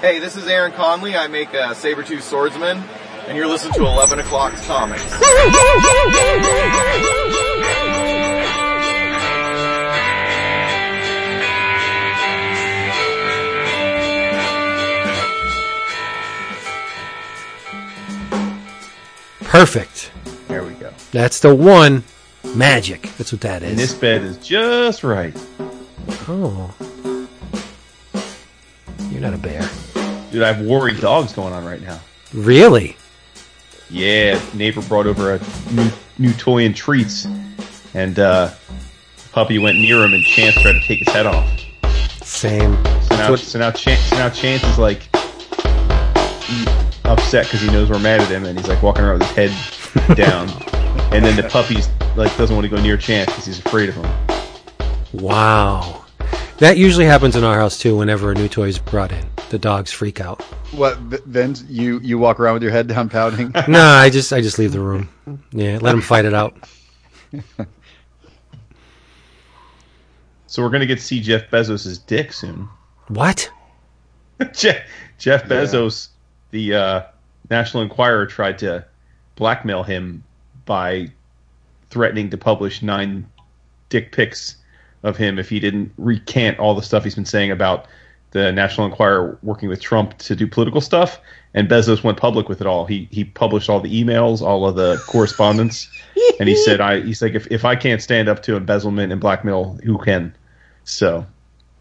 Hey, this is Aaron Conley. I make uh, Sabertooth Swordsman, and you're listening to 11 O'Clock Comics. Perfect. There we go. That's the one. Magic. That's what that is. And this bed is just right. oh. You're not a bear. Dude, I have worried dogs going on right now. Really? Yeah, neighbor brought over a new, new toy and treats, and uh, puppy went near him, and Chance tried to take his head off. Same. So now, so now, Chance, so now Chance is like upset because he knows we're mad at him, and he's like walking around with his head down. and then the puppy's like doesn't want to go near Chance because he's afraid of him. Wow. That usually happens in our house too. Whenever a new toy is brought in, the dogs freak out. What, Th- Vince? You you walk around with your head down, pouting. no, I just I just leave the room. Yeah, let them fight it out. So we're gonna get to see Jeff Bezos' dick soon. What? Jeff, Jeff Bezos, the uh, National Enquirer, tried to blackmail him by threatening to publish nine dick pics of him if he didn't recant all the stuff he's been saying about the National Enquirer working with Trump to do political stuff. And Bezos went public with it all. He he published all the emails, all of the correspondence, and he said, "I he's like if if I can't stand up to embezzlement and blackmail, who can?" So,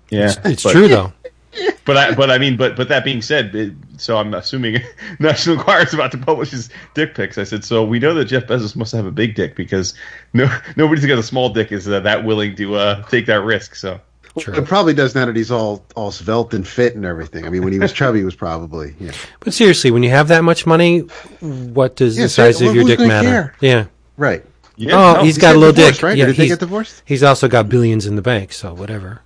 yeah, It's but- true though. but I, but I mean, but but that being said, it, so I'm assuming National Enquirer is about to publish his dick pics. I said, so we know that Jeff Bezos must have a big dick because no nobody's got a small dick is uh, that willing to uh, take that risk. So True. It probably does now that he's all all svelte and fit and everything. I mean, when he was chubby, he was probably yeah. But seriously, when you have that much money, what does Yeah, the so size of who- your dick matter? care? Yeah. Right. yeah, oh, no, he's He got a little divorced, dick. right? Yeah, Did they he's, get divorced? he's also got billions in the bank, so whatever.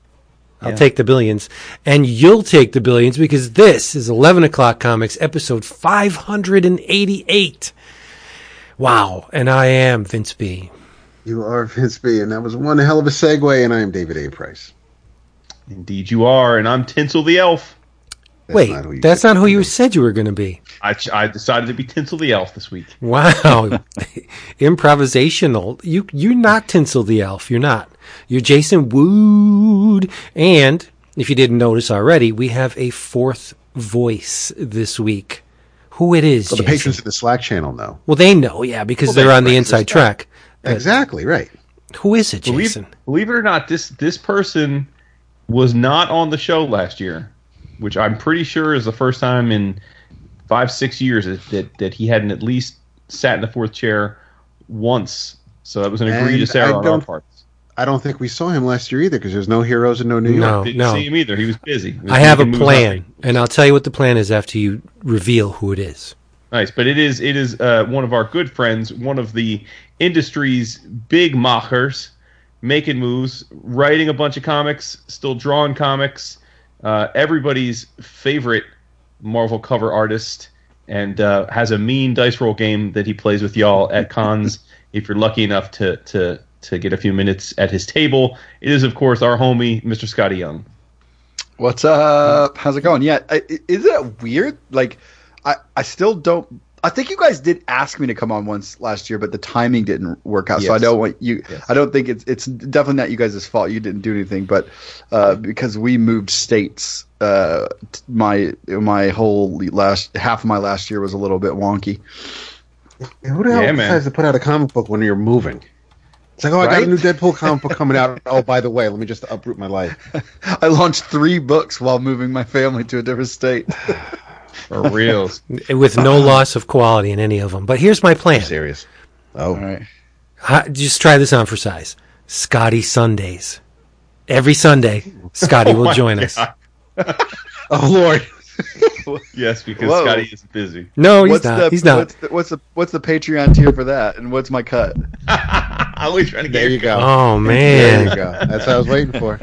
I'll Yeah. take the billions. And you'll take the billions because this is 11 o'clock comics episode 588. Wow. And I am Vince B. You are Vince B, and that was one hell of a segue. And I am David A. Price. Indeed you are, and I'm Tinsel the Elf. That's Wait, not that's not who you you said you were going to be. I I decided to be Tinsel the Elf this week. Wow. Improvisational. You you're not Tinsel the Elf. You're not. You're Jason Wood. And if you didn't notice already, we have a fourth voice this week. Who it is? Well, the Jason? patrons of the Slack channel know. Well, they know, yeah, because Well, they're they- on the inside there's track. But Exactly right. who is it, Believe, Jason? believe it or not, this this person was not on the show last year, which I'm pretty sure is the first time in five six years that that, that he hadn't at least sat in the fourth chair once. So that was an egregious I error on our part. I don't think we saw him last year either because there's no heroes in no New York. No, Didn't no. see him either. He was busy. He was I have a plan, up. and I'll tell you what the plan is after you reveal who it is. Nice, but it is it is uh, one of our good friends, one of the industry's big machers, making moves, writing a bunch of comics, still drawing comics. Uh, everybody's favorite Marvel cover artist, and uh, has a mean dice roll game that he plays with y'all at cons. if you're lucky enough to to to get a few minutes at his table, it is of course our homie, Mr. Scotty Young. What's up? How's it going? Yeah, I, i- is it weird? Like, I I still don't. I think you guys did ask me to come on once last year, but the timing didn't work out. So I don't want you. Yes. I don't think it's it's definitely not you guys' fault. You didn't do anything, but uh, because we moved states, uh, my my whole last half of my last year was a little bit wonky. Who the hell Yeah, man. decides to put out a comic book when you're moving? It's like, oh, I got a new Deadpool comic book coming out. Oh, by the way, let me just uproot my life. I launched three books while moving my family to a different state. For reals. With no uh-huh. loss of quality in any of them. But here's my plan. Serious. Oh, All right. Ha- Just try this on for size. Scotty Sundays. Every Sunday, Scotty oh will my join us. Oh Lord. Yes, because Whoa. Scotty is busy. No, he's what's not. the he's not. What's the, what's the what's the Patreon tier for that? And what's my cut? I'm always trying to get There you go. Oh man. There you man. go. That's what I was waiting for.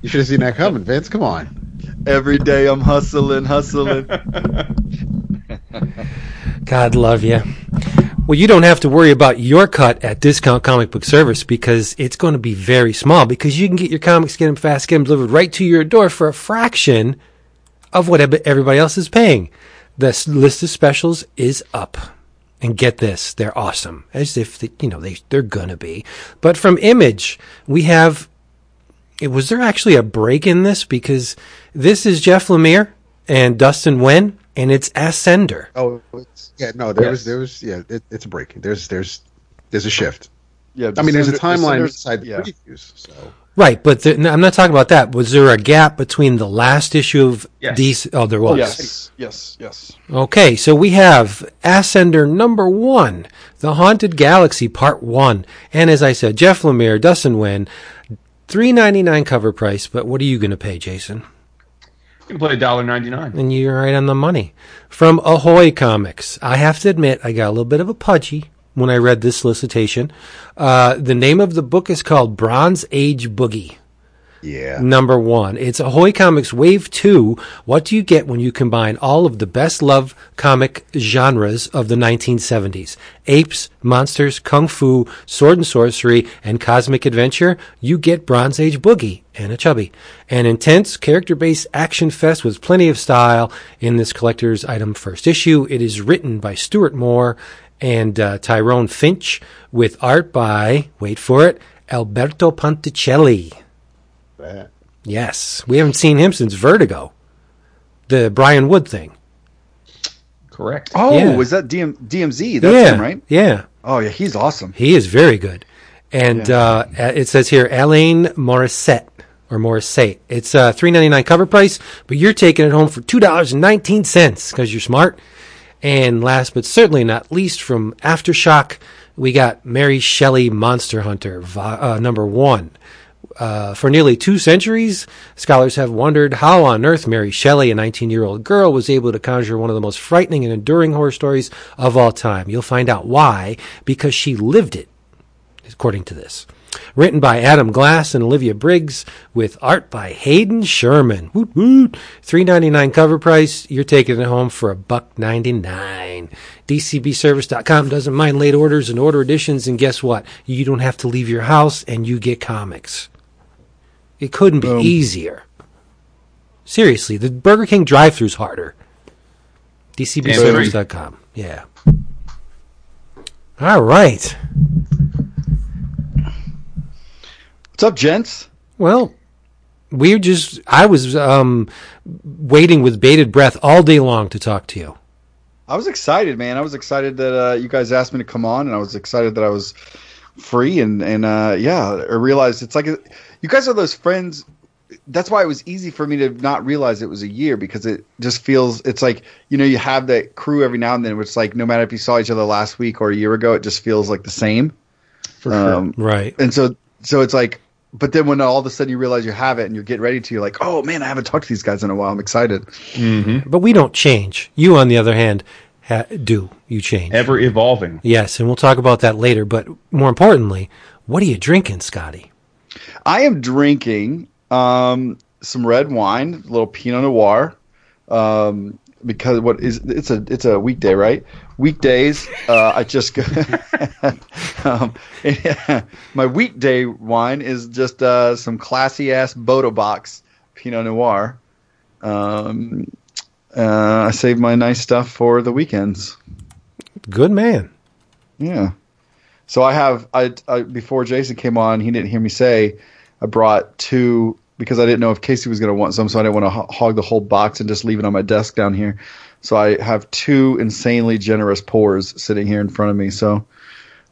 You should have seen that coming, Vince. Come on. Every day I'm hustling, hustling. God love you. Well, you don't have to worry about your cut at Discount Comic Book Service because it's going to be very small because you can get your comics, get them fast, get them delivered right to your door for a fraction of what everybody else is paying. The list of specials is up. And get this, they're awesome. As if, they, you know, they, they're gonna be. But from Image, we have, was there actually a break in this? Because this is Jeff Lemire and Dustin Nguyen, and it's Ascender. Oh, it's, yeah, no, there Yes. was, there was, yeah, it, it's a break. There's, there's, there's a shift. Yeah, I mean, there's a Cinder- timeline Cinder's- inside the yeah. previews. So Right, but the, no, I'm not talking about that. Was there a gap between the last issue of Yes. DC? Oh, there was. Yes, yes, yes. Okay, so we have Ascender number one, The Haunted Galaxy Part One, and as I said, Jeff Lemire, Dustin Nguyen, three ninety nine cover price. But what are you going to pay, Jason? Can play $1.99. And you're right on the money. From Ahoy Comics, I have to admit, I got a little bit of a pudgy when I read this solicitation. Uh, the name of the book is called Bronze Age Boogie. Yeah, Number one, it's Ahoy Comics Wave 2. What do you get when you combine all of the best loved comic genres of the 1970s? Apes, monsters, kung fu, sword and sorcery, and cosmic adventure? You get Bronze Age Boogie and a chubby. An intense, character based action fest with plenty of style in this collector's item first issue. It is written by Stuart Moore and uh, Tyrone Finch with art by, wait for it, Alberto Ponticelli. That. Yes, we haven't seen him since Vertigo, the Brian Wood thing. Correct. Oh, Yeah. was that DM, DMZ? That's yeah, him, right? Yeah, Oh, yeah, he's awesome. he is very good. And uh, it says here, Alain Morissette or Morissette. It's uh, three ninety nine cover price, but you're taking it home for two dollars and nineteen cents because you're smart. And last but certainly not least, from Aftershock, we got Mary Shelley Monster Hunter, vo- uh, number one. Uh, for nearly two centuries, scholars have wondered how on earth Mary Shelley, a 19 year old girl, was able to conjure one of the most frightening and enduring horror stories of all time. You'll find out why, because she lived it, according to this. Written by Adam Glass and Olivia Briggs, with art by Hayden Sherman. Woot woot. Three ninety nine cover price. You're taking it home for a buck ninety nine. DCBService.com doesn't mind late orders and order editions, and guess what? You don't have to leave your house, and you get comics. It couldn't be Boom. easier. Seriously, the Burger King drive-thru's harder. DCBService.com. Yeah. All right. What's up, gents? Well, we're just, I was um, waiting with bated breath all day long to talk to you. I was excited, man. I was excited that uh, you guys asked me to come on, and I was excited that I was free, and and uh, yeah, I realized it's like a, you guys are those friends. That's why it was easy for me to not realize it was a year because it just feels it's like you know you have that crew every now and then. Where it's like no matter if you saw each other last week or a year ago, it just feels like the same. For sure. Um, Right. and so so it's like, but then when all of a sudden you realize you have it and you're getting ready to, you're like, oh man, I haven't talked to these guys in a while. I'm excited. But we don't change. You, on the other hand, ha- do. You change. Ever evolving. yes, and we'll talk about that later. But more importantly, what are you drinking, Scotty? I am drinking um, some red wine, a little Pinot Noir, um, because what is it's a it's a weekday, right? Weekdays, uh, I just go. um, my weekday wine is just uh, some classy ass Bota Box Pinot Noir. Um, uh, I save my nice stuff for the weekends. Good man. Yeah. So I have I, I before Jason came on, he didn't hear me say I brought two because I didn't know if Casey was going to want some, so I didn't want to ho- hog the whole box and just leave it on my desk down here. So I have two insanely generous pours sitting here in front of me. So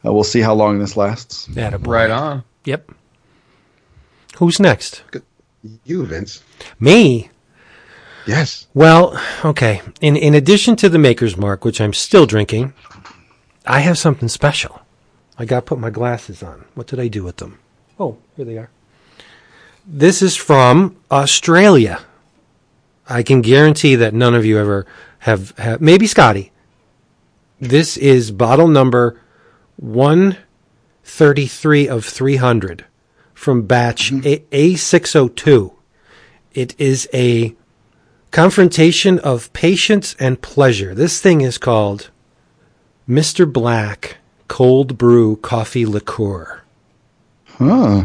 uh, we'll see how long this lasts. Attaboy. Right on. Yep. Who's next? You, Vince. Me. Yes. Well, okay. In in addition to the Maker's Mark, which I'm still drinking, I have something special. I got to put my glasses on. What did I do with them? Oh, here they are. This is from Australia. I can guarantee that none of you ever have, have maybe Scotty. This is bottle number 133 of 300 from batch mm-hmm. A- A602. It is a confrontation of patience and pleasure. This thing is called Mr. Black Cold Brew Coffee Liqueur. Huh.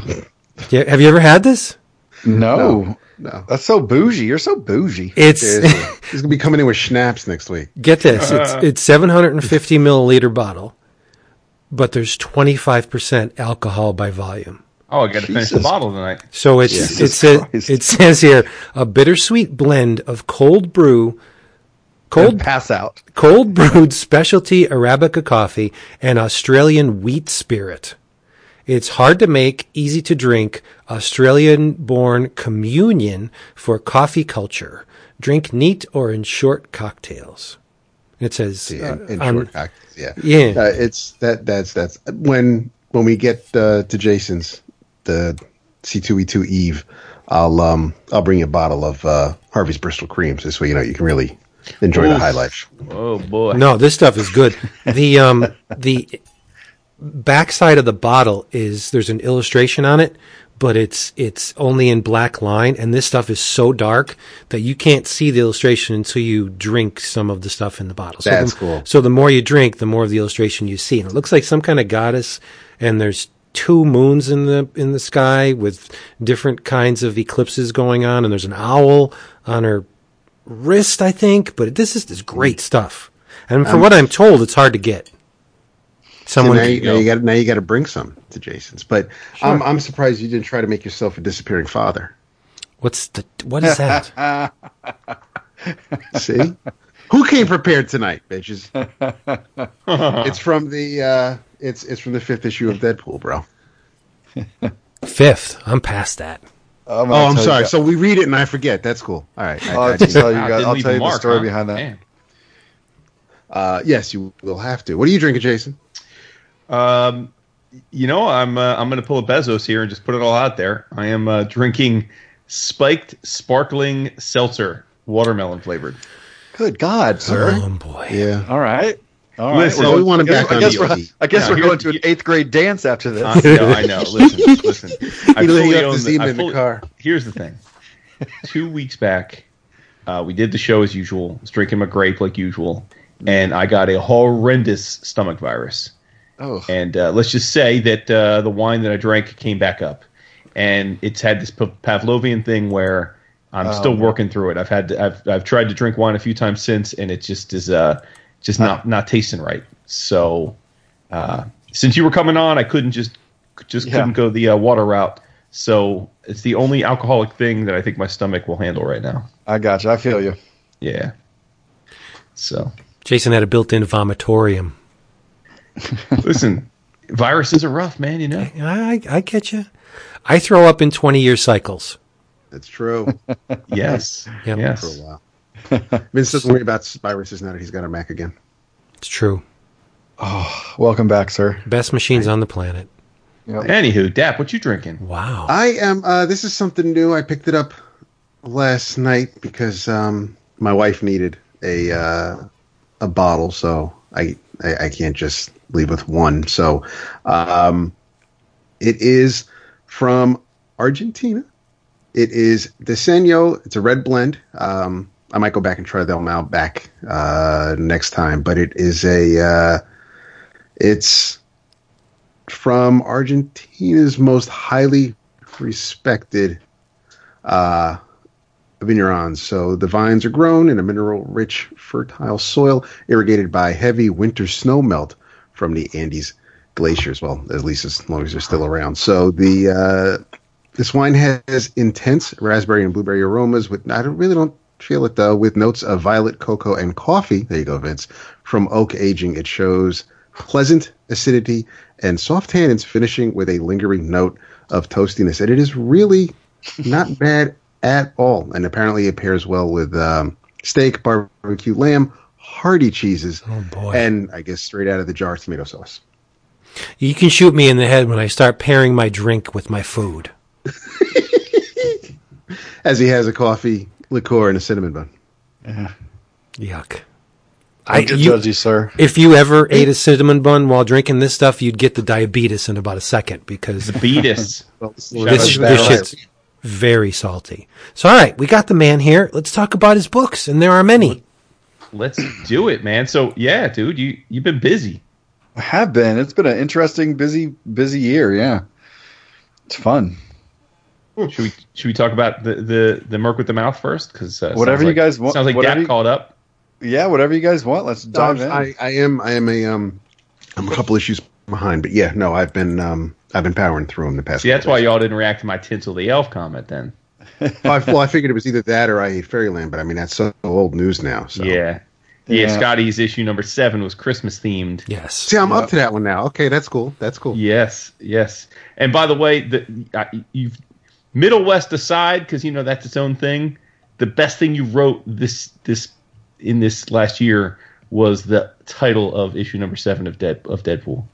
Yeah, have you ever had this? No. No. That's so bougie. You're so bougie. It's He's uh, gonna be coming in with schnapps next week. get this. Uh. It's it's 750 milliliter bottle, but there's 25 percent alcohol by volume. Oh, I got to finish the bottle tonight. So it's Jesus it says it says here a bittersweet blend of cold brew, cold pass out. cold brewed specialty arabica coffee and Australian wheat spirit. It's hard to make, easy to drink, Australian-born communion for coffee culture. Drink neat or in short cocktails. It says Yeah, in, in uh, short cocktails. Yeah, Yeah. Uh, it's that. That's that's when when we get uh, to Jason's the C two E two Eve. I'll um I'll bring you a bottle of uh, Harvey's Bristol creams. This way, you know you can really enjoy the Oof. high life. Oh boy. No, this stuff is good. The um the backside of the bottle is there's an illustration on it, but it's it's only in black line and this stuff is so dark that you can't see the illustration until you drink some of the stuff in the bottle. So That's the, cool. So the more you drink, the more of the illustration you see. And it looks like some kind of goddess and there's two moons in the in the sky with different kinds of eclipses going on and there's an owl on her wrist, I think, but this is this great stuff. And from what I'm told, it's hard to get. Someone, now, you, go. now you got now you got to bring some to Jason's. But I'm I'm surprised you didn't try to make yourself a disappearing father. what's the what is that? See, who came prepared tonight, bitches? it's from the uh, it's it's from the fifth issue of Deadpool, bro. Fifth. I'm past that. I'm Oh, I'm sorry. So we read it and I forget. That's cool. All right. I- I'll I- tell you guys. I'll tell a you the mark, story huh? behind that. Uh, yes, you will have to. What are you drinking, Jason? Um, you know, I'm uh, I'm going to pull a Bezos here and just put it all out there. I am uh, drinking spiked sparkling seltzer, watermelon flavored. Good God, sir. Oh boy. Yeah. All right. All right. Listen, Well, we want him I guess, back I on guess we're, I guess we're going to an eighth grade dance after this. I know, I know. Listen, listen. I fully own the- I in the car. Here's the thing. Two weeks back, uh, we did the show as usual. Was drinking my grape like usual, and I got a horrendous stomach virus. oh, And uh, let's just say that uh, the wine that I drank came back up, and it's had this Pavlovian thing where I'm Oh, still working through it. I've had to, I've I've tried to drink wine a few times since, and it just is uh just not not tasting right. So uh, since you were coming on, I couldn't just just Yeah. couldn't go the uh, water route. So it's the only alcoholic thing that I think my stomach will handle right now. I got you. I feel you. Yeah. So Jason had a built-in vomitorium. listen, viruses are rough, man. You know. I I get you. I throw up in 20 year cycles. That's true. Yes. Yep. Yes. For a while. Vince doesn't worry about viruses now that he's got a Mac again. It's true. Oh, Welcome back, sir. Best machines on the planet. Anywho, Dap, what you drinking? Wow. I am. Uh, this is something new. I picked it up last night because um, my wife needed a uh, a bottle, so I, I I can't just leave with one. So um, it is from Argentina. It is Diseño. It's a red blend. Um, I might go back and try them out back uh, next time, but it is a. Uh, it's from Argentina's most highly respected uh, vignerons. So the vines are grown in a mineral-rich, fertile soil, irrigated by heavy winter snow melt from the Andes glaciers. Well, at least as long as they're still around. So the uh, this wine has intense raspberry and blueberry aromas. With I really don't feel it though. With notes of violet, cocoa, and coffee. There you go, Vince. From oak aging, it shows pleasant acidity and soft tannins, finishing with a lingering note of toastiness. And it is really not bad at all. And apparently, it pairs well with um, steak, barbecue lamb, hearty cheeses, Oh and I guess straight out of the jar tomato sauce. You can shoot me in the head when I start pairing my drink with my food. As he has a coffee, liqueur, and a cinnamon bun. Yuck. I I, you, judge you, sir. if you ever ate a cinnamon bun while drinking this stuff, you'd get the diabetes in about a second because Beatus. Well, this, out this shit's very salty. So, all right, we got the man here. Let's talk about his books, and there are many. Let's do it, man. So yeah, dude, you you've been busy. I have been. It's been an interesting, busy, busy year. Yeah, it's fun. Should we should we talk about the the, the Merc with the mouth first? Because uh, Whatever sounds you like- guys want- Sounds like whatever Gap you- called up. Yeah, whatever you guys want. Let's dive in. I, I am I am a um I'm a couple issues behind, but yeah, no, I've been um I've been powering through them the past. See, that's couple why y'all didn't react to my Tinsel the Elf comment then. Well, I, well, I figured it was either that or I hate Fairyland, but I mean that's so old news now. So Yeah. yeah. Yeah. Scotty's issue number seven was Christmas themed. Yes. See, I'm up to that one now. Okay, that's cool. That's cool. Yes, yes. And by the way, the I, you've Middlewest aside, because you know that's its own thing. The best thing you wrote this this in this last year was the title of issue number seven of Dead of Deadpool.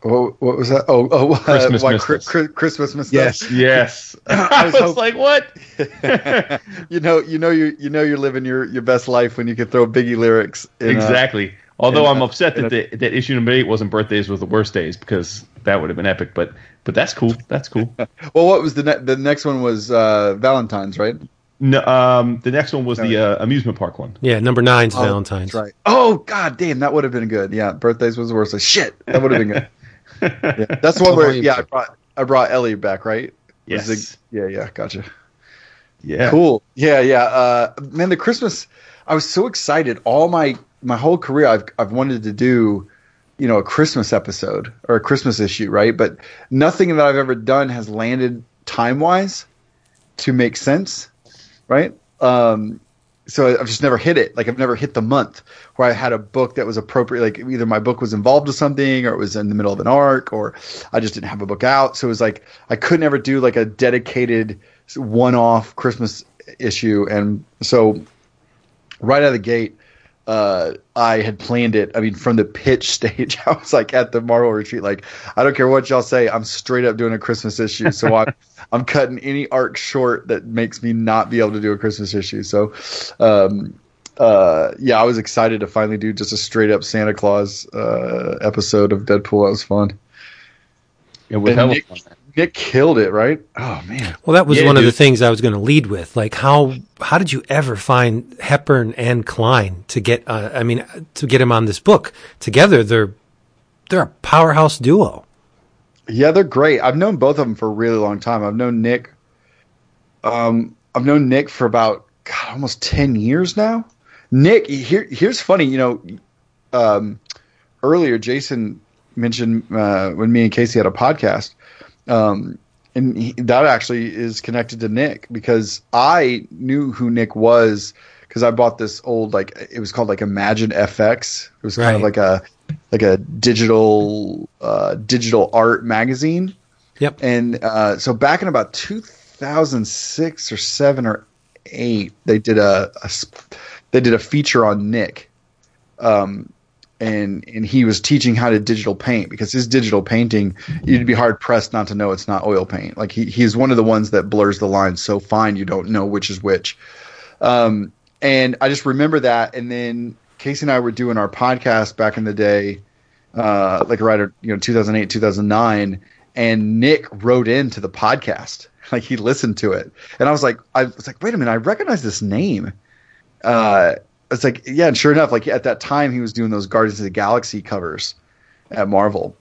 what, what was that? Oh, oh, uh, Christmas why missed Chri- us. Christmas Yes. Yes, I was was, like, what? you know, you know, you you know, you're living your, your best life when you can throw Biggie lyrics. In, uh, exactly. Although in I'm upset in that the, that issue number eight wasn't birthdays was the worst days because that would have been epic. But but that's cool. That's cool. well, what was the ne- the next one was uh, Valentine's, right? No, um, the next one was the uh, amusement park one. Yeah, number nine's Oh, Valentine's. That's right. Oh God damn, that would have been good. Yeah, birthdays was the worst. Like, shit, that would have been good. Yeah, that's the one where yeah, I brought I brought Ellie back, right? Yes. the- yeah, yeah, gotcha. Yeah. Cool. Yeah, yeah. Uh, man, the Christmas. I was so excited. All my my whole career, I've I've wanted to do, you know, a Christmas episode or a Christmas issue, right? But nothing that I've ever done has landed time wise to make sense, right? Um, so I've just never hit it. Like I've never hit the month where I had a book that was appropriate. Like either my book was involved with something, or it was in the middle of an arc, or I just didn't have a book out. So it was like I could never do like a dedicated one-off Christmas issue. And so right out of the gate, uh, I had planned it. I mean, from the pitch stage, I was like at the Marvel retreat, like I don't care what y'all say, I'm straight up doing a Christmas issue. So I'm I'm cutting any arc short that makes me not be able to do a Christmas issue. So, um, uh, yeah, I was excited to finally do just a straight up Santa Claus uh, episode of Deadpool. That was fun. It was Nick- fun. Nick killed it, right? Oh man. Well, that was Yeah, one of the things I was going to lead with. Like, how how did you ever find Hepburn and Klein to get? Uh, I mean, to get him on this book together? They're they're a powerhouse duo. Yeah, they're great. I've known both of them for a really long time. I've known Nick. Um, I've known Nick for about God, almost ten years now. Nick, here, here's funny. You know, um, earlier Jason mentioned uh, when me and Casey had a podcast, um, and he, that actually is connected to Nick because I knew who Nick was because I bought this old like it was called like Imagine FX. It was kind of like a like a digital uh, digital art magazine. Yep. And uh, so back in about 2006 or seven or eight, they did a, a they did a feature on Nick, um, and and he was teaching how to digital paint because his digital painting you'd be hard pressed not to know it's not oil paint. Like he he's one of the ones that blurs the lines so fine you don't know which is which. Um, and I just remember that, and then Casey and I were doing our podcast back in the day, uh, like right, you know, 2008, 2009, and Nick wrote into the podcast, like he listened to it, and I was like, I was like, wait a minute, I recognize this name. Uh, it's like, yeah, and sure enough, like at that time, he was doing those Guardians of the Galaxy covers at Marvel.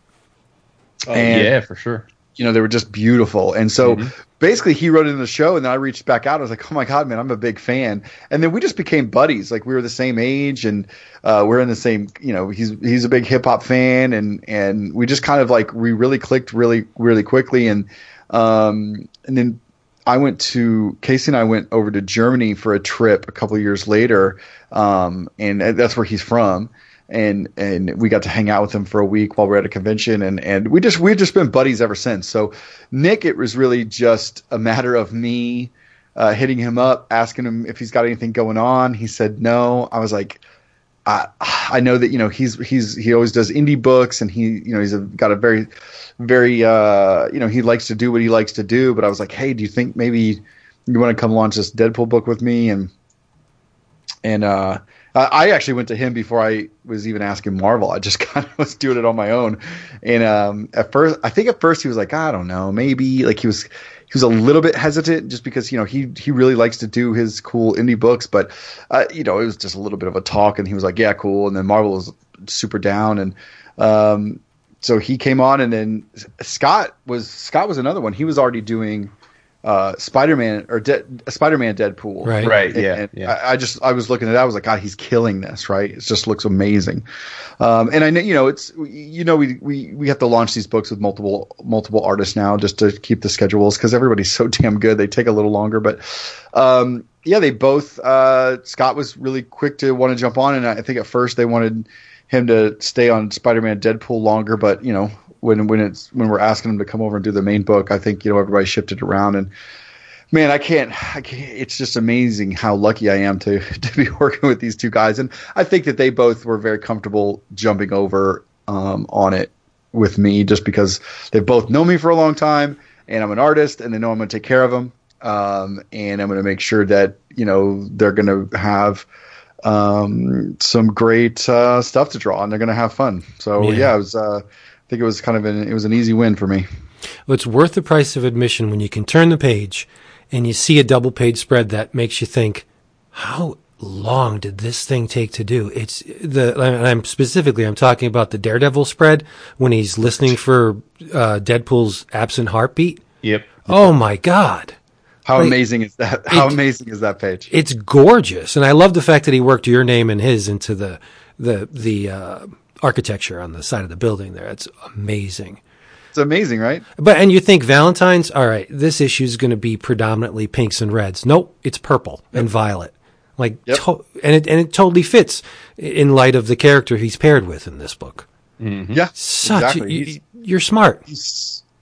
Oh, And- yeah, for sure. you know, they were just beautiful. And so Mhm. basically he wrote it in the show and then I reached back out. I was like, Oh my God, man, I'm a big fan. And then we just became buddies. Like we were the same age and uh, we're in the same, you know, he's he's a big hip hop fan and and we just kind of like we really clicked really, really quickly and um and then I went to Casey and I went over to Germany for a trip a couple years later, um, and that's where he's from. And and we got to hang out with him for a week while we are at a convention, and and we just we've just been buddies ever since. So Nick, it was really just a matter of me uh, hitting him up, asking him if he's got anything going on. He said no. I was like, I I know that you know he's he's he always does indie books and he you know he's a, got a very very uh you know he likes to do what he likes to do. But I was like, hey, do you think maybe you want to come launch this Deadpool book with me? And and uh, I actually went to him before I was even asking Marvel. I just kind of was doing it on my own. And um, at first, I think at first he was like, I don't know, maybe like he was he was a little bit hesitant just because you know he he really likes to do his cool indie books, but uh, you know it was just a little bit of a talk, and he was like, yeah, cool. And then Marvel was super down, and um, so he came on, and then Scott was Scott was another one. He was already doing uh, Spider-Man or De- Spider-Man Deadpool. Right. Right. And- Yeah. and yeah. I, I just I was looking at that. I was like, God, he's killing this, right? It just looks amazing. Um, and I know you know it's you know we we we have to launch these books with multiple multiple artists now just to keep the schedules because everybody's so damn good. They take a little longer, but um, yeah, they both. Uh, Scott was really quick to want to jump on, and I think at first they wanted him to stay on Spider-Man Deadpool longer, but you know when when it's when we're asking them to come over and do the main book, I think you know everybody shifted around and man, I can't, I can't. It's just amazing how lucky I am to to be working with these two guys, and I think that they both were very comfortable jumping over um, on it with me, just because they both know me for a long time, and I'm an artist, and they know I'm going to take care of them, um, and I'm going to make sure that you know they're going to have um, some great uh, stuff to draw, and they're going to have fun. So Yeah. yeah, it was. Uh, think it was kind of an it was an easy win for me. Well, it's worth the price of admission when you can turn the page and you see a double page spread that makes you think, how long did this thing take to do? It's the, and I'm specifically, I'm talking about the Daredevil spread when he's listening for uh, Deadpool's absent heartbeat. Yep. Oh my God. How Like, amazing is that? How it- amazing is that page? It's gorgeous. And I love the fact that he worked your name and his into the, the, the, uh, architecture on the side of the building there. It's amazing. It's amazing, right? But and you think Valentine's? All right, this issue is going to be predominantly pinks and reds. Nope, it's purple and violet. Like, Yep. to- and it and it totally fits in light of the character he's paired with in this book. Mm-hmm. Yeah, Such exactly. you, you're smart.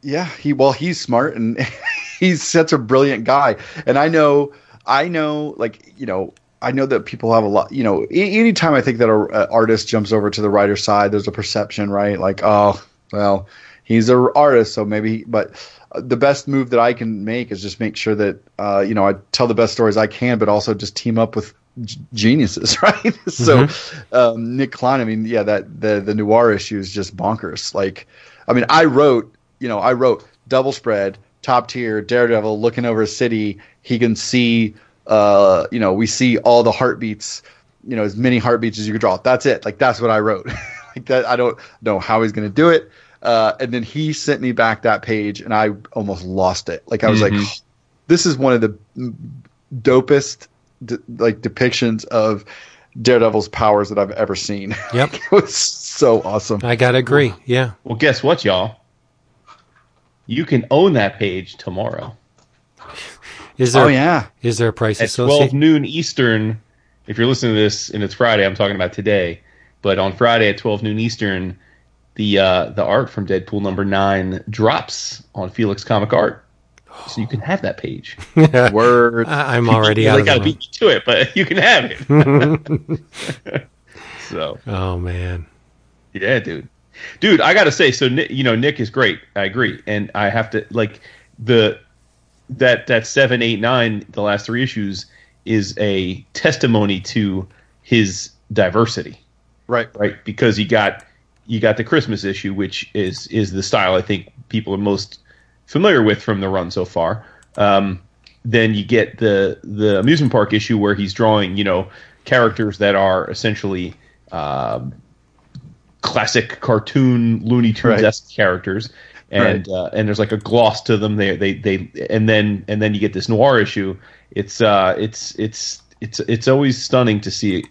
yeah he well he's smart and he's such a brilliant guy and i know i know like you know i know that people have a lot you know anytime i think that an artist jumps over to the writer's side there's a perception right? Like oh well he's an artist so maybe but the best move that i can make is just make sure that uh, you know i tell the best stories i can but also just team up with g- geniuses right? So um, nick klein i mean yeah that the the noir issue is just bonkers. Like i mean i wrote you know i wrote double spread top tier daredevil looking over a city. He can see uh you know we see all the heartbeats you know as many heartbeats as you could draw. That's it. Like that's what i wrote. Like that i don't know how he's going to do it. Uh and then he sent me back that page and i almost lost it. Like i was like this is one of the dopest d- like depictions of daredevil's powers that i've ever seen. Yep. it was so awesome. I gotta agree. Yeah, Well, guess what, y'all? You can own that page tomorrow is there? oh yeah Is there a price associated? at 12 noon Eastern. If you're listening to this and it's Friday, I'm talking about today. But on Friday at 12 noon Eastern, the uh, the art from Deadpool number nine drops on Felix Comic Art, so you can have that page. word I- I'm already out they of got to beat you to it, but you can have it. so Oh man, Yeah, dude. Dude, I gotta say, so you know, Nick is great. I agree, and I have to like the that that seven, eight, nine, the last three issues is a testimony to his diversity, right right? Because you got you got the Christmas issue, which is is the style I think people are most familiar with from the run so far. Um, then you get the the amusement park issue where he's drawing, you know, characters that are essentially um, classic cartoon Looney Tunes esque characters, and uh, and there's like a gloss to them. They they they and then and then you get this noir issue. It's uh it's it's it's it's always stunning to see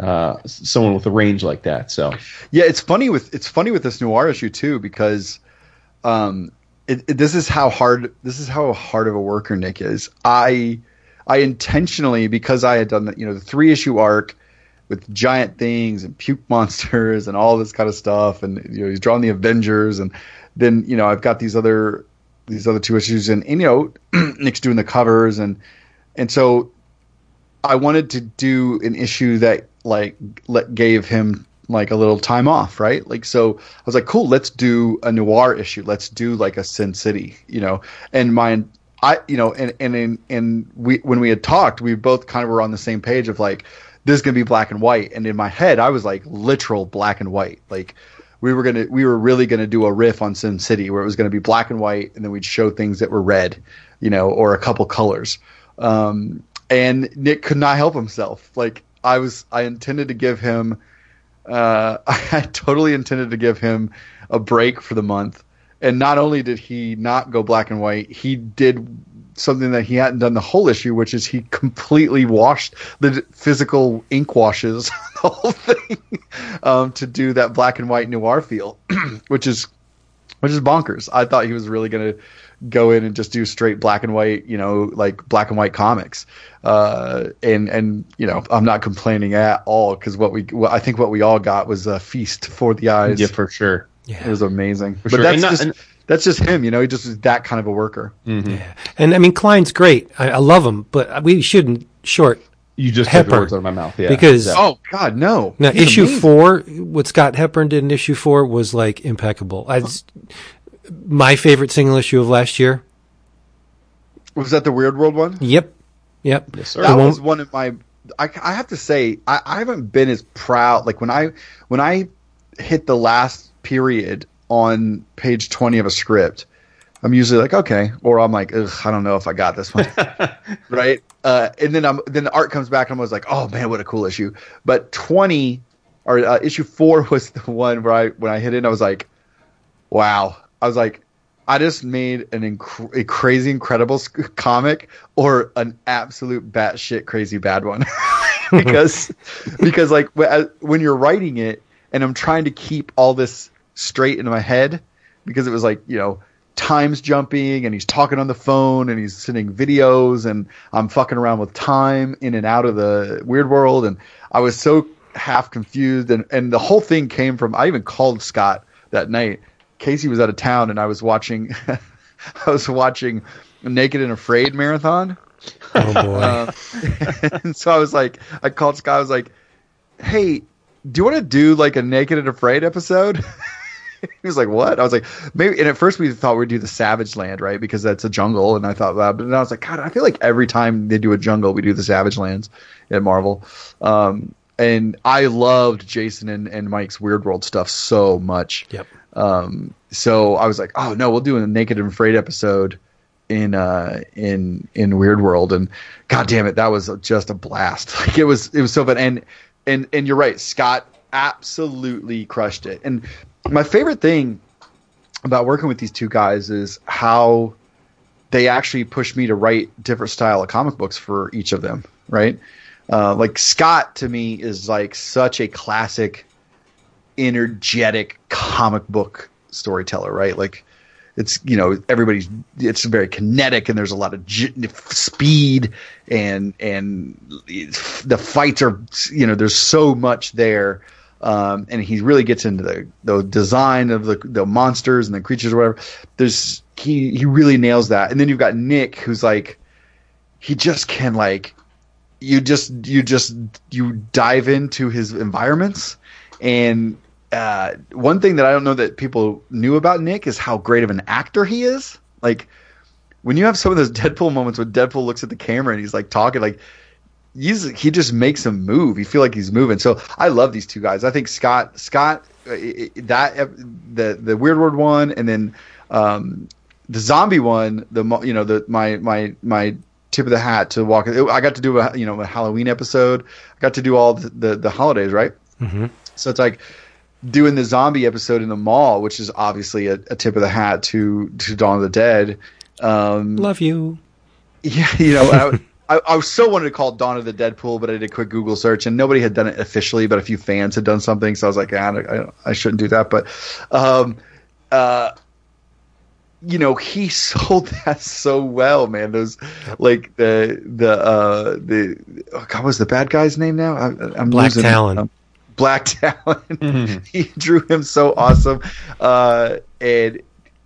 uh someone with a range like that. So Yeah, it's funny with it's funny with this noir issue too because um it, it- this is how hard this is how hard of a worker Nick is. I I intentionally because I had done the you know the three issue arc with giant things and puke monsters and all this kind of stuff and you know he's drawn the Avengers and then you know I've got these other these other two issues and, and you know Nick's doing the covers and and so I wanted to do an issue that like let gave him like a little time off, right? Like so I was like, cool, let's do a noir issue. Let's do like a Sin City, you know. And my I you know, and and and, we when we had talked, we both kind of were on the same page of like this is gonna be black and white. And in my head I was like literal black and white. Like we were gonna we were really gonna do a riff on Sin City where it was gonna be black and white and then we'd show things that were red, you know, or a couple colors. Um and Nick could not help himself. Like I was, I intended to give him, uh, I totally intended to give him a break for the month. And not only did he not go black and white, he did something that he hadn't done the whole issue, which is he completely washed the physical ink washes the whole thing um, to do that black and white noir feel, which is which is bonkers. I thought he was really going to go in and just do straight black and white, you know, like black and white comics. Uh, and and you know, I'm not complaining at all because what we what I think what we all got was a feast for the eyes. Yeah, for sure. Yeah. It was amazing. but sure. that's And not- just and- that's just him, you know. He just is that kind of a worker. Mm-hmm. Yeah. And I mean, Klein's great. I, I love him, but we shouldn't short You just took the words out of my mouth. Yeah. because Yeah. Oh God, no! now He's issue amazing. four, what Scott Hepburn did in issue four was like impeccable. I, my favorite single issue of last year. was that the Weird World one? Yep, yep. Yes, sir. That one- was one of my I, I have to say I, I haven't been as proud like when i when i hit the last period on page 20 of a script i'm usually like okay or i'm like Ugh, i don't know if i got this one. Right? Uh, and then i'm then the art comes back and i was like oh man what a cool issue. But 20 or uh, issue 4 was the one where i when i hit it i was like wow. I was like I just made an inc- a crazy incredible sc- comic or an absolute batshit crazy bad one. Because because like as- when you're writing it and I'm trying to keep all this straight in my head because it was like you know times jumping and he's talking on the phone and he's sending videos and I'm fucking around with time in and out of the weird world and I was so half confused and and the whole thing came from I even called Scott that night Casey was out of town and I was watching I was watching Naked and Afraid marathon. Oh boy. Uh, and so I was like I called Scott I was like, "Hey, do you want to do like a Naked and Afraid episode?" he was like, "What?" I was like, "Maybe." And at first we thought we'd do the Savage Land, right? Because that's a jungle, and I thought that. But then I was like, "God, I feel like every time they do a jungle, we do the Savage Lands at Marvel." Um, and I loved Jason and, and Mike's Weird World stuff so much. yep. Um, so I was like, oh no, we'll do a Naked and Afraid episode in uh in in Weird World, and god damn it, that was just a blast. Like it was it was so fun, and and and you're right, Scott absolutely crushed it. And my favorite thing about working with these two guys is how they actually pushed me to write different style of comic books for each of them, right? Uh, like Scott to me is like such a classic energetic comic book storyteller, right? Like it's you know everybody's it's very kinetic and there's a lot of speed and and the fights are you know there's so much there um, and he really gets into the the design of the the monsters and the creatures or whatever. There's he he really nails that. And then you've got Nick who's like he just can like you just you just you dive into his environments. And uh, one thing that I don't know that people knew about Nick is how great of an actor he is. Like when you have some of those Deadpool moments when Deadpool looks at the camera and he's like talking, like he's he just makes him move. You feel like he's moving. So I love these two guys. I think Scott Scott uh, that the the Weird World one and then um, the zombie one. The you know the my my my tip of the hat to walk. I got to do a you know a Halloween episode. I got to do all the the, the holidays right. So it's like doing the zombie episode in the mall, which is obviously a, a tip of the hat to to Dawn of the Dead. Um, Love you. yeah, you know, I, I, I was so wanted to call it Dawn of the Deadpool, but I did a quick Google search and nobody had done it officially, but a few fans had done something, so I was like, ah, I, I shouldn't do that. But, um, uh, you know, he sold that so well, man. Those like the the uh the oh God, was the bad guy's name now? I, I'm Black losing it. Talon. Um, Black Talon. he drew him so awesome, uh, and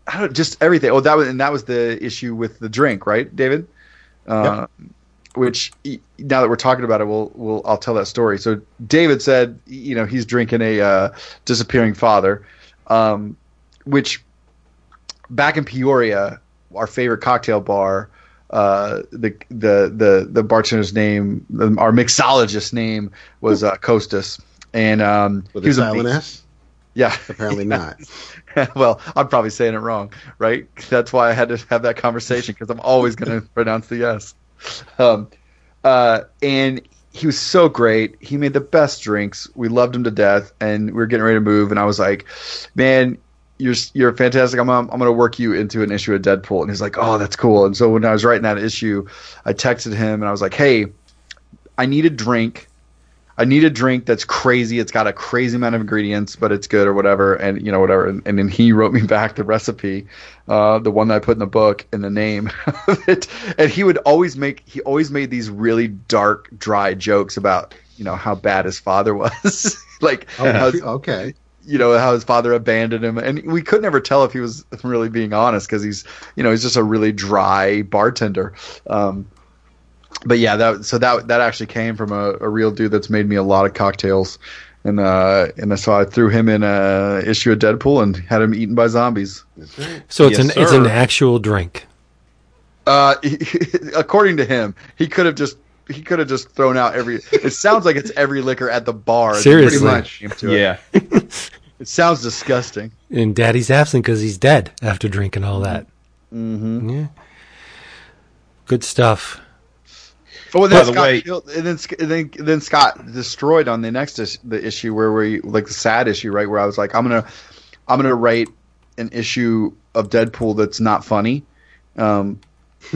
I don't just everything. Oh, that was and that was the issue with the drink, right, David? Uh, Which now that we're talking about it, we'll we'll I'll tell that story. So David said, you know, he's drinking a uh, disappearing father, um, which back in Peoria, our favorite cocktail bar. Uh, the the the the bartender's name, our mixologist's name was uh, Costas, and um, With he was silent amazing. S? Yeah, Apparently not. well, I'm probably saying it wrong, right? That's why I had to have that conversation because I'm always going to pronounce the S. Um, uh, and he was so great. He made the best drinks. We loved him to death, and we were getting ready to move. And I was like, "Man, you're you're fantastic. I'm I'm going to work you into an issue of Deadpool." And he's like, "Oh, that's cool." And so when I was writing that issue, I texted him and I was like, "Hey, I need a drink. I need a drink that's crazy. It's got a crazy amount of ingredients, but it's good or whatever." And you know whatever. And, and then he wrote me back the recipe, uh, the one that I put in the book and the name of it. And he would always make he always made these really dark, dry jokes about you know how bad his father was. like how, okay. you know how his father abandoned him and we could never tell if he was really being honest because he's you know he's just a really dry bartender um, but yeah that so that that actually came from a, a real dude that's made me a lot of cocktails and uh and so I threw him in a issue of Deadpool and had him eaten by zombies. So it's Yes, an it's an actual drink. Uh, according to him, he could have just he could have just thrown out every. It sounds like it's every liquor at the bar. Seriously. pretty much came to it. Yeah. it sounds disgusting. And Daddy's absent because he's dead after drinking all that. Mm-hmm. Yeah. Good stuff. Oh, and By then the Scott way- killed, and then and then then Scott destroyed on the next is, the issue where we like the sad issue, right? Where I was like, I'm gonna I'm gonna write an issue of Deadpool that's not funny, um,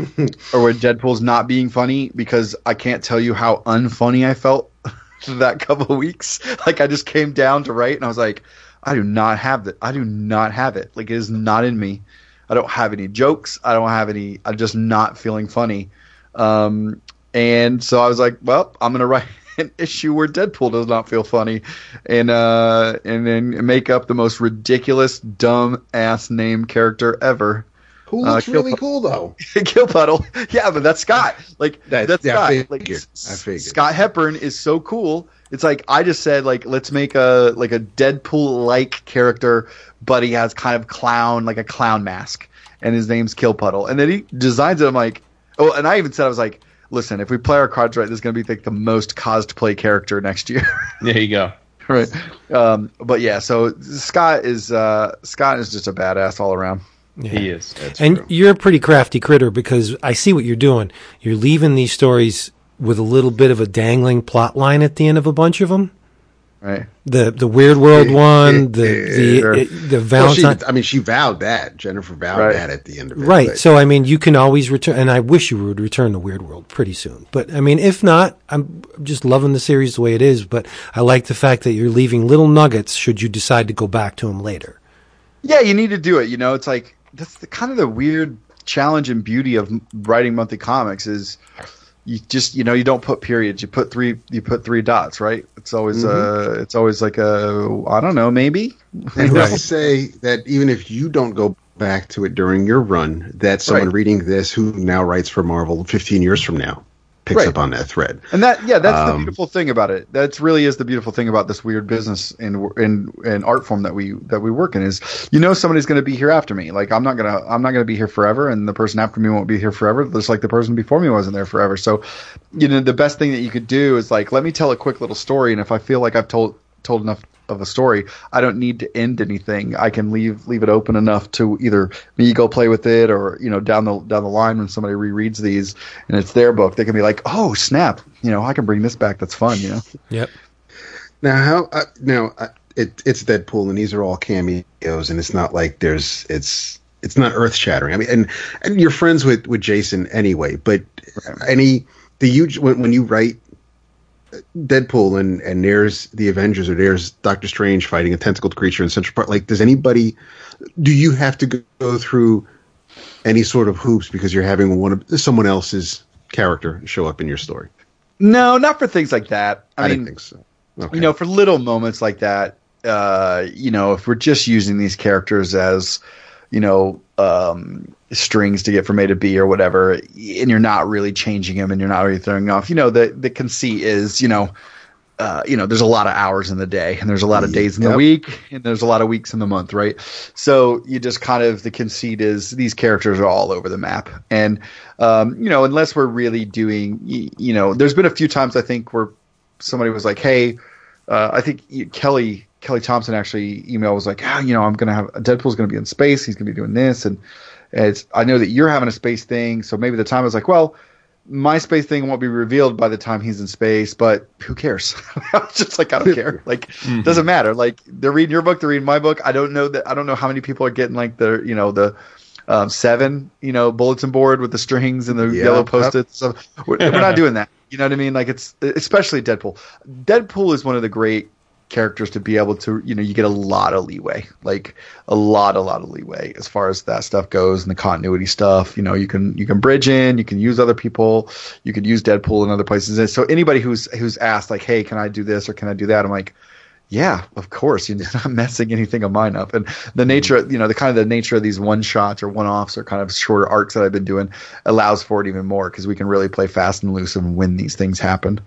or where Deadpool's not being funny because I can't tell you how unfunny I felt that couple of weeks. Like I just came down to write, and I was like, I do not have that. I do not have it. Like it is not in me. I don't have any jokes. I don't have any. I'm just not feeling funny. Um, and so I was like, well, I'm gonna write an issue where Deadpool does not feel funny, and uh, and then make up the most ridiculous, dumb ass name character ever. Who Uh, looks Kill really cool though? Kill Puddle. Yeah, but that's Scott. Like That- that's yeah, I Scott. Like figured. S- I figured. Scott Hepburn is so cool. It's like I just said like let's make a like a Deadpool like character, but he has kind of clown like a clown mask, and his name's Kill Puddle. And then he designs it. I'm like, oh, and I even said I was like, listen, if we play our cards right, this is gonna be like the most cosplay character next year. There you go. right. Um, but yeah, so Scott is uh, Scott is just a badass all around. Yeah. He is. and you're a pretty crafty critter because I see what you're doing. You're leaving these stories with a little bit of a dangling plot line at the end of a bunch of them. Right. The the weird world one, the Sure. the the Well, she, Valentine. I mean, she vowed that. Jennifer vowed Right. that at the end of it. Right. but- So I mean, you can always return, and I wish you would return to Weird World pretty soon. But I mean, if not, I'm just loving the series the way it is. But I like the fact that you're leaving little nuggets should you decide to go back to them later. Yeah, you need to do it. You know, it's like that's the kind of the weird challenge and beauty of writing monthly comics is you just you know you don't put periods. You put three you put three dots. Right. It's always uh it's always like a I don't know maybe. And to say that even if you don't go back to it during your run, that someone Right. reading this who now writes for Marvel 15 years from now picks Right. up on that thread? And that yeah, that's the Um, beautiful thing about it. That's really is the beautiful thing about this weird business and in in art form that we that we work in is you know somebody's going to be here after me. Like I'm not gonna I'm not gonna be here forever, and the person after me won't be here forever. Just like the person before me wasn't there forever. So, you know, the best thing that you could do is like let me tell a quick little story, and if I feel like I've told told enough of a story, I don't need to end anything. I can leave leave it open enough to either me go play with it, or you know down the down the line when somebody rereads these and it's their book, they can be like, oh snap, you know I can bring this back. That's fun, you know. Yep. Now, how uh, now uh, it, it's Deadpool, and these are all cameos, and it's not like there's it's it's not earth shattering. I mean, and and you're friends with with Jason anyway, but any the you when when you write Deadpool and and there's the Avengers or there's Doctor Strange fighting a tentacled creature in Central Park, like does anybody do you have to go, through any sort of hoops because you're having one of someone else's character show up in your story? No, not for things like that. I, I, mean, didn't think so. Okay. you know, for little moments like that, uh, you know, if we're just using these characters as, you know, um, strings to get from A to B or whatever, and you're not really changing them and you're not really throwing off, you know, the the conceit is, you know, uh, you know, there's a lot of hours in the day, and there's a lot of days in the Yep. week, and there's a lot of weeks in the month, right? So you just kind of the conceit is these characters are all over the map, and um, you know, unless we're really doing, you know, there's been a few times I think where somebody was like, "Hey, uh, I think Kelly Kelly Thompson actually email was like, ah, you know, I'm gonna have Deadpool's gonna be in space, he's gonna be doing this, and it's I know that you're having a space thing, so maybe the time I was like, well." my space thing won't be revealed by the time he's in space, but who cares? it's just like I don't care. Like Mm-hmm. doesn't matter. Like they're reading your book, they're reading my book. I don't know that I don't know how many people are getting like the you know the um, seven you know bulletin board with the strings and the Yeah. yellow post-its. So we're, we're not doing that. You know what I mean? Like it's especially Deadpool. Deadpool is one of the great characters to be able to you know you get a lot of leeway like a lot a lot of leeway as far as that stuff goes and the continuity stuff. You know you can you can bridge in you can use other people you could use deadpool in other places. And so anybody who's who's asked like hey can i do this or can i do that? I'm like yeah of course you're not messing anything of mine up. And the mm-hmm. nature you know the kind of the nature of these one shots or one offs or kind of shorter arcs that i've been doing allows for it even more because we can really play fast and loose and when these things happen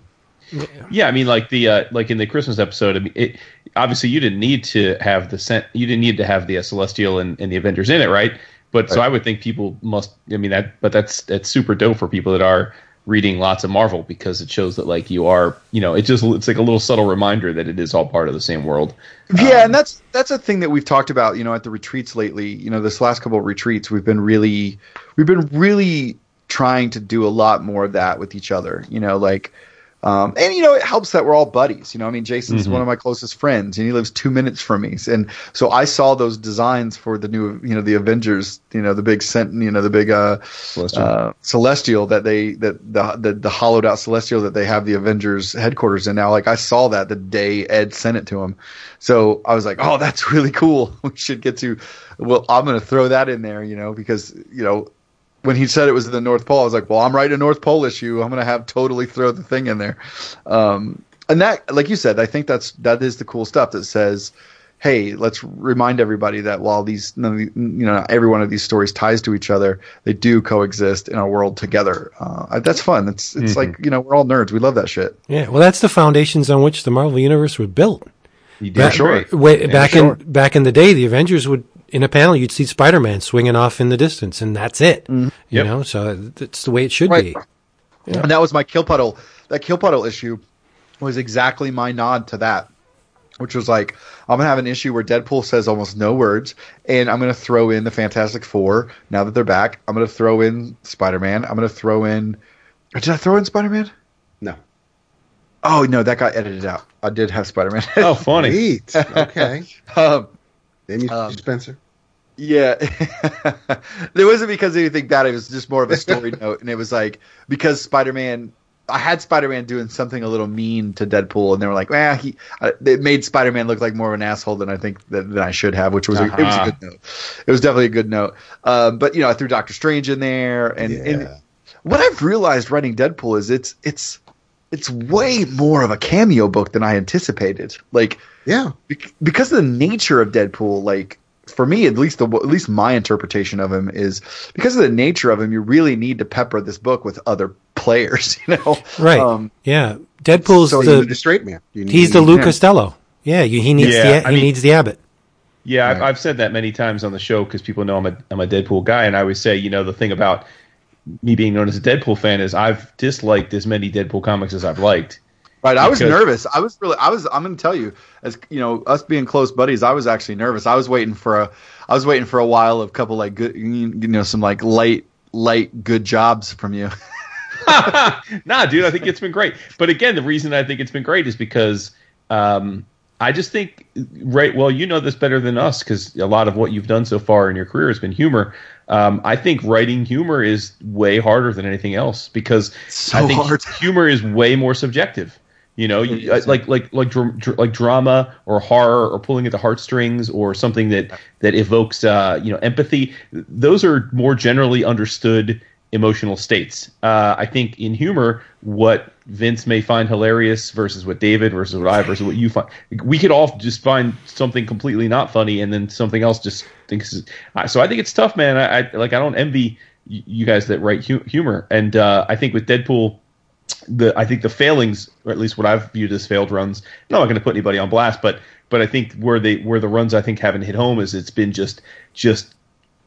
Yeah, I mean, like the uh, like in the Christmas episode, I mean, it, obviously you didn't need to have the you didn't need to have the uh, Celestial and, and the Avengers in it, right? But so I would think people must. I mean that, but that's that's super dope for people that are reading lots of Marvel because it shows that like you are, you know, it just it's like a little subtle reminder that it is all part of the same world. Yeah, and that's that's a thing that we've talked about, you know, at the retreats lately. You know, this last couple of retreats, we've been really we've been really trying to do a lot more of that with each other. You know, like um, and you know, it helps that we're all buddies. You know, I mean, Jason's one of my closest friends, and he lives two minutes from me. And so I saw those designs for the new, you know, the Avengers. You know, the big cent, you know, the big uh, Celestial. uh, celestial that they that the, the the hollowed out celestial that they have the Avengers headquarters in now. Like I saw that the day Ed sent it to him, so I was like, oh, that's really cool. We should get to. Well, I'm going to throw that in there, you know, because you know when he said it was the North Pole, I was like, well, I'm writing a North Pole issue. I'm going to have totally throw the thing in there. Um, and that, like you said, I think that's that is the cool stuff that says. Hey, let's remind everybody that while these, none of the- you know, every one of these stories ties to each other, they do coexist in our world together. Uh, that's fun. It's it's like you know we're all nerds. We love that shit. Yeah, well, that's the foundations on which the Marvel universe was built. You did Back, great. way, back sure. in back in the day, the Avengers would in a panel you'd see Spider Man swinging off in the distance, and that's it. You Yep. know, so that's the way it should Right. be. And that was my kill puddle. That kill puddle issue was exactly my nod to that, which was like I'm gonna have an issue where Deadpool says almost no words, and I'm gonna throw in the Fantastic Four. Now that they're back, I'm gonna throw in Spider Man. I'm gonna throw in. Did I throw in Spider Man? No. Oh no, that got edited out. I did have Spider Man. Oh, funny. Okay. um, then you, Um, Spencer. Yeah, it wasn't because of anything bad. It was just more of a story note, and it was like because Spider-Man. I had Spider-Man doing something a little mean to Deadpool, and they were like, "Well, he." Uh, it made Spider-Man look like more of an asshole than I think that, than I should have, which was a, it was a Uh-huh. good note. It was definitely a good note. Um, but you know, I threw Doctor Strange in there, and, and what I've realized writing Deadpool is it's it's it's way more of a cameo book than I anticipated. Like Yeah. bec- because of the nature of Deadpool, like for me, at least the at least my interpretation of him is because of the nature of him, you really need to pepper this book with other players. You know, Right. Um, yeah. Deadpool's So you need a the straight man. You he's the need- Lou yeah. Costello. Yeah, you, he needs Yeah, the I he mean- needs the Abbott. Yeah, I've, I've said that many times on the show because people know I'm a I'm a Deadpool guy, and I always say, you know, the thing about me being known as a Deadpool fan is I've disliked as many Deadpool comics as I've liked. Right. I was Because- nervous. I was really. I was. I'm going to tell you, as you know, us being close buddies, I was actually nervous. I was waiting for a. I was waiting for a while of couple like good, you know, some like light, light good jobs from you. nah, dude, I think it's been great. But again, the reason I think it's been great is because um, I just think, right? Well, you know this better than us because a lot of what you've done so far in your career has been humor. Um, I think writing humor is way harder than anything else because So I think hard. humor is way more subjective. You know, you, like like like dr- dr- like drama or horror or pulling at the heartstrings or something that that evokes uh, you know empathy. Those are more generally understood emotional states. Uh, I think in humor, what Vince may find hilarious versus what David versus what I versus what you find, we could all just find something completely not funny, and then something else just thinks. uh, So I think it's tough, man. I, I like I don't envy you guys that write hu- humor, and uh, I think with Deadpool the I think the failings, or at least what I've viewed as failed runs. I'm not going to put anybody on blast, but but I think where they where the runs I think haven't hit home is it's been just just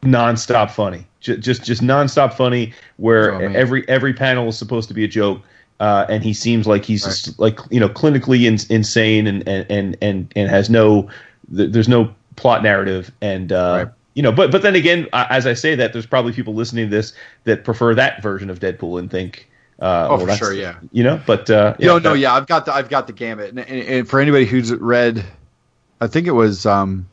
nonstop funny, just just, just nonstop funny. Where Oh, every every panel is supposed to be a joke, uh, and he seems like he's just like you know clinically in, insane and and and and and has no th- there's no plot narrative and. Uh, Right. You know, but but then again, as I say that, there's probably people listening to this that prefer that version of Deadpool and think, Uh, Oh, for sure, yeah. You know, but uh, no, no, that- yeah, I've got the I've got the gamut, and, and, and for anybody who's read, I think it was um,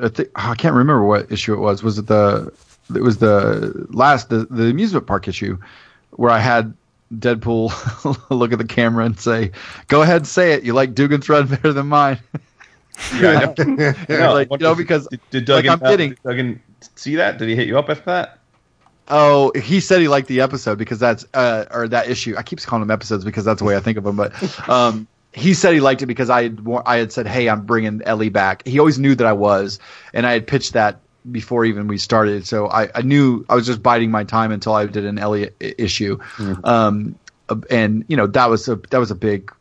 I think I can't remember what issue it was. Was it the it was the last the the amusement park issue where I had Deadpool look at the camera and say, "Go ahead and say it. You like Duggan's run better than mine." Yeah. No, like, you know, because did, did like, I'm kidding. did Duggan see that? Did he hit you up after that? Oh, he said he liked the episode because that's uh, or that issue. I keep calling them episodes because that's the way I think of them. But um, he said he liked it because I had I had said, "Hey, I'm bringing Ellie back." He always knew that I was, and I had pitched that before even we started. So I, I knew I was just biding my time until I did an Ellie i- issue. Um, uh, and you know that was a that was a big.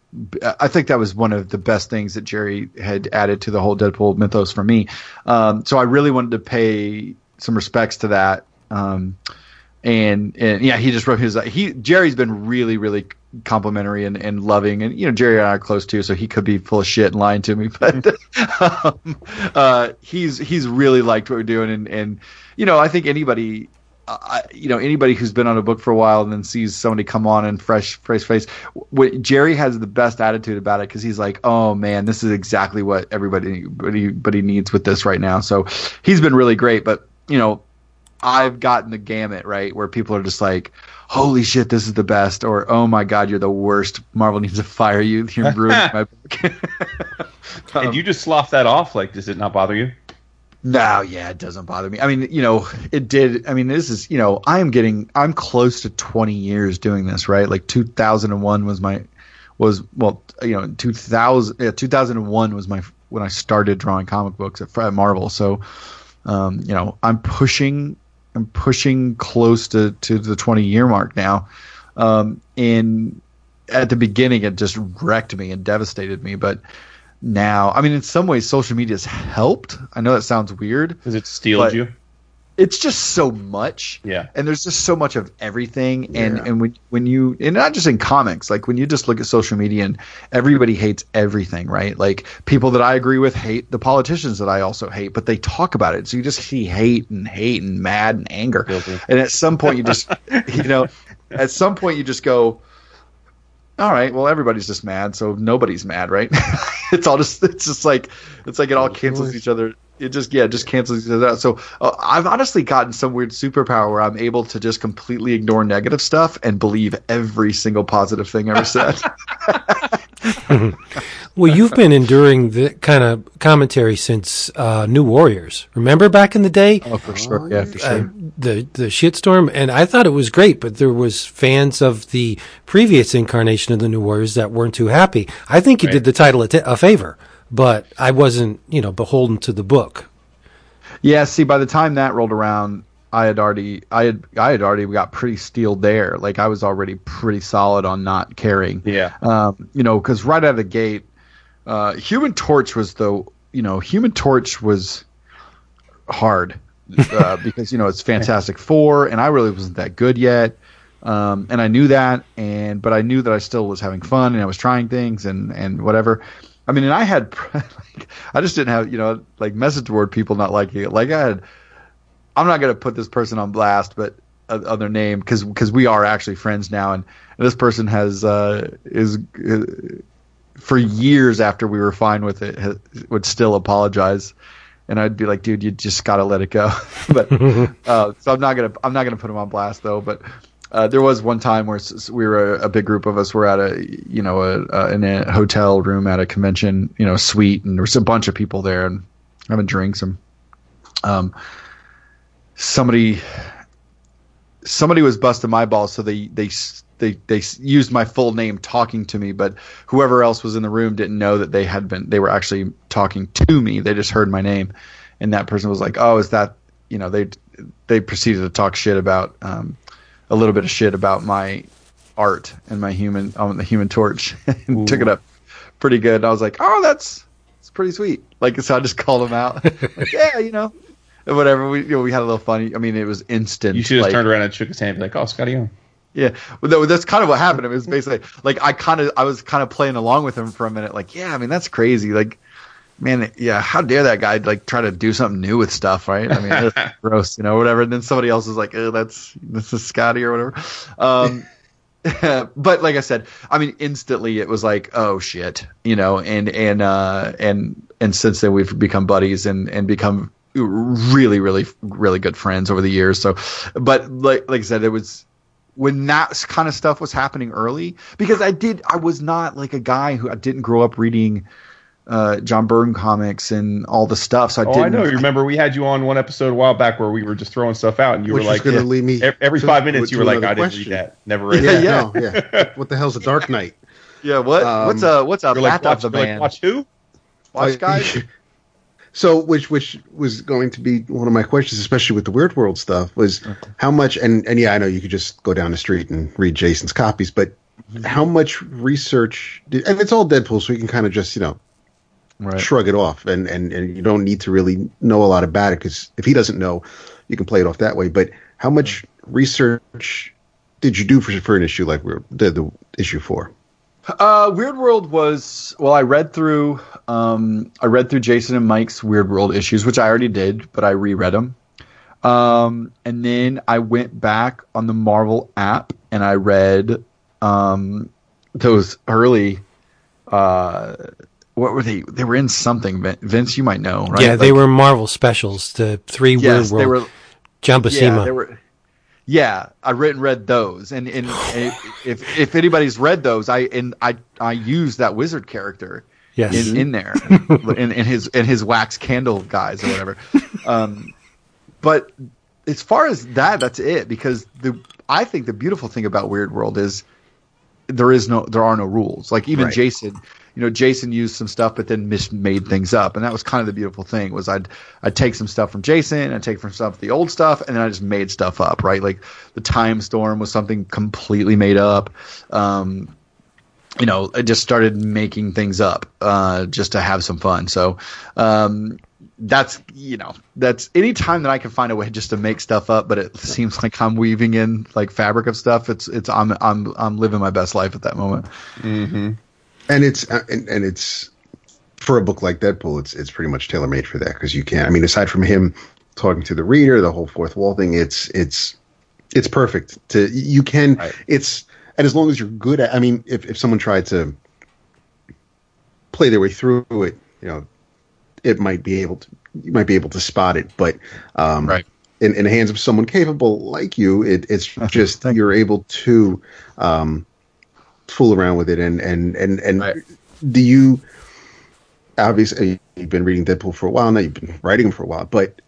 I think that was one of the best things that Gerry had added to the whole Deadpool mythos for me. Um, so I really wanted to pay some respects to that. Um, and and yeah, he just wrote his. He Gerry's been really really complimentary and, and loving, and you know Gerry and I are close too, so he could be full of shit and lying to me, but um, uh, he's he's really liked what we're doing, and and you know I think anybody. I, you know anybody who's been on a book for a while and then sees somebody come on and fresh fresh face what, Gerry has the best attitude about it because he's like oh man this is exactly what everybody everybody, everybody needs with this right now so he's been really great but you know I've gotten the gamut right where people are just like, "Holy shit, this is the best," or "Oh my god, you're the worst." Marvel needs to fire you. You're ruining my book. Um, and you just slough that off. Like, does it not bother you? no, yeah, it doesn't bother me. I mean, you know, it did. I mean, this is, you know, I am getting, I'm close to 20 years doing this, right? Like 2001 was my, was well, you know, 2000, yeah, 2001 was my when I started drawing comic books at, at Marvel. So, um, you know, I'm pushing, I'm pushing close to to the 20 year mark now. Um, and at the beginning, it just wrecked me and devastated me, but now, I mean, in some ways, social media has helped. I know that sounds weird. Because it steeled you? It's just so much. Yeah. and there's just so much of everything. And Yeah. and when when you and not just in comics like when you just look at social media and everybody hates everything right? Like people that i agree with hate the politicians that i also hate but they talk about it. So you just see hate and hate and mad and anger. Guilty. and at some point you just you know at some point you just go all right well everybody's just mad so nobody's mad right? It's all just it's just like it's like it all oh, cancels each other it just yeah just cancels each other out. So uh, i've honestly gotten some weird superpower where i'm able to just completely ignore negative stuff and believe every single positive thing ever said. Well, you've been enduring the kind of commentary since uh, New Warriors. Remember back in the day, oh for sure. Yeah for uh, the the shitstorm, and I thought it was great, but there was fans of the previous incarnation of the New Warriors that weren't too happy. I think you did the title a, t- a favor, but I wasn't, you know, beholden to the book. Yeah, see, by the time that rolled around, I had already, I had, I had already got pretty steeled there. Like I was already pretty solid on not caring. Yeah. Um, you know, because right out of the gate, uh, Human Torch was the, you know, Human Torch was hard uh, because you know it's Fantastic Four, and I really wasn't that good yet. Um, and I knew that, and but I knew that I still was having fun, and I was trying things, and and whatever. I mean, and I had, like, I just didn't have, you know, like message board people not liking it. Like I had, I'm not gonna put this person on blast, but uh, on their name because because we are actually friends now, and, and this person has uh, is. Uh, for years after we were fine with it, ha- would still apologize, and I'd be like, "Dude, you just gotta let it go." but uh, so I'm not gonna I'm not gonna put him on blast though. But uh, there was one time where we were a, a big group of us were at a you know a, a, in a hotel room at a convention you know suite, and there was a bunch of people there and having drinks and um somebody somebody was busting my balls, so they they they they used my full name talking to me, but whoever else was in the room didn't know that they had been they were actually talking to me. They just heard my name, and that person was like, "Oh, is that you know?" They they proceeded to talk shit about um, a little bit of shit about my art and my human on the Human Torch, and took it up pretty good. And I was like, "Oh, that's it's pretty sweet." Like so, I just called him out. like, yeah, you know. and Whatever we you know, we had a little funny. I mean, it was instant. You should have like- turned around and shook his hand and be like, oh, Skottie Young. yeah, well, that- that's kind of what happened. It was basically like I kind of I was kind of playing along with him for a minute. Like, yeah, I mean that's crazy. Like, man, yeah, how dare that guy like try to do something new with stuff, right? I mean, that's gross, you know, whatever. And then somebody else is like, oh, that's this is Skottie or whatever. Um, but like I said, I mean, instantly it was like, oh shit, you know, and and uh, and and since then we've become buddies and and become really, really, really good friends over the years. So, but like like I said, it was when that kind of stuff was happening early because I did I was not like a guy who I didn't grow up reading uh, John Byrne comics and all the stuff. So I Oh, didn't. I know. You remember we had you on one episode a while back where we were just throwing stuff out, and you Which were like, going to yeah, lead me every to- five minutes, to you were like, another I didn't read that. Never read Yeah, that. no, yeah. What the hell's a Dark Knight? Yeah. What? Um, what's a what's a You're like, bat watch, of the you're man? like, watch who? Watch Uh, guys. So, which which was going to be one of my questions, especially with the Weird World stuff, was how much and and yeah, I know you could just go down the street and read Jason's copies, but how much research did, and it's all Deadpool, so you can kind of just you know Right. shrug it off, and and and you don't need to really know a lot about it because if he doesn't know, you can play it off that way. But how much research did you do for for an issue like we the, the issue four? Uh, Weird World was well. I read through. Um, I read through Jason and Mike's Weird World issues, which I already did, but I reread them. Um, and then I went back on the Marvel app and I read um, those early. Uh, what were they? They were in something. Vince, you might know, right? Yeah, they Like- were Marvel specials. The three Yes, Weird they World. were. John Yeah, they were. Yeah, I read and read those, and and if if anybody's read those, I and I I used that wizard character yes. in, in there in, in his in his wax candle guys or whatever. Um, but as far as that, that's it because the I think the beautiful thing about Weird World is there is no there are no rules. Like even Right. Jason, you know, Jason used some stuff but then made things up, and that was kind of the beautiful thing was I'd I'd take some stuff from Jason, I'd take from stuff the old stuff, and then I just made stuff up. Right, like the Time Storm was something completely made up. Um, you know, I just started making things up uh, just to have some fun. So um, that's you know that's any time that I can find a way just to make stuff up, but it seems like I'm weaving in like fabric of stuff. It's it's I'm I'm I'm living my best life at that moment. And it's uh, and, and it's for a book like Deadpool, it's it's pretty much tailor made for that because you can't. I mean, aside from him talking to the reader, the whole fourth wall thing, it's it's it's perfect. To you can Right. it's and as long as you're good at. I mean, if if someone tried to play their way through it, you know, it might be able to you might be able to spot it, but um, Right. in, in the hands of someone capable like you, it, it's just you're able to um, fool around with it and and and and Right. do you obviously you've been reading Deadpool for a while now you've been writing him for a while but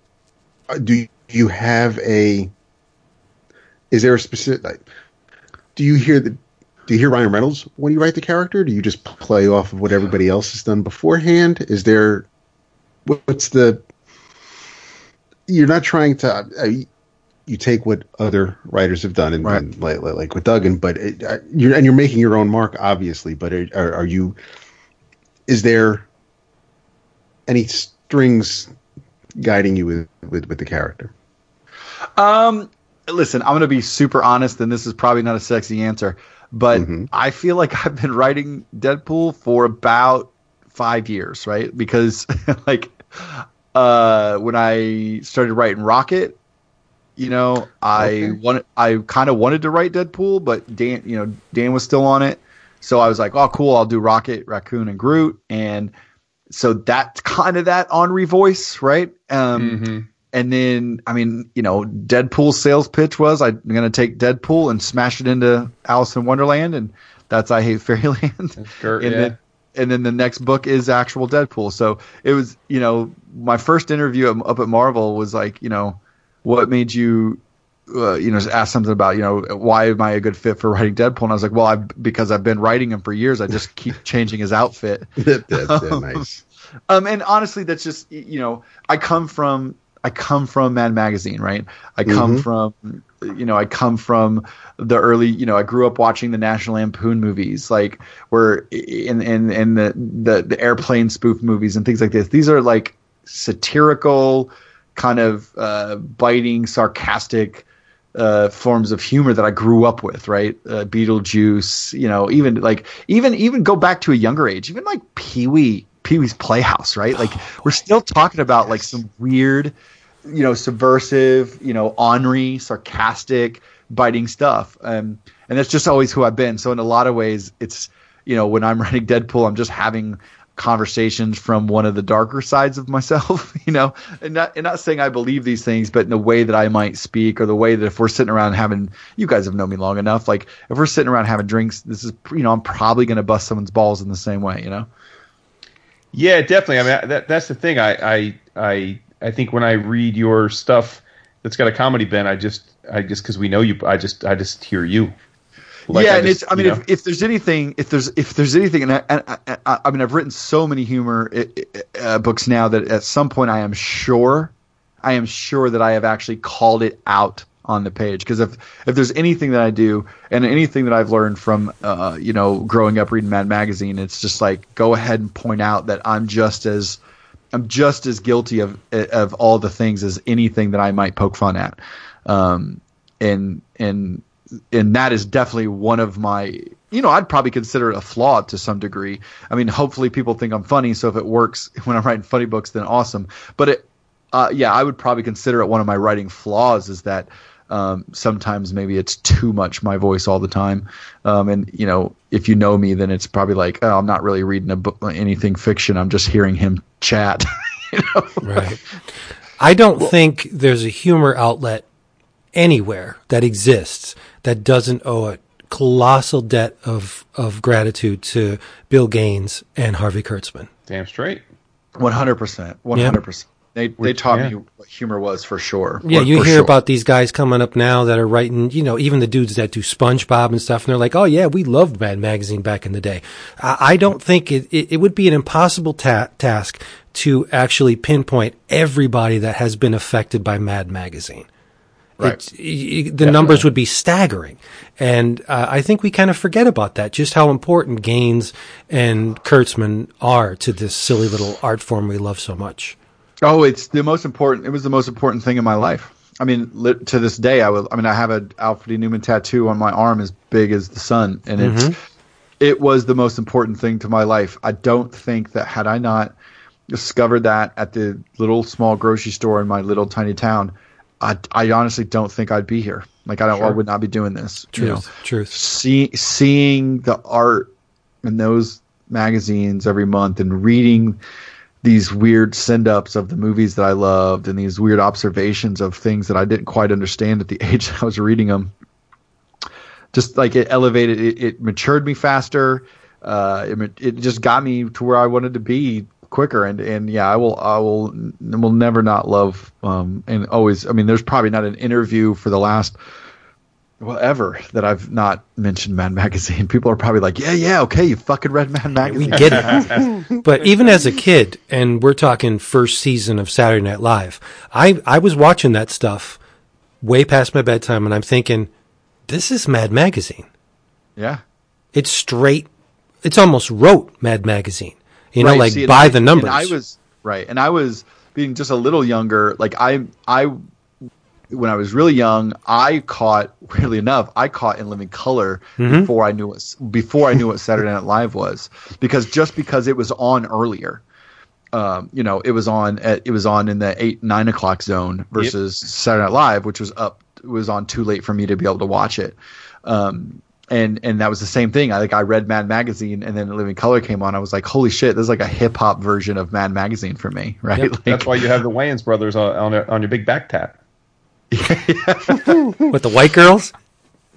uh, do you have a is there a specific like, do you hear the do you hear Ryan Reynolds when you write the character do you just play off of what everybody else has done beforehand is there what's the you're not trying to uh, you take what other writers have done and, Right. and like, like like with Duggan, but it, uh, you're and you're making your own mark, obviously. But are, are, are you? Is there any strings guiding you with with, with the character? Um, listen, I'm going to be super honest, and this is probably not a sexy answer, but Mhm. I feel like I've been writing Deadpool for about five years, right? Because like, uh, when I started writing Rocket, you know, I Okay. wanted, I kind of wanted to write Deadpool, but Dan, you know, Dan was still on it, so I was like, oh, cool, I'll do Rocket, Raccoon, and Groot, and so that's kind of that Henri voice, right? Um, Mm-hmm. and then, I mean, you know, Deadpool's sales pitch was I'm going to take Deadpool and smash it into Alice in Wonderland, and that's I Hate Fairyland. Gert, and yeah. then, and then the next book is actual Deadpool. So it was, you know, my first interview up at Marvel was like, you know, what made you, uh, you know, ask something about, you know, why am I a good fit for writing Deadpool? And I was like, well, I because I've been writing him for years. I just keep changing his outfit. That, uh, nice. Um, and honestly, that's just you know, I come from I come from Mad Magazine, right? I come Mhm. from you know, I come from the early, you know, I grew up watching the National Lampoon movies, like where in in and the, the the airplane spoof movies and things like this. These are like satirical, kind of uh, biting, sarcastic uh, forms of humor that I grew up with, right? Uh, Beetlejuice, you know, even like even even go back to a younger age, even like Pee Wee Pee Wee's Playhouse, right? Like we're still talking about like some weird, you know, subversive, you know, ornery, sarcastic, biting stuff. Um, and that's just always who I've been. So in a lot of ways, it's you know when I'm writing Deadpool, I'm just having conversations from one of the darker sides of myself, you know, and not, and not saying I believe these things, but in the way that I might speak or the way that if we're sitting around having, you guys have known me long enough, like if we're sitting around having drinks, this is, you know, I'm probably going to bust someone's balls in the same way, you know? Yeah, definitely. I mean, that, that's the thing. I, I, I, I think when I read your stuff that's got a comedy bent, I just, I just, cause we know you, I just, I just hear you. Like, yeah, I and just, it's. I mean, if, if there's anything, if there's if there's anything, and I, and I, I mean, I've written so many humor uh, books now that at some point I am sure, I am sure that I have actually called it out on the page because if if there's anything that I do and anything that I've learned from uh, you know growing up reading Mad Magazine, it's just like go ahead and point out that I'm just as I'm just as guilty of of all the things as anything that I might poke fun at, um, and and and that is definitely one of my you know i'd probably consider it a flaw to some degree. I mean hopefully people think i'm funny so if it works when i'm writing funny books then awesome. But it uh, yeah i would probably consider it one of my writing flaws is that um, sometimes maybe it's too much my voice all the time. Um, and you know if you know me then it's probably like oh, i'm not really reading a book anything fiction. I'm just hearing him chat. You know? right. I don't well, think there's a humor outlet anywhere that exists that doesn't owe a colossal debt of, of gratitude to Bill Gaines and Harvey Kurtzman. Damn straight. 100%. 100%. They, they taught yeah. me what humor was for sure. Yeah, for, you hear sure. about these guys coming up now that are writing, you know, even the dudes that do SpongeBob and stuff, and they're like, oh, yeah, we loved Mad Magazine back in the day. I, I don't think it, it, it, would be an impossible ta- task to actually pinpoint everybody that has been affected by Mad Magazine. Right. the Definitely. numbers would be staggering. And uh, I think we kind of forget about that, just how important Gaines and Kurtzman are to this silly little art form we love so much. Oh, it's the most important. It was the most important thing in my life. I mean, to this day, I will. I mean, I have an Alfred E. Neuman tattoo on my arm as big as the sun, and it's mm-hmm. it was the most important thing to my life. I don't think that had I not discovered that at the little small grocery store in my little tiny town, I, I honestly don't think I'd be here. Like I don't, sure. I would not be doing this. Truth, you know? truth. See, seeing the art in those magazines every month and reading these weird send ups of the movies that I loved and these weird observations of things that I didn't quite understand at the age I was reading them. Just like it elevated, it, it matured me faster. Uh, it, it just got me to where I wanted to be quicker. And and yeah i will i will will never not love um and always i mean there's probably not an interview for the last well ever that i've not mentioned mad magazine. People are probably like yeah yeah okay you fucking read mad magazine we get it. But even as a kid and we're talking first season of saturday night live i i was watching that stuff way past my bedtime and i'm thinking this is mad magazine. Yeah. It's straight it's almost wrote mad magazine you know, right, like see, by I, the numbers. I was right, and I was being just a little younger. Like I, I, when I was really young, I caught. Weirdly enough, I caught in living color mm-hmm. before I knew what before I knew what Saturday Night Live was, because just because it was on earlier. Um, you know, it was on at, it was on in the eight nine o'clock zone versus yep. Saturday Night Live, which was up was on too late for me to be able to watch it. Um, and and that was the same thing. I like I read Mad Magazine, and then Living Color came on. I was like, holy shit, this is like a hip hop version of Mad Magazine for me, right? Yep. Like, That's why you have the Wayans brothers on on, on your big back tat. With the white girls.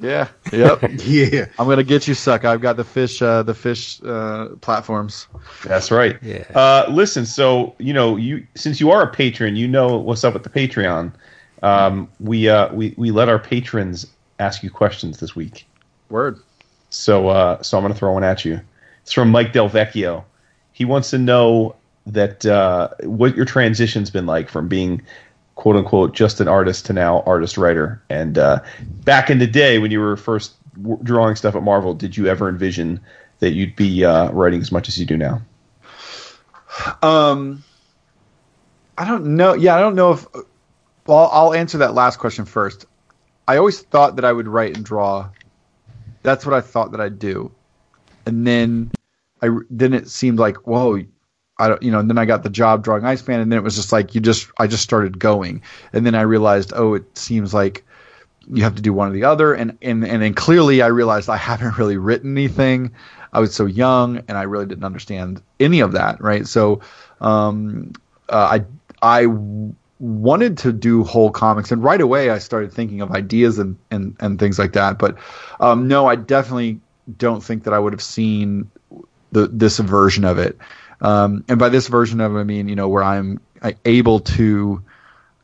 Yeah. Yep. yeah. I'm gonna get you, suck. I've got the fish, uh, the fish uh, platforms. That's right. Yeah. Uh, listen, so you know, you since you are a patron, you know what's up with the Patreon. Um, we uh, we we let our patrons ask you questions this week. Word. So, uh, so I'm going to throw one at you. It's from Mike Del Vecchio. He wants to know that uh, what your transition's been like from being quote unquote just an artist to now artist writer. And uh, back in the day when you were first w- drawing stuff at Marvel, did you ever envision that you'd be uh, writing as much as you do now? Um, I don't know. Yeah, I don't know if. Well, I'll answer that last question first. I always thought that I would write and draw that's what I thought that I'd do. And then I then it seemed like, whoa, I don't, you know, and then I got the job drawing Iceman, and then it was just like you just, I just started going, and then I realized, oh, it seems like you have to do one or the other, and and and then clearly I realized I haven't really written anything. I was so young, and I really didn't understand any of that, right? So, um, uh, I I wanted to do whole comics, and right away I started thinking of ideas and and and things like that. But um, no, I definitely don't think that I would have seen the this version of it. Um, and by this version of it, I mean you know where I'm able to,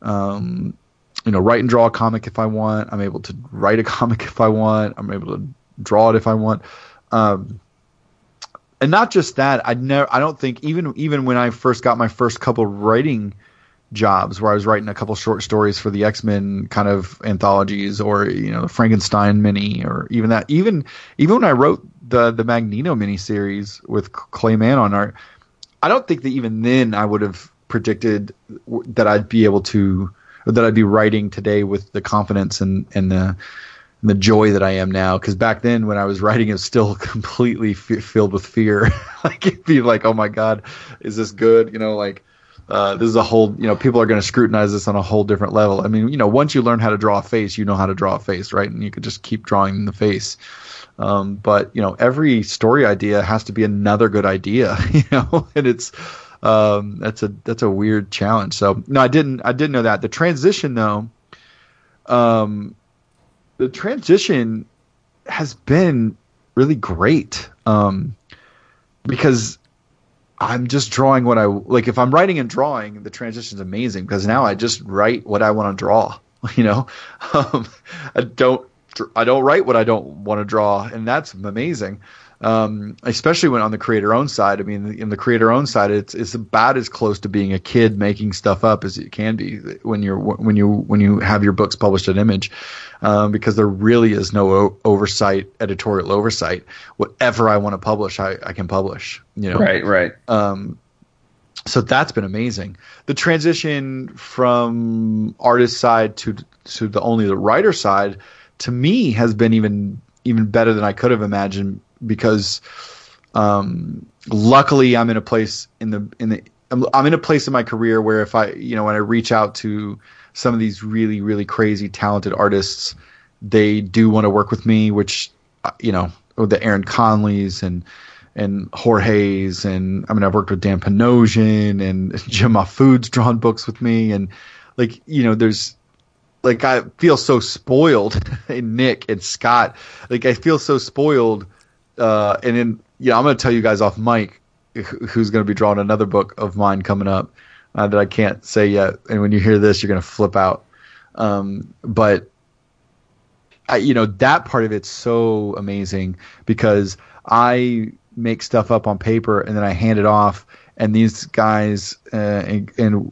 um, you know, write and draw a comic if I want. I'm able to write a comic if I want. I'm able to draw it if I want. Um, and not just that, I never. I don't think even even when I first got my first couple writing jobs where I was writing a couple short stories for the X Men kind of anthologies, or you know, the Frankenstein mini, or even that. Even even when I wrote the the Magneto miniseries with Clay Mann on art, I don't think that even then I would have predicted that I'd be able to that I'd be writing today with the confidence and and the and the joy that I am now. Because back then, when I was writing, it was still completely f- filled with fear. like it'd be like, oh my god, is this good? You know, like. Uh, this is a whole, you know, people are going to scrutinize this on a whole different level. I mean, you know, once you learn how to draw a face, you know how to draw a face, right? And you could just keep drawing the face. Um, but you know, every story idea has to be another good idea, you know, and it's um, that's a that's a weird challenge. So no, I didn't I didn't know that. The transition though, um, the transition has been really great. Um, because I'm just drawing what I like. If I'm writing and drawing, the transition is amazing because now I just write what I want to draw. You know, um, I don't I don't write what I don't want to draw, and that's amazing. Um, especially when on the creator owned side. I mean, in the creator owned side, it's it's about as close to being a kid making stuff up as it can be when you're when you when you have your books published at Image, um, because there really is no o- oversight, editorial oversight. Whatever I want to publish, I, I can publish. You know, right, right. Um, so that's been amazing. The transition from artist side to to the only the writer side to me has been even even better than I could have imagined because um, luckily I'm in a place in the in the I'm, in a place in my career where if I you know when I reach out to some of these really really crazy talented artists they do want to work with me which uh, you know the Aaron Conleys and and Jorge's and I mean I've worked with Dan Panosian and Jim Mahfood's drawn books with me and like you know there's like I feel so spoiled in Nick and Scott. Like I feel so spoiled uh, and then yeah, I'm going to tell you guys off mic who's going to be drawing another book of mine coming up uh, that I can't say yet. And when you hear this, you're going to flip out. Um, but I, you know, that part of it's so amazing because I make stuff up on paper and then I hand it off, and these guys uh, and, and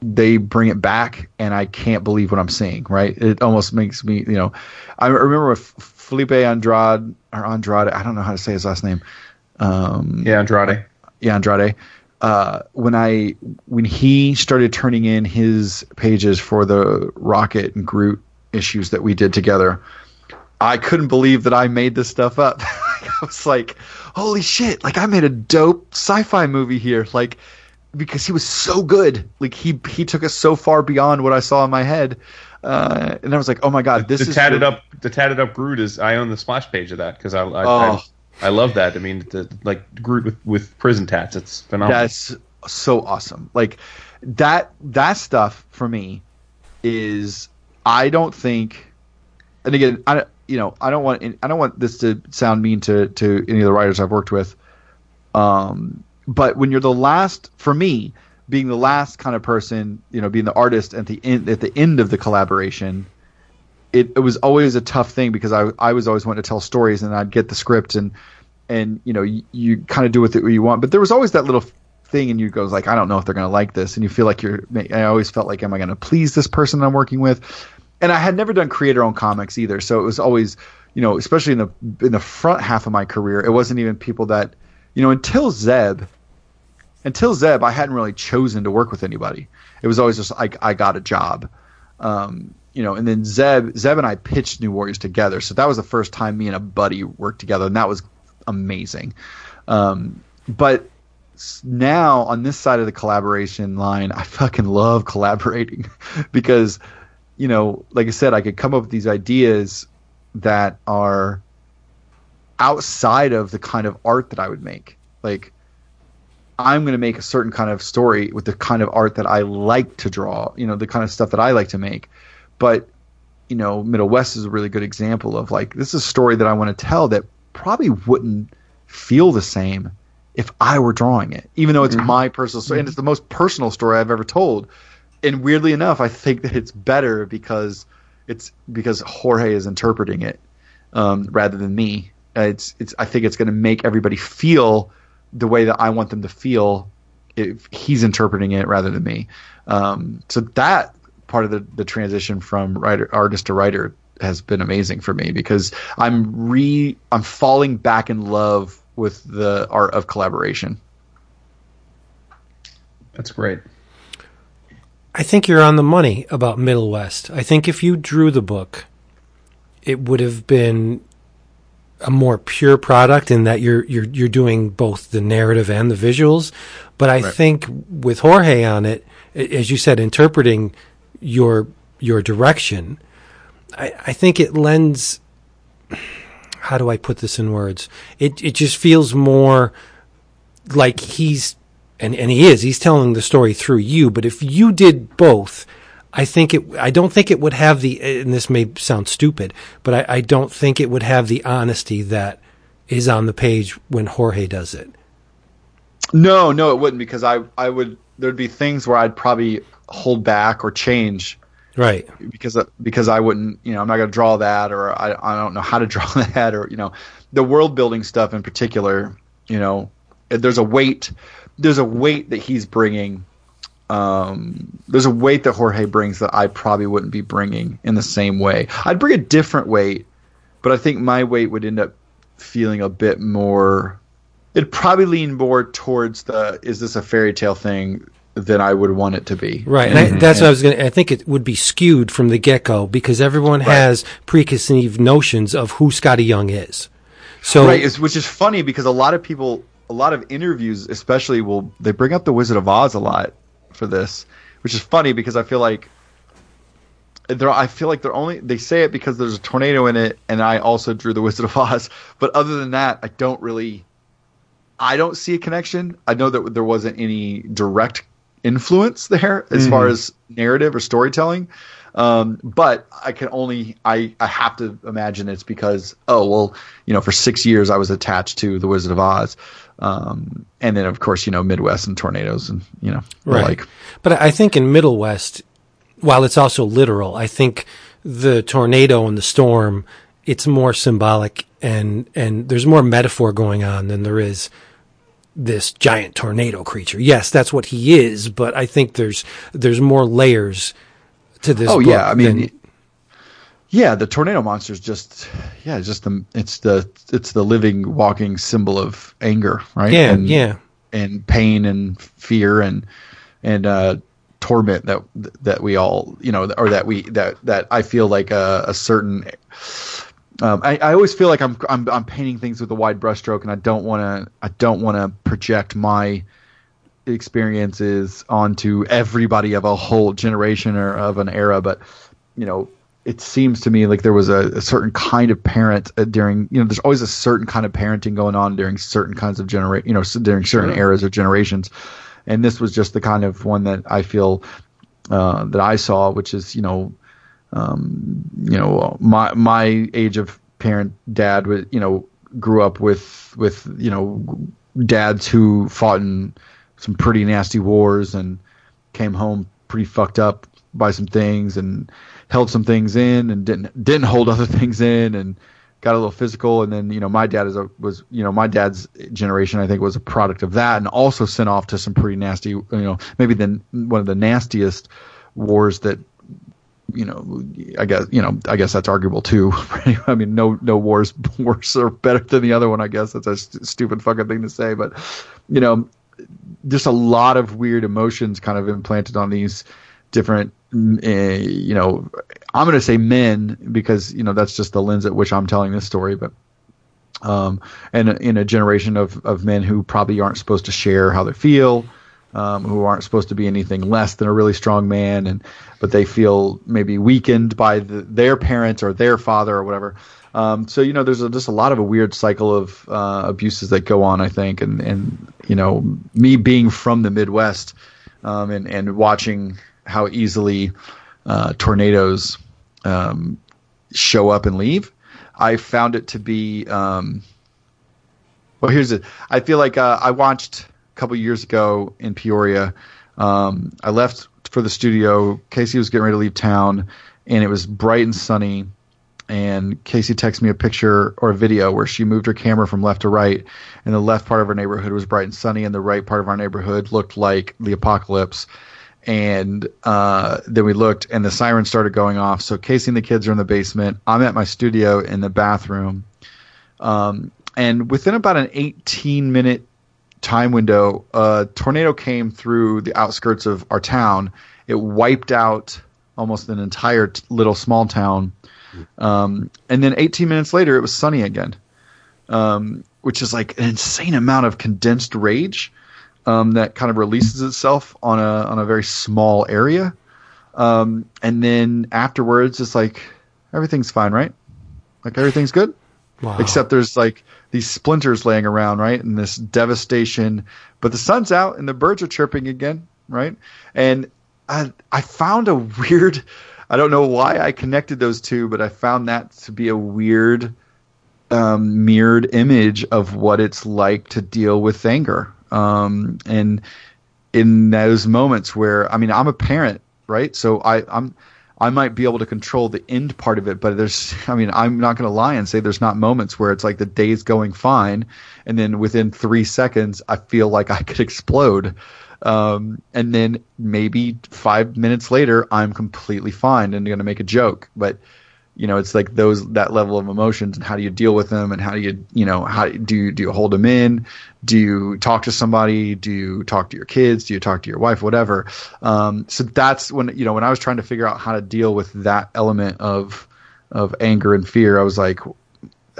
they bring it back and I can't believe what I'm seeing, right? It almost makes me, you know, I remember with Felipe Andrade or Andrade, I don't know how to say his last name. Um, yeah, Andrade. Yeah, Andrade. Uh, when I when he started turning in his pages for the Rocket and Groot issues that we did together, I couldn't believe that I made this stuff up. I was like, "Holy shit! Like I made a dope sci-fi movie here!" Like because he was so good. Like he he took us so far beyond what I saw in my head. Uh, and I was like, "Oh my god, this the is tatted up the tatted up Groot is I own the splash page of that because I I, Oh. I I love that. I mean, the, like Groot with with prison tats. It's phenomenal. That's so awesome. Like that that stuff for me is I don't think and again I you know I don't want I don't want this to sound mean to to any of the writers I've worked with um but when you're the last for me being the last kind of person you know being the artist at the end at the end of the collaboration it, it was always a tough thing because I I was always wanting to tell stories and I'd get the script and and you know you, you kind of do with it what you want. But there was always that little thing and you go like I don't know if they're going to like this. And you feel like you're I always felt like am I going to please this person I'm working with? And I had never done creator owned comics either. So it was always you know especially in the in the front half of my career it wasn't even people that you know until Zeb until Zeb I hadn't really chosen to work with anybody it was always just like I got a job um, you know, and then Zeb, Zeb and I pitched New Warriors together. So that was the first time me and a buddy worked together, and that was amazing. Um, but now on this side of the collaboration line, I fucking love collaborating because, you know, like I said, I could come up with these ideas that are outside of the kind of art that I would make. Like, I'm going to make a certain kind of story with the kind of art that I like to draw, you know, the kind of stuff that I like to make. But, you know, Middlewest is a really good example of like, this is a story that I want to tell that probably wouldn't feel the same if I were drawing it, even though it's my personal story and it's the most personal story I've ever told. And weirdly enough, I think that it's better because it's because Jorge is interpreting it um, rather than me. Uh, it's it's. I think it's going to make everybody feel the way that I want them to feel if he's interpreting it rather than me. Um, so that part of the, the transition from writer artist to writer has been amazing for me because I'm re I'm falling back in love with the art of collaboration. That's great. I think you're on the money about Middlewest. I think if you drew the book, it would have been a more pure product in that you're you're you're doing both the narrative and the visuals. But I think with Jorge on it, as you said, interpreting your your direction, I, I think it lends. How do I put this in words? It it just feels more like he's and and he is he's telling the story through you but if you did both i think it i don't think it would have the and this may sound stupid but i, I don't think it would have the honesty that is on the page when jorge does it. No, no, it wouldn't because I I would there'd be things where I'd probably hold back or change. Right. Because because I wouldn't you know I'm not going to draw that or I I don't know how to draw that or you know the world building stuff in particular you know there's a weight there's a weight that he's bringing um, there's a weight that Jorge brings that I probably wouldn't be bringing in the same way. I'd bring a different weight but I think my weight would end up feeling a bit more it'd probably lean more towards the is this a fairy tale thing than I would want it to be. Right and I, that's what i was going to i think it would be skewed from the get-go because everyone has preconceived notions of who Skottie Young is. So right it's, which is funny because a lot of people a lot of interviews especially will they bring up the wizard of oz a lot for this which is funny because i feel like they're, I feel like they're only they say it because there's a tornado in it, and I also drew the Wizard of Oz. But other than that, I don't really, I don't see a connection. I know that there wasn't any direct influence there as far as narrative or storytelling. Um, but I can only I I have to imagine it's because oh well you know for six years I was attached to the Wizard of Oz, um, and then of course you know Midwest and tornadoes and you know Right. like But I think in Middlewest, while it's also literal, I think the tornado and the storm, it's more symbolic and and there's more metaphor going on than there is this giant tornado creature. Yes, that's what he is, but I think there's there's more layers to this. Oh yeah, I mean, yeah, the tornado monster is just yeah, it's just the it's the it's the living, walking symbol of anger, right? yeah, and, yeah, and pain and fear and and uh, torment that that we all you know or that we that that I feel like a, a certain. Um, I, I always feel like I'm, I'm I'm painting things with a wide brushstroke, and I don't want to I don't want to project my experiences onto everybody of a whole generation or of an era. But you know, it seems to me like there was a, a certain kind of parent uh, during you know there's always a certain kind of parenting going on during certain kinds of genera you know during certain eras or generations, and this was just the kind of one that I feel uh, that I saw, which is you know um, you know my my age of parent dad was you know grew up with with you know dads who fought in some pretty nasty wars and came home pretty fucked up by some things and held some things in and didn't didn't hold other things in and got a little physical and then you know my dad is a was you know my dad's generation I think was a product of that and also sent off to some pretty nasty you know maybe then one of the nastiest wars that you know, I guess you know, I guess that's arguable too. I mean, no, no wars worse or better than the other one. I guess that's a st- stupid fucking thing to say, but you know, just a lot of weird emotions kind of implanted on these different, you know, I'm going to say men because you know that's just the lens at which I'm telling this story, but um, and in a generation of, of men who probably aren't supposed to share how they feel, um, who aren't supposed to be anything less than a really strong man, and but they feel maybe weakened by the, their parents or their father or whatever. Um, so you know, there's a, just a lot of a weird cycle of uh, abuses that go on, I think, and and you know, me being from the Midwest um, and and watching how easily uh, tornadoes um, show up and leave, I found it to be. Um, well, here's it. I feel like uh, I watched a couple years ago in Peoria. Um, I left for the studio. Casey was getting ready to leave town, and it was bright and sunny and Casey texted me a picture or a video where she moved her camera from left to right, and the left part of our neighborhood was bright and sunny, and the right part of our neighborhood looked like the apocalypse. And uh, then we looked, and the siren started going off. So Casey and the kids are in the basement. I'm at my studio in the bathroom, um, and within about an 18 minute time window, a tornado came through the outskirts of our town. It wiped out almost an entire t- little small town um, and then 18 minutes later, it was sunny again, um, which is like an insane amount of condensed rage um, that kind of releases itself on a on a very small area. Um, and then afterwards, it's like everything's fine, right? Like everything's good, Wow. except there's like these splinters laying around, right? And this devastation. But the sun's out and the birds are chirping again, right? And I I found a weird I don't know why I connected those two, but I found that to be a weird um, mirrored image of what it's like to deal with anger. Um, and in those moments where, I mean, I'm a parent, right? So I, I'm, I might be able to control the end part of it, but there's, I mean, I'm not going to lie and say there's not moments where it's like the day's going fine, and then within three seconds, I feel like I could explode. Um, and then maybe five minutes later, I'm completely fine and going to make a joke. But you know, it's like those that level of emotions, and how do you deal with them, and how do you, you know, how do you do you hold them in? Do you talk to somebody? Do you talk to your kids? Do you talk to your wife? Whatever. Um, so that's when you know when I was trying to figure out how to deal with that element of of anger and fear, I was like,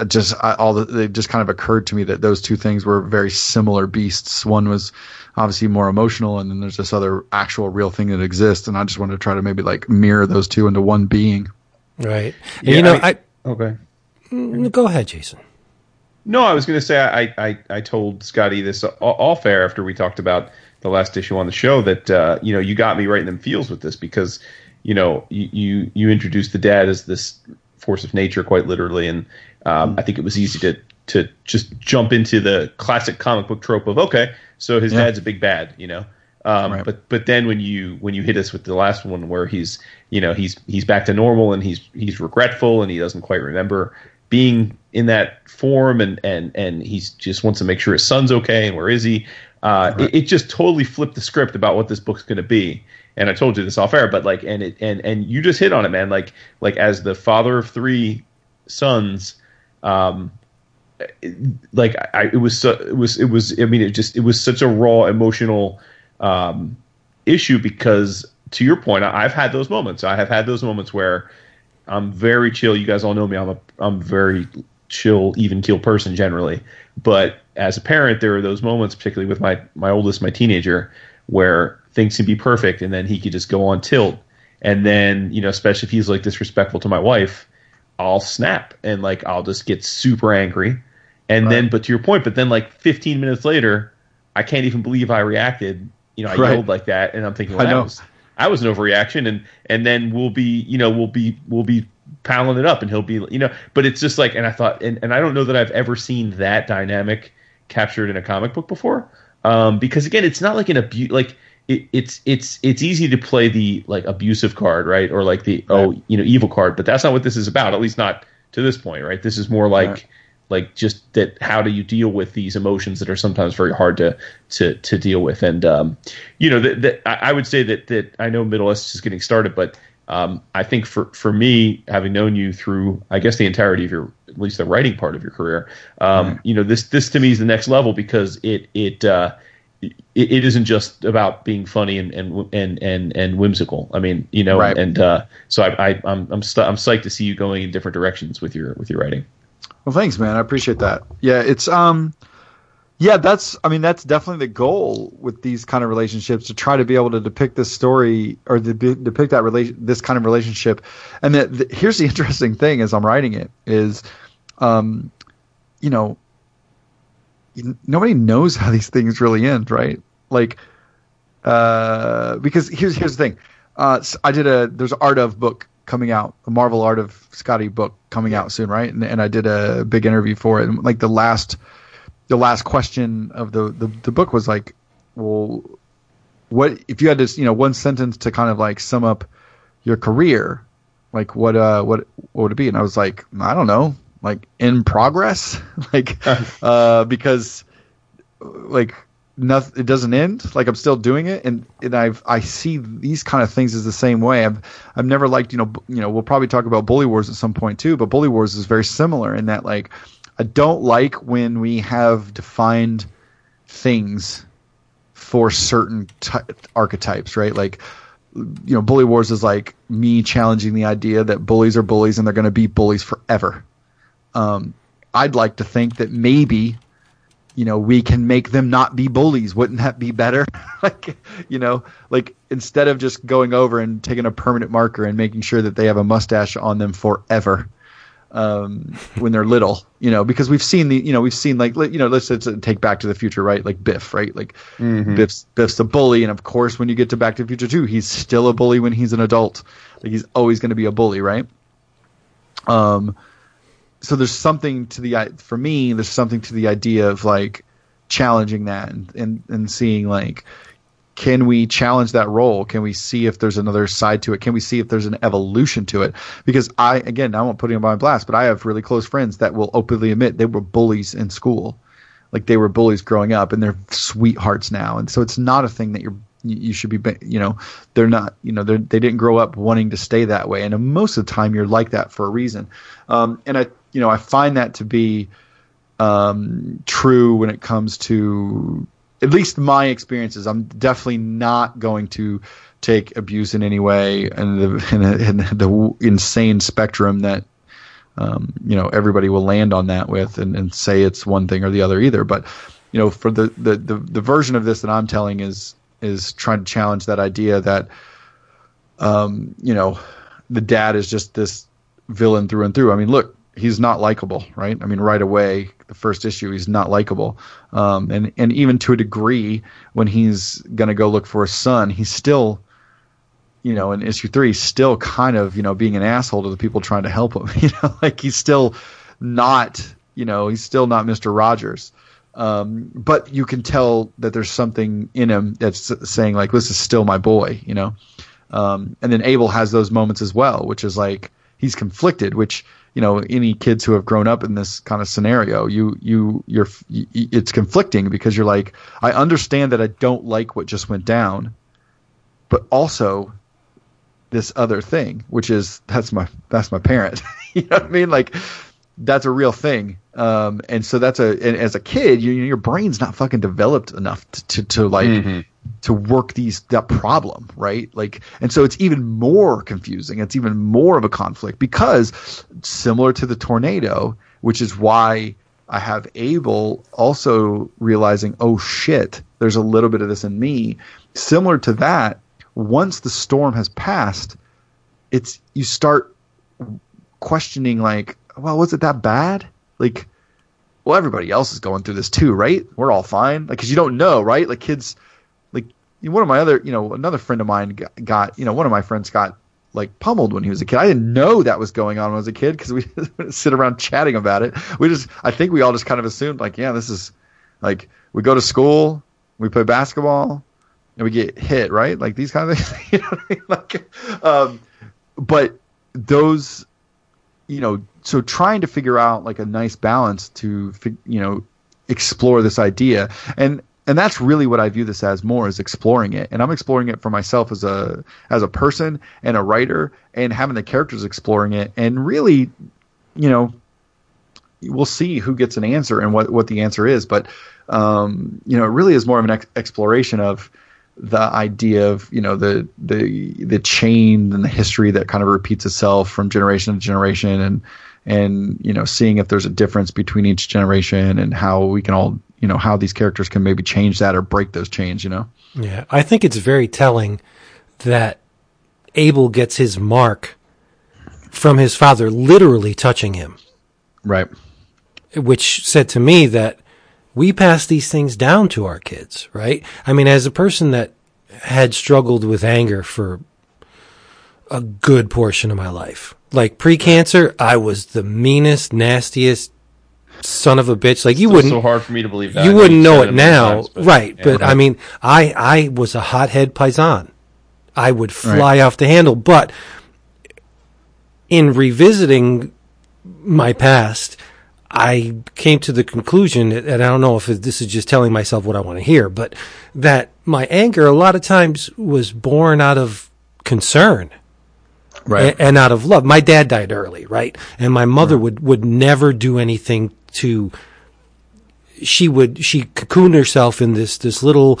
just I, all the, it just kind of occurred to me that those two things were very similar beasts. One was obviously more emotional, and then there's this other actual real thing that exists. And I just wanted to try to maybe like mirror those two into one being. Right. Yeah, you know, I- I, Okay. mm, go ahead, Jason. No, I was going to say I, I, I told Skottie this all, all fair after we talked about the last issue on the show that uh, you know you got me right in them feels with this because you know you you, you introduced the dad as this force of nature quite literally, and um, I think it was easy to to just jump into the classic comic book trope of okay, so his Yeah. dad's a big bad, you know. Um, Right. But but then when you when you hit us with the last one where he's you know he's he's back to normal and he's he's regretful and he doesn't quite remember being in that form and and and he's just wants to make sure his son's okay and where is he? Uh it, it just totally flipped the script about what this book's going to be. And i told you this off air but like and it and and you just hit on it man. Like like as the father of three sons um like I, it was so, it was it was I mean it just it was such a raw emotional um, issue because to your point I, I've had those moments. I have had those moments where I'm very chill. You guys all know me. I'm a I'm very chill even keel person generally. But as a parent there are those moments particularly with my my oldest my teenager where things can be perfect and then he could just go on tilt. And then you know especially if he's like disrespectful to my wife I'll snap and like I'll just get super angry. And then but to your point, but then like 15 minutes later, I can't even believe I reacted. You know, I Right. yelled like that and I'm thinking, well, I that know. was I was an overreaction and and then we'll be, you know, we'll be we'll be piling it up and he'll be you know, but it's just like and I thought and, and I don't know that I've ever seen that dynamic captured in a comic book before. Um, because again, it's not like an abuse like it, it's it's it's easy to play the like abusive card, right? Or like the oh you know evil card, but that's not what this is about. At least not to this point, right? This is more like Right. Like just that how do you deal with these emotions that are sometimes very hard to to to deal with and um you know that that I would say that that I know Middlewest is getting started but um I think for for me having known you through I guess the entirety of your at least the writing part of your career um you know this this to me is the next level because it it uh it, it isn't just about being funny and and and and, and whimsical. I mean, you know, Right. and uh, so I, I I'm I'm st- I'm psyched to see you going in different directions with your with your writing. Well, thanks, man. I appreciate that. Yeah, it's um, yeah, that's. I mean, that's definitely the goal with these kind of relationships to try to be able to depict this story or the, depict that relation, this kind of relationship. And that here's the interesting thing as I'm writing it is, um, you know, nobody knows how these things really end, right? Like, uh, because here's here's the thing. Uh, I did a there's an art of book coming out, a Marvel Art of Skottie book coming out soon, right? And, and I did a big interview for it. And like the last, the last question of the, the, the book was like, well, what if you had this, you know, one sentence to kind of like sum up your career, like what, uh, what, what would it be? And I was like, I don't know, like in progress, like, uh, because like nothing it doesn't end. Like i'm still doing it and and i've i see these kind of things as the same way. I've i've never liked you know you know we'll probably talk about bully wars at some point too but bully wars is very similar in that like i don't like when we have defined things for certain ty- archetypes right? Like you know bully wars is like me challenging the idea that bullies are bullies and they're going to be bullies forever. Um i'd like to think that maybe you know, we can make them not be bullies. Wouldn't that be better? like, you know, like instead of just going over and taking a permanent marker and making sure that they have a mustache on them forever um, when they're little, you know, because we've seen the, you know, we've seen like, you know, let's, let's take Back to the Future, right? Like Biff, right? Like mm-hmm. Biff's, Biff's a bully, and of course, when you get to Back to the Future too, he's still a bully when he's an adult. Like he's always going to be a bully, right? Um, so there's something to the for me there's something to the idea of like challenging that and and, and seeing like can we challenge that role? Can we see if there's another side to it? Can we see if there's an evolution to it? Because i again i won't put him on my blast but i have really close friends that will openly admit they were bullies in school. Like they were bullies growing up and they're sweethearts now. And so it's not a thing that you're you should be you know they're not you know they they didn't grow up wanting to stay that way. And most of the time you're like that for a reason. Um, and i you know, I find that to be um, true when it comes to at least my experiences. I'm definitely not going to take abuse in any way and the, in, the insane spectrum that um, you know everybody will land on that with and, and say it's one thing or the other either. But you know, for the, the, the, the version of this that I'm telling is is trying to challenge that idea that um, you know the dad is just this villain through and through. I mean, look, he's not likable, right? I mean, right away, the first issue, he's not likable, um, and and even to a degree, when he's gonna go look for his son, he's still, you know, in issue three, still kind of you know being an asshole to the people trying to help him. You know, like he's still not, you know, he's still not Mister Rogers. Um, but you can tell that there's something in him that's saying like, "This is still my boy," you know. Um, and then Abel has those moments as well, which is like he's conflicted, which you know any kids who have grown up in this kind of scenario you you you're it's conflicting because you're like i understand that i don't like what just went down but also this other thing which is that's my that's my parent. You know what i mean? Like that's a real thing. Um, and so that's a and as a kid you, your brain's not fucking developed enough to to, to like mm-hmm to work these that problem, right? Like, and so it's even more confusing. It's even more of a conflict because similar to the tornado, which is why I have Abel also realizing, oh shit, there's a little bit of this in me. Similar to that, once the storm has passed, it's you start questioning like, well, was it that bad? Like, well, everybody else is going through this too, right? We're all fine. Like, cause you don't know, right? Like kids one of my other, you know, another friend of mine got, you know, one of my friends got like pummeled when he was a kid. I didn't know that was going on when I was a kid because we sit around chatting about it. We just, I think we all just kind of assumed like, yeah, this is like we go to school, we play basketball, and we get hit, right? Like these kind of things. you know I mean? Like, um, but those, you know, so trying to figure out like a nice balance to, you know, explore this idea and and that's really what I view this as more is exploring it. And I'm exploring it for myself as a as a person and a writer and having the characters exploring it and really, you know, we'll see who gets an answer and what what the answer is, but um, you know, it really is more of an ex- exploration of the idea of you know the the the chain and the history that kind of repeats itself from generation to generation and and you know seeing if there's a difference between each generation and how we can all you know how these characters can maybe change that or break those chains. You know. Yeah, I think it's very telling that Abel gets his mark from his father literally touching him, Right. which said to me that we pass these things down to our kids, right? I mean, as a person that had struggled with anger for a good portion of my life, like pre-cancer, I was the meanest, nastiest son of a bitch. Like you It's wouldn't, so hard for me to believe that. you I wouldn't know it now, times, but- right? yeah. But I mean, I I was a hothead paisan. I would fly off the handle, but in revisiting my past, I came to the conclusion, and I don't know if this is just telling myself what I want to hear, but that my anger a lot of times was born out of concern Right. and out of love. My dad died early, right? And my mother would, would never do anything to, she would, she cocooned herself in this, this little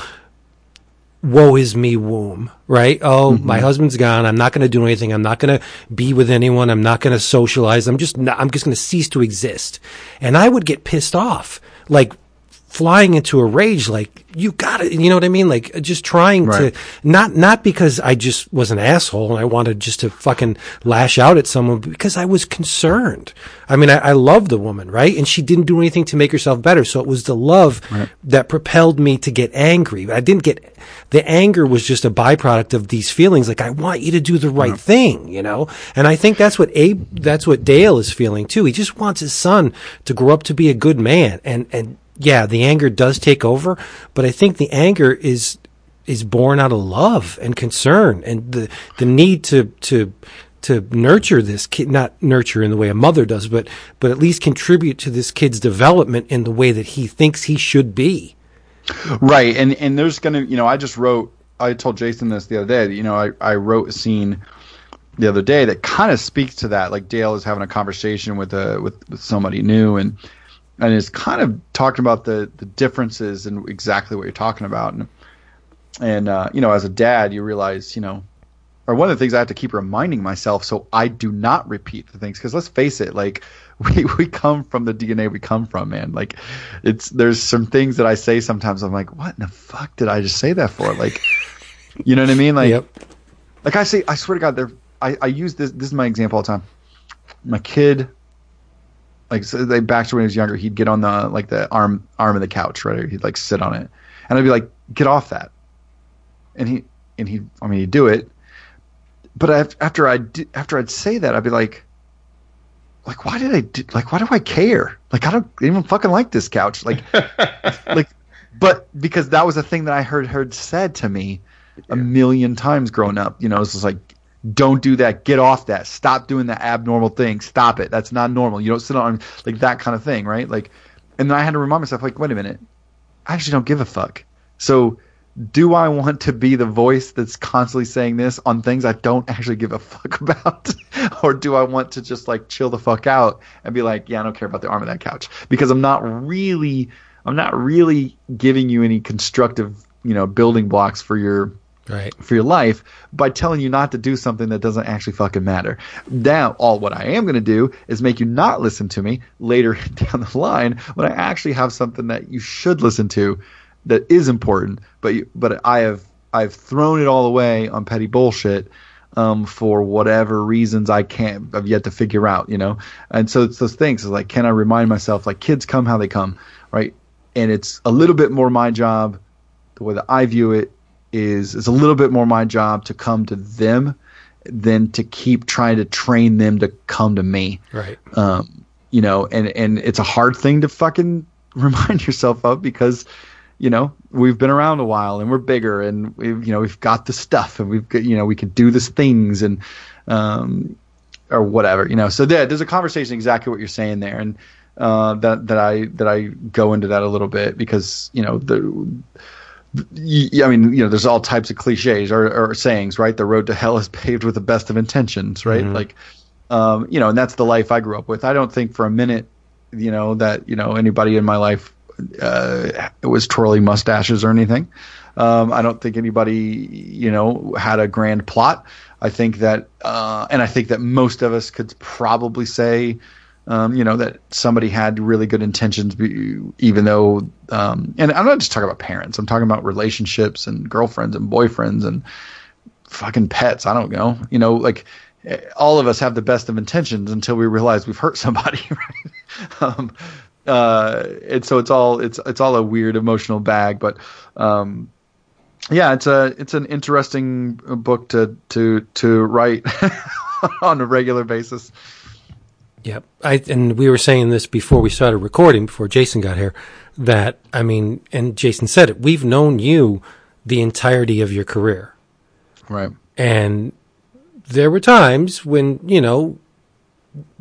woe is me womb, right? Oh, mm-hmm. my husband's gone. I'm not going to do anything. I'm not going to be with anyone. I'm not going to socialize. I'm just not, I'm just going to cease to exist. And I would get pissed off, like flying into a rage, like you got it. You know what I mean? Like uh, just trying Right. to, not, not because I just was an asshole and I wanted just to fucking lash out at someone, because I was concerned. I mean, I, I love the woman, right? And she didn't do anything to make herself better. So it was the love that propelled me to get angry. I didn't get, the anger was just a byproduct of these feelings. Like, I want you to do the right thing, you know? And I think that's what Abe, that's what Dale is feeling too. He just wants his son to grow up to be a good man. And, and yeah, the anger does take over, but I think the anger is, is born out of love and concern and the, the need to, to, to nurture this kid, not nurture in the way a mother does, but, but at least contribute to this kid's development in the way that he thinks he should be. Right, and and there's gonna, you know, I just wrote. I told Jason this the other day. You know, I I wrote a scene the other day that kind of speaks to that. Like Dale is having a conversation with a with, with somebody new, and and is kind of talking about the the differences and exactly what you're talking about. And and uh, you know, as a dad, you realize, you know, or one of the things I have to keep reminding myself so I do not repeat the things. Because let's face it, like we we come from the DNA we come from, man. Like it's there's some things that I say sometimes. I'm like, what in the fuck did I just say that for? Like, you know what I mean? Like, Yep. like I say, I swear to God, there. I I use this. This is my example all the time. My kid, like so they back to when he was younger, he'd get on the like the arm arm of the couch, right? Or he'd like sit on it, and I'd be like, get off that. And he and he, I mean, he'd do it. But I, after I after I'd say that, I'd be like, like why did I do, like why do I care? Like I don't even fucking like this couch. Like like but because that was a thing that I heard heard said to me a million times growing up. You know, it's just like don't do that. Get off that. Stop doing that abnormal thing. Stop it. That's not normal. You don't sit on like that kind of thing, right? Like and then I had to remind myself like wait a minute. I actually don't give a fuck. So do I want to be the voice that's constantly saying this on things I don't actually give a fuck about? or do I want to just like chill the fuck out and be like, yeah, I don't care about the arm of that couch because I'm not really I'm not really giving you any constructive, you know, building blocks for your Right. for your life by telling you not to do something that doesn't actually fucking matter. Now, all what I am going to do is make you not listen to me later down the line when I actually have something that you should listen to that is important. But you, but I have I've thrown it all away on petty bullshit um, for whatever reasons I can't I've yet to figure out. You know, and so it's those things. It's like, can I remind myself like kids come how they come, right? And it's a little bit more my job. The way that I view it is it's a little bit more my job to come to them than to keep trying to train them to come to me. Right. Um, you know, and and it's a hard thing to fucking remind yourself of because you know we've been around a while and we're bigger and we've you know we've got the stuff and we've got you know we can do these things and um or whatever you know so there, there's a conversation exactly what you're saying there and uh that that I that I go into that a little bit because you know the I mean, you know, there's all types of cliches or, or sayings, right? The road to hell is paved with the best of intentions, right? Like, um, you know, and that's the life I grew up with. I don't think for a minute, you know, that you know anybody in my life uh, was twirling mustaches or anything. Um, I don't think anybody, you know, had a grand plot. I think that, uh, and I think that most of us could probably say Um, you know that somebody had really good intentions, even though. Um, and I'm not just talking about parents. I'm talking about relationships and girlfriends and boyfriends and fucking pets. I don't know. You know, like eh, all of us have the best of intentions until we realize we've hurt somebody. Right? um, uh, and so it's all it's it's all a weird emotional bag. But um, yeah, it's a it's an interesting book to to to write on a regular basis. Yep. I and we were saying this before we started recording, before Jason got here, that I mean, and Jason said it. We've known you the entirety of your career, Right. and there were times when you know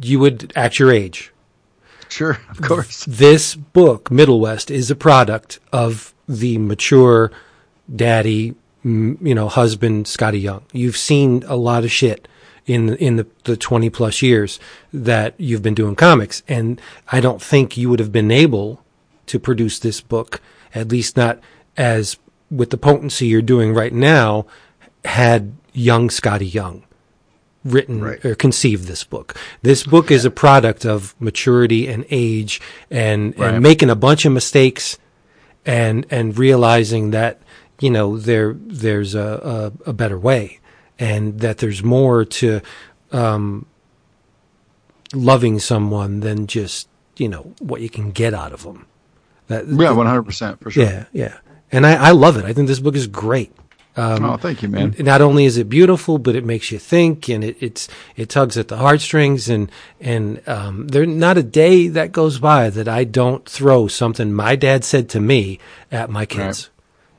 you would act your age. Sure. Of course. This book, Middlewest, is a product of the mature daddy, you know, husband, Skottie Young. You've seen a lot of shit in in the, the 20 plus years that you've been doing comics. And I don't think you would have been able to produce this book, at least not as with the potency you're doing right now, had young Skottie Young written Right. or conceived this book. This book is a product of maturity and age and, Right. and making a bunch of mistakes and and realizing that you know there there's a, a, a better way and that there's more to um, loving someone than just you know what you can get out of them. That, Yeah, one hundred percent for sure. yeah, yeah. And I, I love it. I think this book is great. oh, thank you, man. Not only is it beautiful, but it makes you think, and it, it's it tugs at the heartstrings, and and um, there's not a day that goes by that I don't throw something my dad said to me at my kids,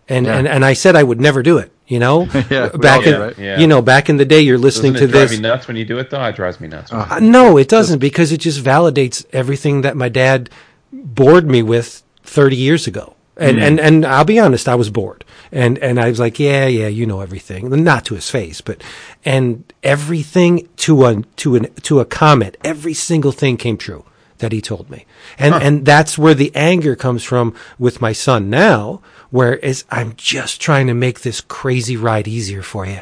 and Yeah. and and I said I would never do it. You know, Yeah, back in right? Yeah. you know back in the day, you're listening Doesn't to it drive this. you nuts when you do it though? It drives me nuts. Uh, no, it doesn't because it just validates everything that my dad bored me with 30 years ago. And, and, and I'll be honest, I was bored. And, and I was like, yeah, yeah, you know everything. Not to his face, but, and everything to a, to an, to a comment, every single thing came true that he told me. And, and that's where the anger comes from with my son now, whereas I'm just trying to make this crazy ride easier for you.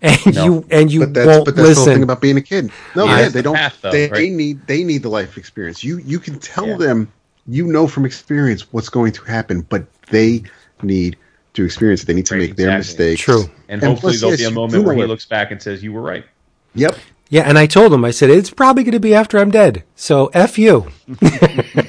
And you, and you But that's won't but that's the whole listen. thing about being a kid. No, Yeah, yeah, they don't. path, though, they right? need they need the life experience. You you can tell Yeah. them you know from experience what's going to happen, but they need to experience it. They need to Right, make their exactly. mistakes. True. and And hopefully plus, there'll yes, be a moment where he looks back and says, "You were right." Yep. Yeah, and I told him, I said, it's probably going to be after I'm dead. So F you.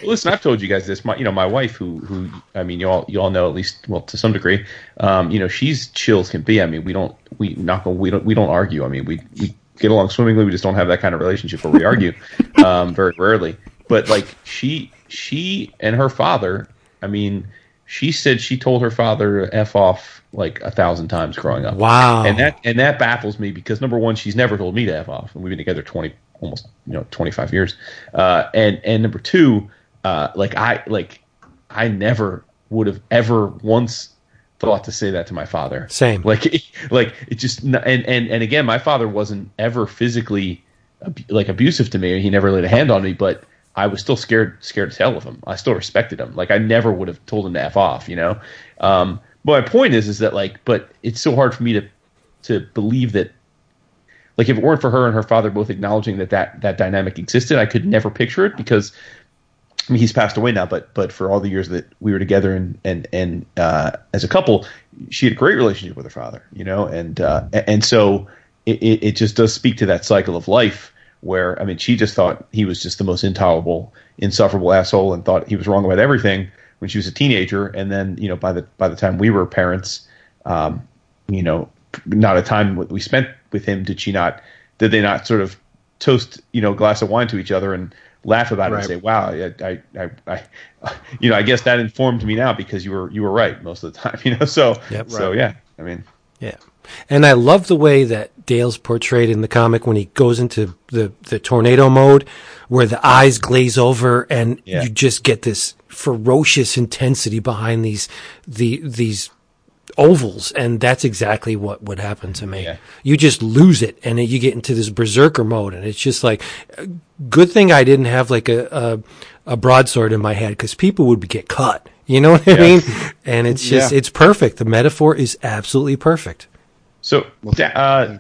Listen, I've told you guys this. My, you know, my wife, who, who, I mean, you all, you all know at least, well, to some degree, um, you know, she's chill as can be. I mean, we don't, we not, we don't, we don't argue. I mean, we, we get along swimmingly. We just don't have that kind of relationship where we argue, um, very rarely. But like she, she and her father, I mean, she said she told her father to f off like a thousand times growing up. Wow. And that and that baffles me because number one, she's never told me to f off, and we've been together twenty almost you know twenty five years. Uh, and and number two, uh, like I like I never would have ever once thought to say that to my father. Same. Like like it just and and and again, my father wasn't ever physically like abusive to me. He never laid a hand on me, but I was still scared scared as hell of him. I still respected him. Like I never would have told him to f off. You know. Um, but my point is, is that like, but it's so hard for me to to believe that like if it weren't for her and her father both acknowledging that that, that dynamic existed, I could never picture it because I mean he's passed away now, but but for all the years that we were together and and and uh, as a couple, she had a great relationship with her father, you know, and uh, and so it, it it just does speak to that cycle of life where I mean she just thought he was just the most intolerable, insufferable asshole and thought he was wrong about everything when she was a teenager, and then you know by the by the time we were parents, um, you know, not a time we spent with him did she not did they not sort of toast you know a glass of wine to each other and laugh about it Right. and say wow I, I, I, I you know I guess that informed me now because you were you were right most of the time you know so Yep. so yeah I mean Yeah. And I love the way that Dale's portrayed in the comic when he goes into the, the tornado mode where the eyes glaze over and Yeah. you just get this ferocious intensity behind these the these ovals and that's exactly what would happen to me. Yeah. You just lose it and you get into this berserker mode and it's just like good thing I didn't have like a a, a broadsword in my head cuz people would get cut. You know what I mean? And it's just Yeah. it's perfect. The metaphor is absolutely perfect. So, uh,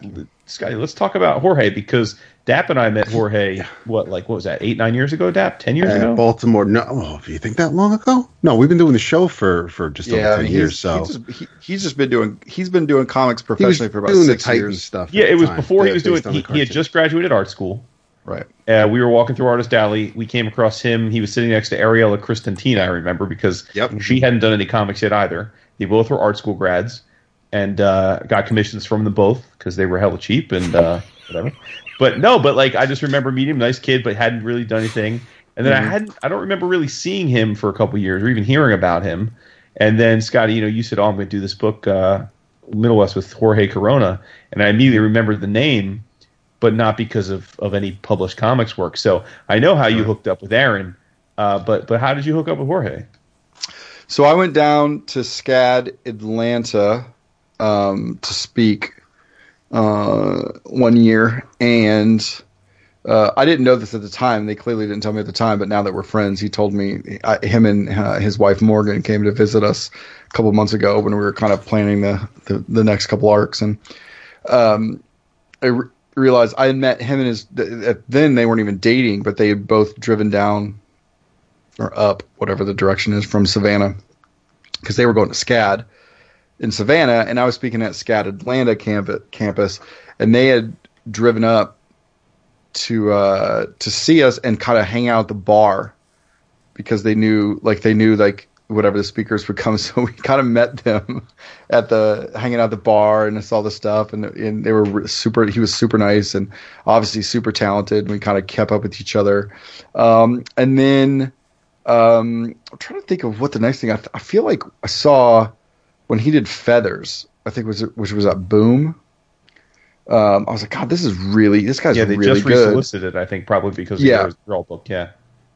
Skottie, let's talk about Jorge because Dap and I met Jorge. What like what was that? Eight nine years ago? Dap ten years Uh, ago. Baltimore. No, oh, do you think that long ago? No, we've been doing the show for for just over Yeah, I ten mean, years. So he just, he, he's just been doing he's been doing comics he was professionally for about doing the six Titan years. stuff. Yeah, it was time, before he was doing. based on the He, he had just graduated art school. Right. Uh, we were walking through Artist Alley. We came across him. He was sitting next to Ariela Kristantina, I remember, because Yep. she hadn't done any comics yet either. They both were art school grads and uh, got commissions from them both because they were hella cheap and uh, whatever. But no, but like I just remember meeting him, nice kid, but hadn't really done anything. And then I hadn't, I don't remember really seeing him for a couple years or even hearing about him. And then Skottie, you know, you said, "Oh, I'm going to do this book, uh, Middlewest with Jorge Corona," and I immediately remembered the name but not because of, of any published comics work. So I know how you hooked up with Aaron, uh, but but how did you hook up with Jorge? So I went down to SCAD Atlanta um, to speak uh, one year, and uh, I didn't know this at the time. They clearly didn't tell me at the time, but now that we're friends, he told me. I, him and uh, his wife Morgan came to visit us a couple months ago when we were kind of planning the the, the next couple arcs, and um, I realized I had met him and his. Then they weren't even dating, but they had both driven down or up, whatever the direction is, from Savannah, because they were going to SCAD in Savannah, and I was speaking at SCAD Atlanta camp- campus, and they had driven up to uh, to see us and kind of hang out at the bar because they knew, like, they knew like whatever the speakers would come. So we kind of met them at the hanging out the bar and saw the stuff, and and they were super. He was super nice and obviously super talented. And we kind of kept up with each other, um, and then. Um, I'm trying to think of what the next thing I, I feel like I saw when he did Feathers. I think was which was at Boom. Um, I was like, God, this is really this guy's yeah, they really just good. resolicited, I think, probably because Yeah. of their book. Yeah,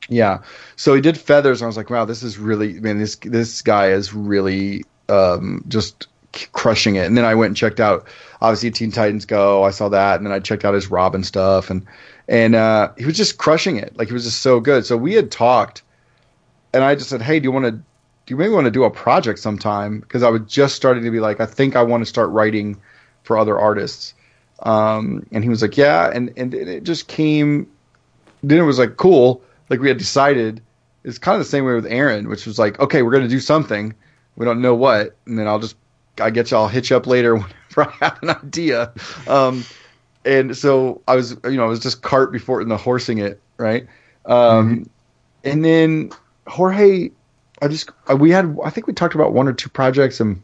Yeah. So he did Feathers, and I was like, wow, this is really man, this this guy is really um, just crushing it. And then I went and checked out obviously Teen Titans Go. I saw that, and then I checked out his Robin stuff, and and uh, he was just crushing it. Like he was just so good. So we had talked, and I just said, hey, do you want to? Do you maybe want to do a project sometime? Because I was just starting to be like, I think I want to start writing for other artists. Um, and he was like, yeah, and and it just came. Then it was like cool. Like we had decided. It's kind of the same way with Aaron, which was like, okay, we're going to do something. We don't know what, and then I'll just, I get you. I'll hit you up later whenever I have an idea. Um, and so I was, you know, I was just cart before the horsing it, right? Um, and then Jorge, I just, uh, we had, I think we talked about one or two projects and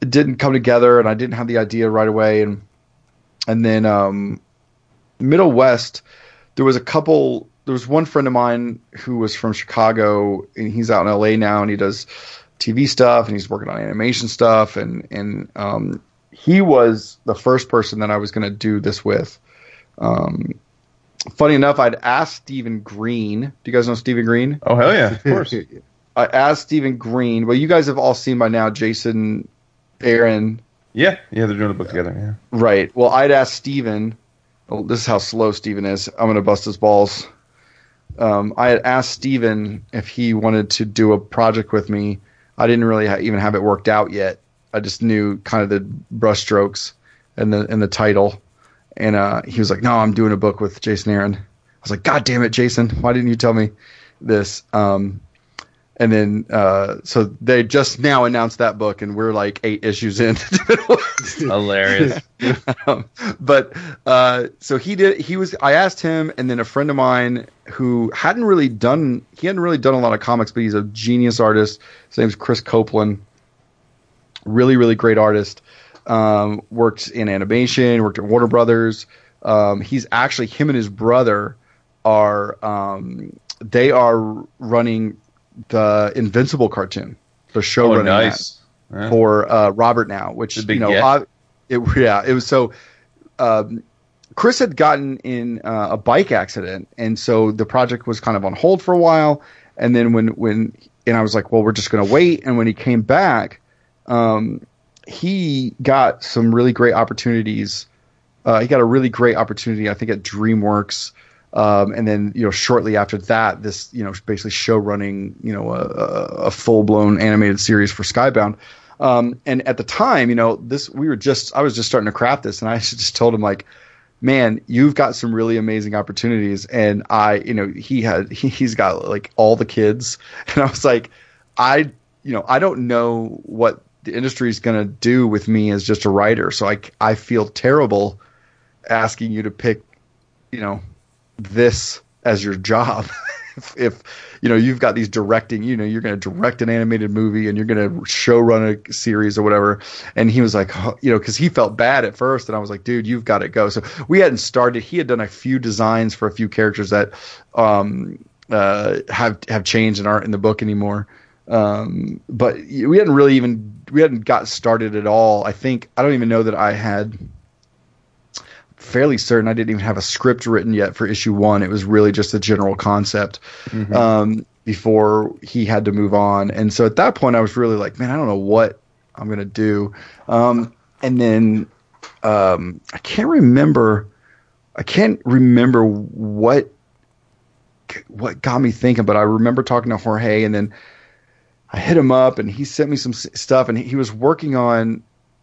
it didn't come together and I didn't have the idea right away. And, and then, um, Middle West, there was a couple, there was one friend of mine who was from Chicago and he's out in LA now and he does TV stuff and he's working on animation stuff and, and, um, he was the first person that I was going to do this with. Um, funny enough, I'd asked Stephen Green. Do you guys know Stephen Green? Oh hell yeah, of course. I asked Stephen Green. Well, you guys have all seen by now Jason, Aaron, yeah, yeah, they're doing a book together. Yeah. Right. Well, I'd asked Steven. Well, this is how slow Steven is. I'm going to bust his balls. Um, I had asked Steven if he wanted to do a project with me. I didn't really ha- even have it worked out yet. I just knew kind of the brushstrokes and the and the title. And uh, he was like, "No, I'm doing a book with Jason Aaron." I was like, "God damn it, Jason! Why didn't you tell me this?" Um, and then uh, so they just now announced that book, and we're like eight issues in. Hilarious. um, but uh, so he did. He was. I asked him, and then a friend of mine who hadn't really done. He hadn't really done a lot of comics, but he's a genius artist. His name's Chris Copeland. Really, really great artist. Um, worked in animation. Worked at Warner Brothers. Um, he's actually him and his brother are. Um, they are running the Invincible cartoon. The show oh running nice. Yeah. for uh, Robert now, which you know, get. it, yeah, it was so. Um, Chris had gotten in uh, a bike accident, and so the project was kind of on hold for a while. And then when when and I was like, well, we're just going to wait. And when he came back, um, he got some really great opportunities. Uh, he got a really great opportunity, I think, at DreamWorks. Um, and then, you know, shortly after that, this, you know, basically show running, you know, a, a, full blown animated series for Skybound. Um, and at the time, you know, this, we were just, I was just starting to craft this and I just told him like, man, you've got some really amazing opportunities. And I, you know, he had, he, he's got like all the kids. And I was like, I, you know, I don't know what the industry is going to do with me as just a writer. So I, I feel terrible asking you to pick, you know, this as your job. if, if, you know you've got these directing, you know, you're going to direct an animated movie and you're going to show run a series or whatever. And he was like, you know, because he felt bad at first, and I was like, dude, you've got to go. So we hadn't started. He had done a few designs for a few characters that um, uh, have have changed and aren't in the book anymore. Um, but we hadn't really even we hadn't got started at all. I think I don't even know that I had fairly certain I didn't even have a script written yet for issue one. It was really just a general concept mm-hmm. um, before he had to move on. And so at that point, I was really like, man, I don't know what I'm gonna do. Um, and then um, I can't remember. I can't remember what what got me thinking, but I remember talking to Jorge, and then I hit him up, and he sent me some stuff, and he was working on.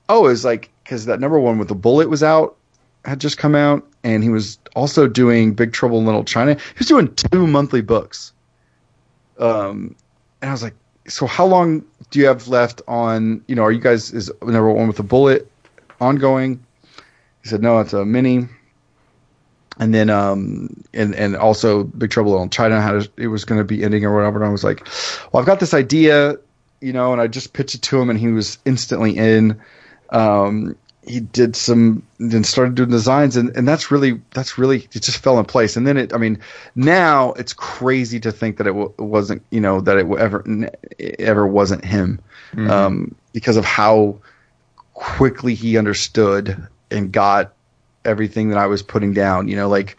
Oh, it was like because that number one with the bullet was out, had just come out, and he was also doing Big Trouble in Little China. He was doing two monthly books. Um, and I was like, so how long do you have left on? You know, are you guys is number one with a bullet ongoing? He said, no, it's a mini. And then, um, and and also Big Trouble in China had it was going to be ending or whatever. And I was like, well, I've got this idea, you know, and I just pitched it to him, and he was instantly in. Um, he did some then started doing designs and, and that's really that's really it just fell in place. And then it i mean now it's crazy to think that it w- wasn't you know that it ever ever wasn't him mm-hmm. um, because of how quickly he understood and got everything that i was putting down you know like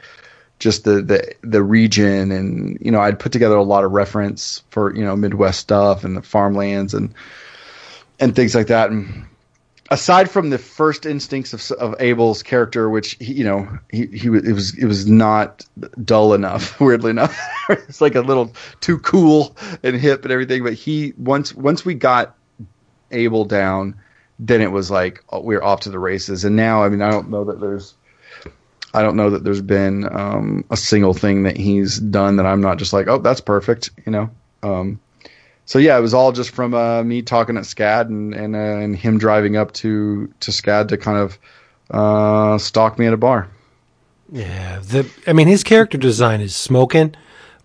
just the the the region. And you know i'd put together a lot of reference for you know midwest stuff and the farmlands and and things like that. And aside from the first instincts of, of Abel's character, which he, you know he, he it was it was not dull enough. Weirdly enough, it's like a little too cool and hip and everything. But he once once we got Abel down, then it was like oh, we are off to the races. And now, I mean, I don't know that there's. I don't know that there's been um, a single thing that he's done that I'm not just like, oh, that's perfect, you know. Um, so yeah, it was all just from uh, me talking at SCAD and and, uh, and him driving up to to SCAD to kind of uh, stalk me at a bar. Yeah, the I mean his character design is smoking,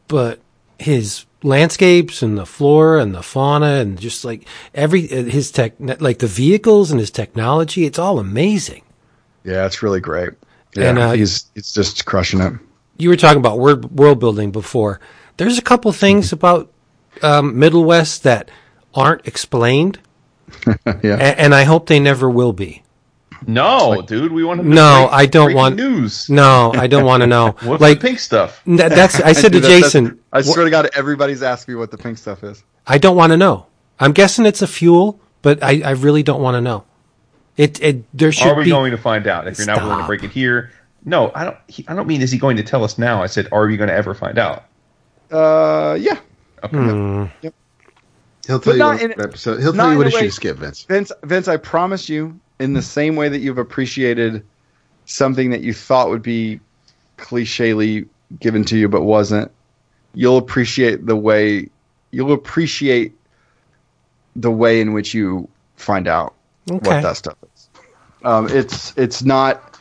but his landscapes and the flora and the fauna and just like every uh, his tech like the vehicles and his technology, it's all amazing. Yeah, it's really great. Yeah, and, uh, he's he's just crushing it. You were talking about world world building before. There's a couple things about um, Middlewest that aren't explained. yeah. A- and I hope they never will be. No, like, dude, we want to. No, I don't want news. No, I don't want to know. What's like pink stuff? that's I said to Jason. I swear to God, everybody's asked me what the pink stuff is. I don't want to know. I'm guessing it's a fuel, but I, I really don't want to know. It, it there should. Are we be, going to find out? If you're not willing to break it here, no, I don't. He, I don't mean is he going to tell us now? I said, are we going to ever find out? Uh, yeah, Okay. Hmm. Yep. He'll tell but you what episode. He'll tell you what issue to skip, Vince. Vince, Vince, I promise you, in the same way that you've appreciated something that you thought would be clichely given to you but wasn't, you'll appreciate the way you'll appreciate the way in which you find out okay. what that stuff is. Um, it's it's not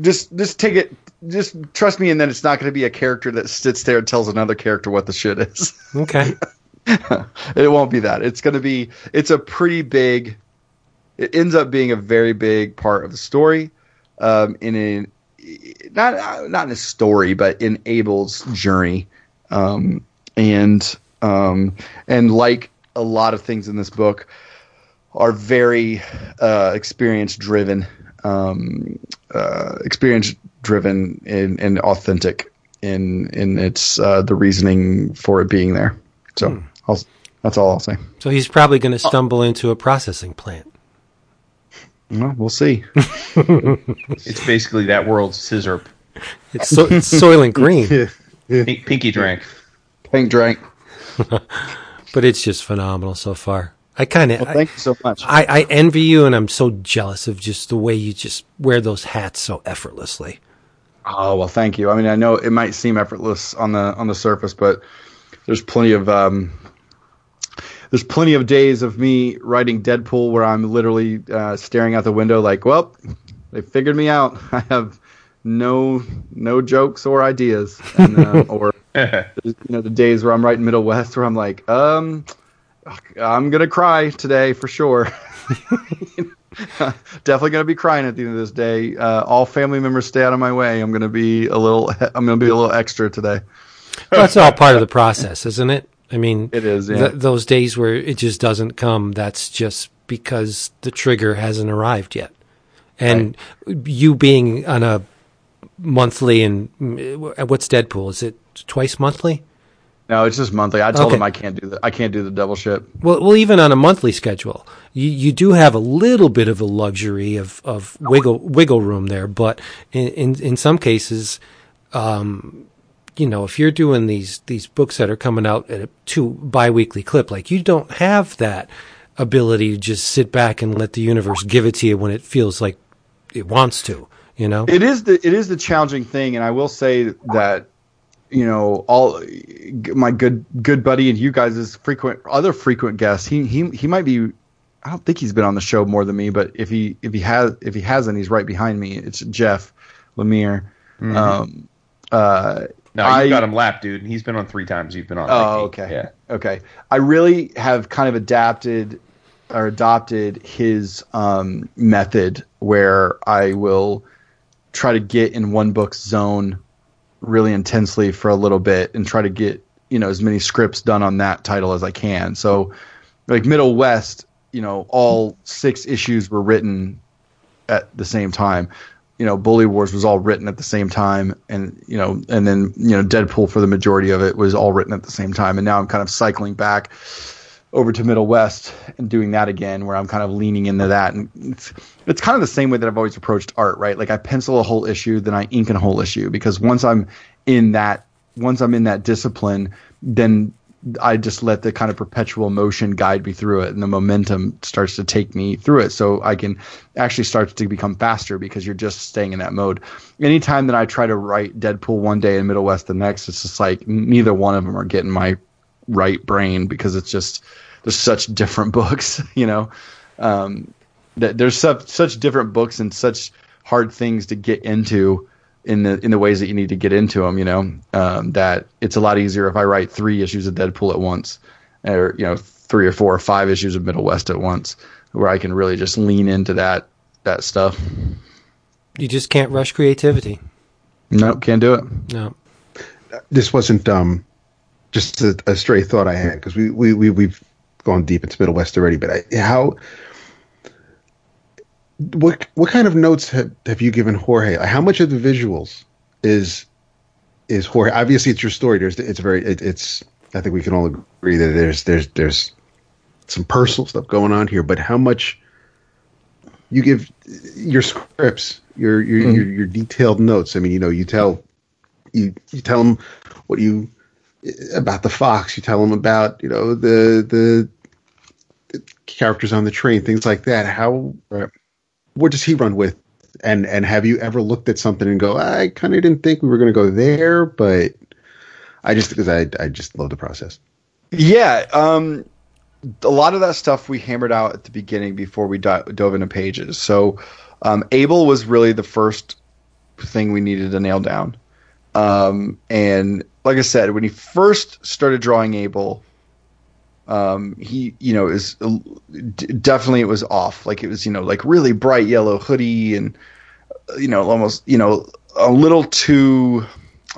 just just take it just trust me, and then it's not going to be a character that sits there and tells another character what the shit is. Okay. it won't be that. It's going to be. It's a pretty big. It ends up being a very big part of the story. Um, in a not not in a story, but in Abel's journey, um, and um, and like a lot of things in this book, are very uh, experience driven. Um, uh, experience driven and, and authentic in in its uh, the reasoning for it being there. So hmm. I'll, that's all I'll say. So he's probably going to stumble into a processing plant. Well, we'll see. it's basically that world's scissor. It's, so, it's Soylent Green. Pink, pinky drank. Pink drank. but it's just phenomenal so far. I kind of well, thank I, you so much. I, I envy you, and I'm so jealous of just the way you just wear those hats so effortlessly. Oh well, thank you. I mean, I know it might seem effortless on the on the surface, but there's plenty of um, there's plenty of days of me writing Deadpool where I'm literally uh, staring out the window like, well, they figured me out. I have no no jokes or ideas, and, uh, or you know the days where I'm writing Middlewest where I'm like, um, I'm gonna cry today for sure. Definitely gonna be crying at the end of this day. Uh, all family members stay out of my way. I'm gonna be a little. I'm gonna be a little extra today. Well, that's all part of the process, isn't it? I mean, It is, yeah. th- those days where it just doesn't come. That's just because the trigger hasn't arrived yet, and you being on a monthly and mm, what's Deadpool? Is it twice monthly? No, it's just monthly. I told Okay. them I can't do the I can't do the double ship. Well, well, even on a monthly schedule, you, you do have a little bit of a luxury of, of wiggle wiggle room there. But in in, in some cases, um, you know, if you're doing these these books that are coming out at a two biweekly clip, like you don't have that ability to just sit back and let the universe give it to you when it feels like it wants to. You know, It is the it is the challenging thing, and I will say that you know all my good good buddy and you guys' frequent other frequent guests. He he he might be. I don't think he's been on the show more than me, but if he if he has if he hasn't, he's right behind me. It's Jeff Lemire. Um, uh, No, I- you got him lapped, dude. He's been on three times. You've been on. Oh, like, okay. Yeah. Okay. I really have kind of adapted or adopted his um, method where I will try to get in one book's zone really intensely for a little bit and try to get you know as many scripts done on that title as I can. So, like Middlewest, you know, all six issues were written at the same time. You know, Bully Wars was all written at the same time, and you know, and then you know, Deadpool for the majority of it was all written at the same time. And now I'm kind of cycling back over to Middlewest and doing that again, where I'm kind of leaning into that. And it's, it's kind of the same way that I've always approached art, right? Like I pencil a whole issue, then I ink a whole issue because once I'm in that, once I'm in that discipline, then I just let the kind of perpetual motion guide me through it, and the momentum starts to take me through it. So I can actually start to become faster because you're just staying in that mode. Anytime that I try to write Deadpool one day and Middlewest the next, it's just like neither one of them are getting my right brain because it's just there's such different books, you know. Um, that there's such such different books and such hard things to get into in the in the ways that you need to get into them, you know. Um, that it's a lot easier if I write three issues of Deadpool at once, or you know, three or four or five issues of Middlewest at once, where I can really just lean into that that stuff. you just can't rush creativity. Nope, can't do it. No. this wasn't um, just a, a stray thought I had because we, we, we, we've gone deep into Middlewest already. But I, how, what what kind of notes have, have you given Jorge? How much of the visuals is is Jorge? Obviously, it's your story. There's it's very it, it's. I think we can all agree that there's there's there's some personal stuff going on here. But how much you give your scripts, your your mm-hmm. your, your detailed notes? I mean, you know, you tell you you tell them what you about the fox. You tell them about you know the, the characters on the train, things like that. How what does he run with? And and have you ever looked at something and go, I kind of didn't think we were going to go there, but I just because I I just love the process. Yeah, um, a lot of that stuff we hammered out at the beginning before we di- dove into pages. So, um, Abel was really the first thing we needed to nail down. Um, and like I said, when he first started drawing Abel, um, he, you know, is definitely it was off. Like it was, you know, like really bright yellow hoodie and, uh, you know, almost, you know, a little too,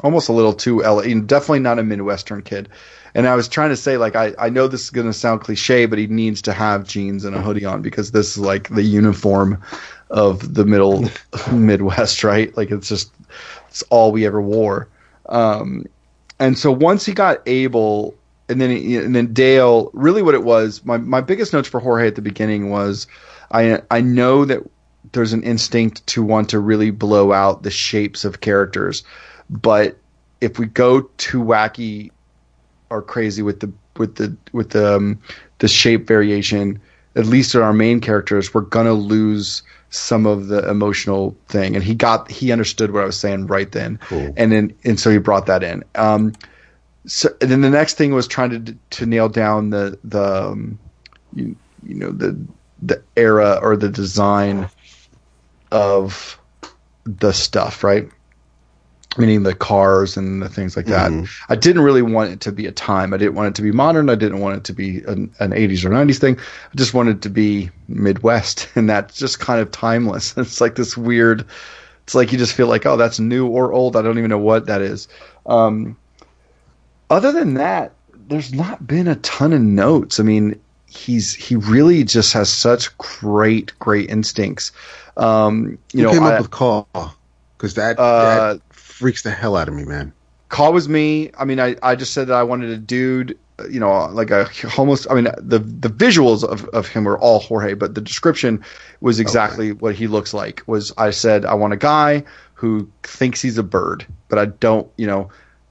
almost a little too, you know, definitely not a Midwestern kid. And I was trying to say, like, I, I know this is going to sound cliche, but he needs to have jeans and a hoodie on because this is like the uniform of the middle Midwest, right? Like, it's just, it's all we ever wore. Um, and so once he got Abel, and then and then Dale, really what it was, my, my biggest notes for Jorge at the beginning was, I I know that there's an instinct to want to really blow out the shapes of characters, but if we go too wacky or crazy with the with the with the um, the shape variation, at least in our main characters, we're gonna lose some of the emotional thing. And he got he understood what I was saying right then, Cool. and then and so he brought that in. Um, so and then the next thing was trying to to nail down the the um, you, you know the the era or the design of the stuff, right? Meaning the cars and the things like that. I didn't really want it to be a time. I didn't want it to be modern. I didn't want it to be an, an 80s or 90s thing. I just wanted it to be Midwest, and that's just kind of timeless. It's like this weird. It's like you just feel like, oh, that's new or old. I don't even know what that is. Um, other than that, there's not been a ton of notes. I mean, he's he really just has such great, great instincts. Um, you Who know, came I- up with Call? Because that, Uh, that freaks the hell out of me, man. Call was me. I mean, I, I just said that I wanted a dude, you know, like a almost. I mean, the the visuals of, of him were all Jorge, but the description was exactly what he looks like. Was I said I want a guy who thinks he's a bird, but I don't, you know,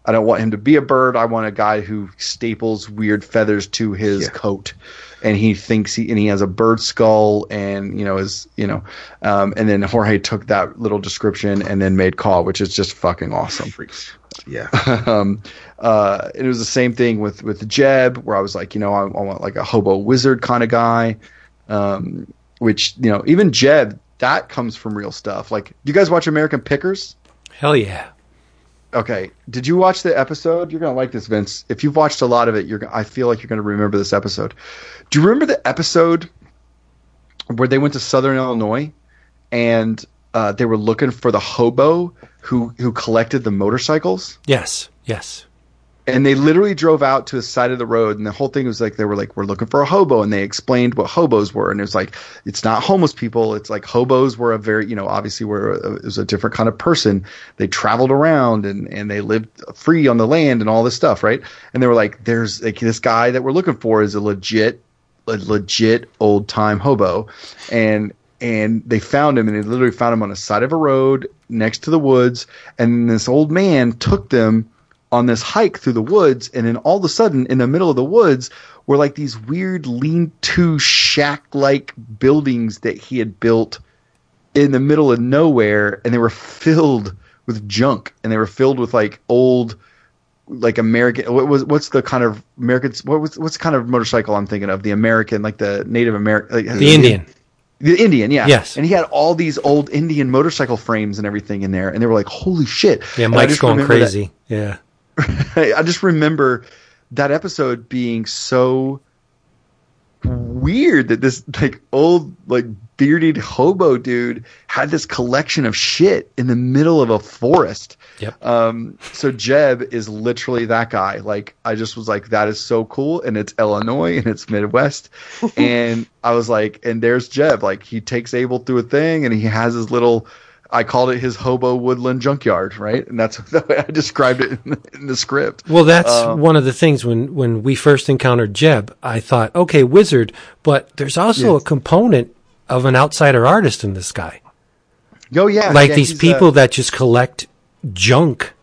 I don't want him to be a bird. I want a guy who staples weird feathers to his Yeah. coat, and he thinks he and he has a bird skull, and you know is you know, um, and then Jorge took that little description and then made Call, which is just fucking awesome Freaks. Yeah. um, uh, it was the same thing with with Jeb, where I was like, you know, I, I want like a hobo wizard kind of guy. Um, which you know, even Jeb, that comes from real stuff. Like, do you guys watch American Pickers? Hell yeah. Okay, did you watch the episode? You're gonna like this, Vince. If you've watched a lot of it, you're. I feel like you're gonna remember this episode. Do you remember the episode where they went to Southern Illinois and uh, they were looking for the hobo who who collected the motorcycles? Yes. Yes. And they literally drove out to the side of the road and the whole thing was like they were like we're looking for a hobo and they explained what hobos were and it was like it's not homeless people it's like hobos were a very you know obviously were a, it was a different kind of person. They traveled around and and they lived free on the land and all this stuff right? And they were like there's like this guy that we're looking for is a legit a legit old time hobo and and they found him and they literally found him on the side of a road next to the woods and this old man took them on this hike through the woods and then all of a sudden in the middle of the woods were like these weird lean-to shack-like buildings that he had built in the middle of nowhere and they were filled with junk and they were filled with like old like American what was what's the kind of American what was what's the kind of motorcycle I'm thinking of the American like the Native American like, The Indian. the Indian, yeah. Yes. And he had all these old Indian motorcycle frames and everything in there, and they were like, "Holy shit!" Yeah, Mike's going remember that- crazy. Yeah. I just remember that episode being so weird that this like old like bearded hobo dude had this collection of shit in the middle of a forest. Yep. Um, so Jeb is literally that guy. Like I just was like, that is so cool, and it's Illinois and it's Midwest, and I was like, and there's Jeb. Like he takes Abel through a thing, and he has his little. I called it his hobo woodland junkyard, right? And that's the way I described it in the, in the script. Well, that's Uh, one of the things when, when we first encountered Jeb, I thought, okay, wizard, but there's also a component of an outsider artist in this guy. Oh yeah, like yeah, these he's, uh, people that just collect junk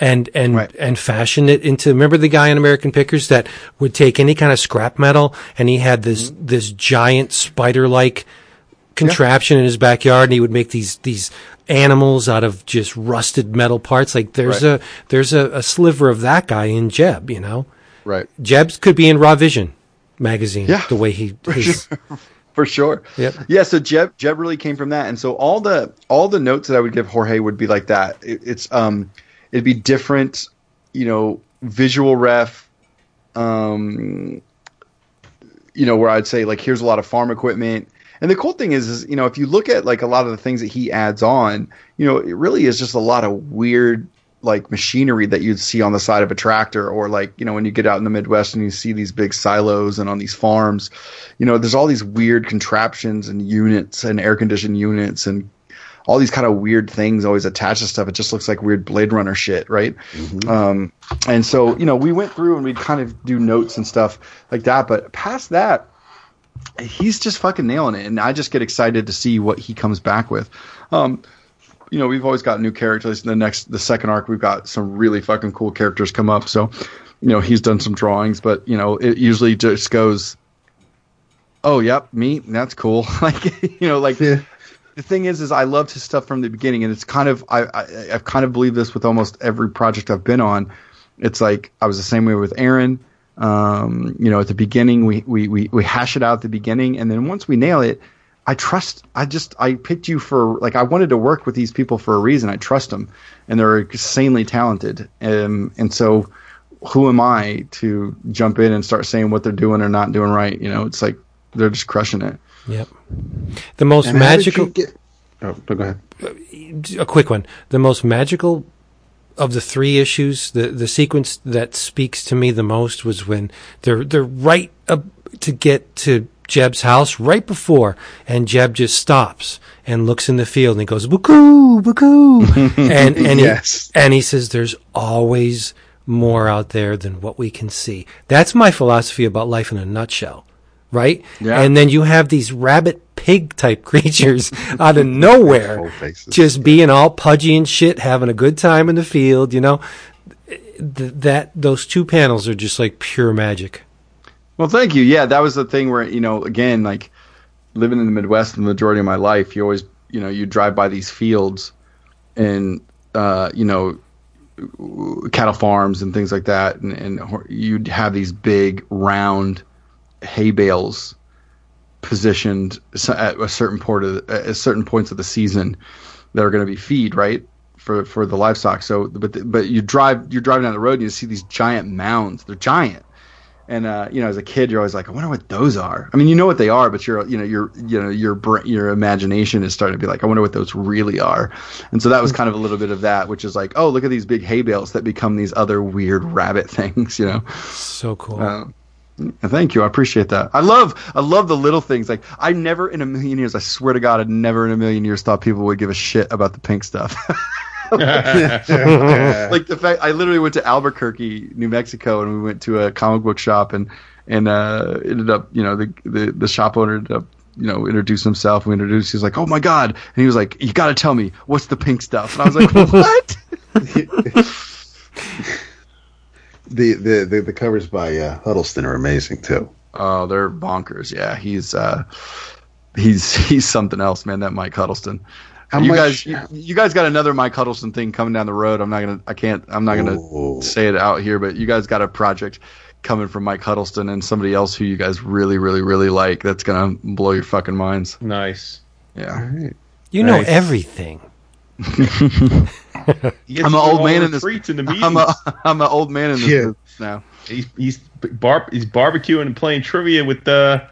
and and Right. and fashion it into remember the guy in American Pickers that would take any kind of scrap metal and he had this Mm-hmm. this giant spider like contraption in his backyard and he would make these these animals out of just rusted metal parts like there's Right. a there's a, a sliver of that guy in Jeb you know right Jeb's could be in Raw Vision magazine Yeah. the way he his, for sure. Yep. Yeah. So Jeb Jeb really came from that, and so all the all the notes that I would give Jorge would be like that. It, it's um, it'd be different, you know, visual ref, um, you know, where I'd say like here's a lot of farm equipment. And the cool thing is, is you know, if you look at like a lot of the things that he adds on, you know, it really is just a lot of weird like machinery that you'd see on the side of a tractor or like you know when you get out in the midwest and you see these big silos and on these farms you know there's all these weird contraptions and units and air conditioned units and all these kind of weird things always attached to stuff. It just looks like weird blade runner shit right? Um, and so you know we went through and we'd kind of do notes and stuff like that. But past that he's just fucking nailing it and i just get excited to see what he comes back with um, you know, we've always got new characters. In the next, the second arc, we've got some really fucking cool characters come up. So, you know, he's done some drawings, but you know, it usually just goes Oh, yep, me. That's cool. like you know, like Yeah. the thing is, is I loved his stuff from the beginning, and it's kind of I, I I've kind of believed this with almost every project I've been on. It's like I was the same way with Aaron. Um, you know, at the beginning, we, we we we hash it out at the beginning, and then once we nail it, I trust. I just I picked you for like I wanted to work with these people for a reason. I trust them, and they're insanely talented. Um, and so, who am I to jump in and start saying what they're doing or not doing right? You know, it's like they're just crushing it. Yep. The most And magical. get- Oh, go ahead. a quick one. The most magical of the three issues, the the sequence that speaks to me the most was when they're they're right up to get to Jeb's house right before, and Jeb just stops and looks in the field and he goes "Buku, buku," and and Yes. he and he says, "There's always more out there than what we can see." That's my philosophy about life in a nutshell. Right? Yeah. And then you have these rabbit pig type creatures out of nowhere just being all pudgy and shit, having a good time in the field, you know. Th- that those two panels are just like pure magic. Well, thank you. Yeah, that was the thing where you know, again, like living in the Midwest the majority of my life, you always, you know, you drive by these fields, and uh, you know, cattle farms and things like that, and, and you'd have these big round hay bales positioned at a certain port of at certain points of the season that are going to be feed right for for the livestock. So, but the, but you drive you're driving down the road and you see these giant mounds. They're giant. And uh, you know, as a kid, you're always like, I wonder what those are. I mean, you know what they are, but you're, you know, your, you know, your your imagination is starting to be like, I wonder what those really are. And so that was kind of a little bit of that, which is like, oh, look at these big hay bales that become these other weird rabbit things, you know. So cool. Uh, Thank you. I appreciate that. I love I love the little things. Like I never in a million years, I swear to God, I never in a million years thought people would give a shit about the pink stuff. like the fact I literally went to Albuquerque, New Mexico, and we went to a comic book shop and and uh, ended up, you know, the, the the shop owner ended up, you know, introduced himself. We introduced. He was like, "Oh my God!" And he was like, "You got to tell me what's the pink stuff." And I was like, "What?" The, the, the, the covers by uh, Huddleston are amazing too. Oh, they're bonkers. Yeah, he's uh, he's he's something else, man. That Mike Huddleston. How you much- guys, you, you guys got another Mike Huddleston thing coming down the road. I'm not gonna, I can't, I'm not gonna Ooh. say it out here, but you guys got a project coming from Mike Huddleston and somebody else who you guys really, really, really like. That's gonna blow your fucking minds. Nice. Yeah. you know everything. He gets I'm an old man in this. retreats and the meetings. I'm a, I'm an old man in this Yeah. now. he's he's bar he's barbecuing and playing trivia with the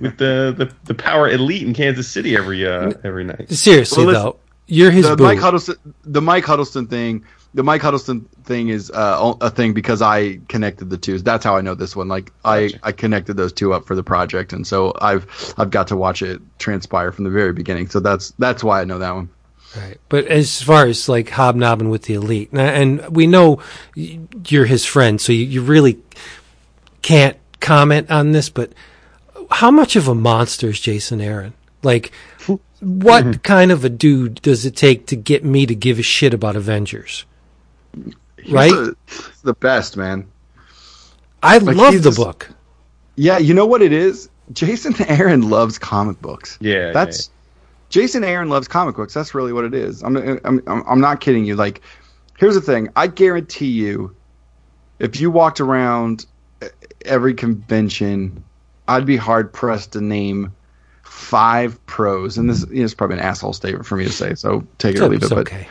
with the, the, the power elite in Kansas City every uh every night. Seriously Well, though, you're his the boo. Mike Huddleston, the Mike Huddleston thing, the Mike Huddleston thing is uh, a thing because I connected the two. That's how I know this one. Like I, I connected those two up for the project, and so I've I've got to watch it transpire from the very beginning. So that's that's why I know that one. Right. But as far as like hobnobbing with the elite, and and we know you're his friend, so you, you really can't comment on this. But how much of a monster is Jason Aaron? Like, what mm-hmm. kind of a dude does it take to get me to give a shit about Avengers? He's Right? the, the best man. I Like, love the just- book. Yeah, you know what it is? Jason Aaron loves comic books. Yeah, that's Jason Aaron loves comic books. That's really what it is. I'm I'm I'm, not kidding you. Like, here's the thing. I guarantee you, if you walked around every convention, I'd be hard pressed to name five pros. And this you know, is probably an asshole statement for me to say. So take it or leave it. But okay.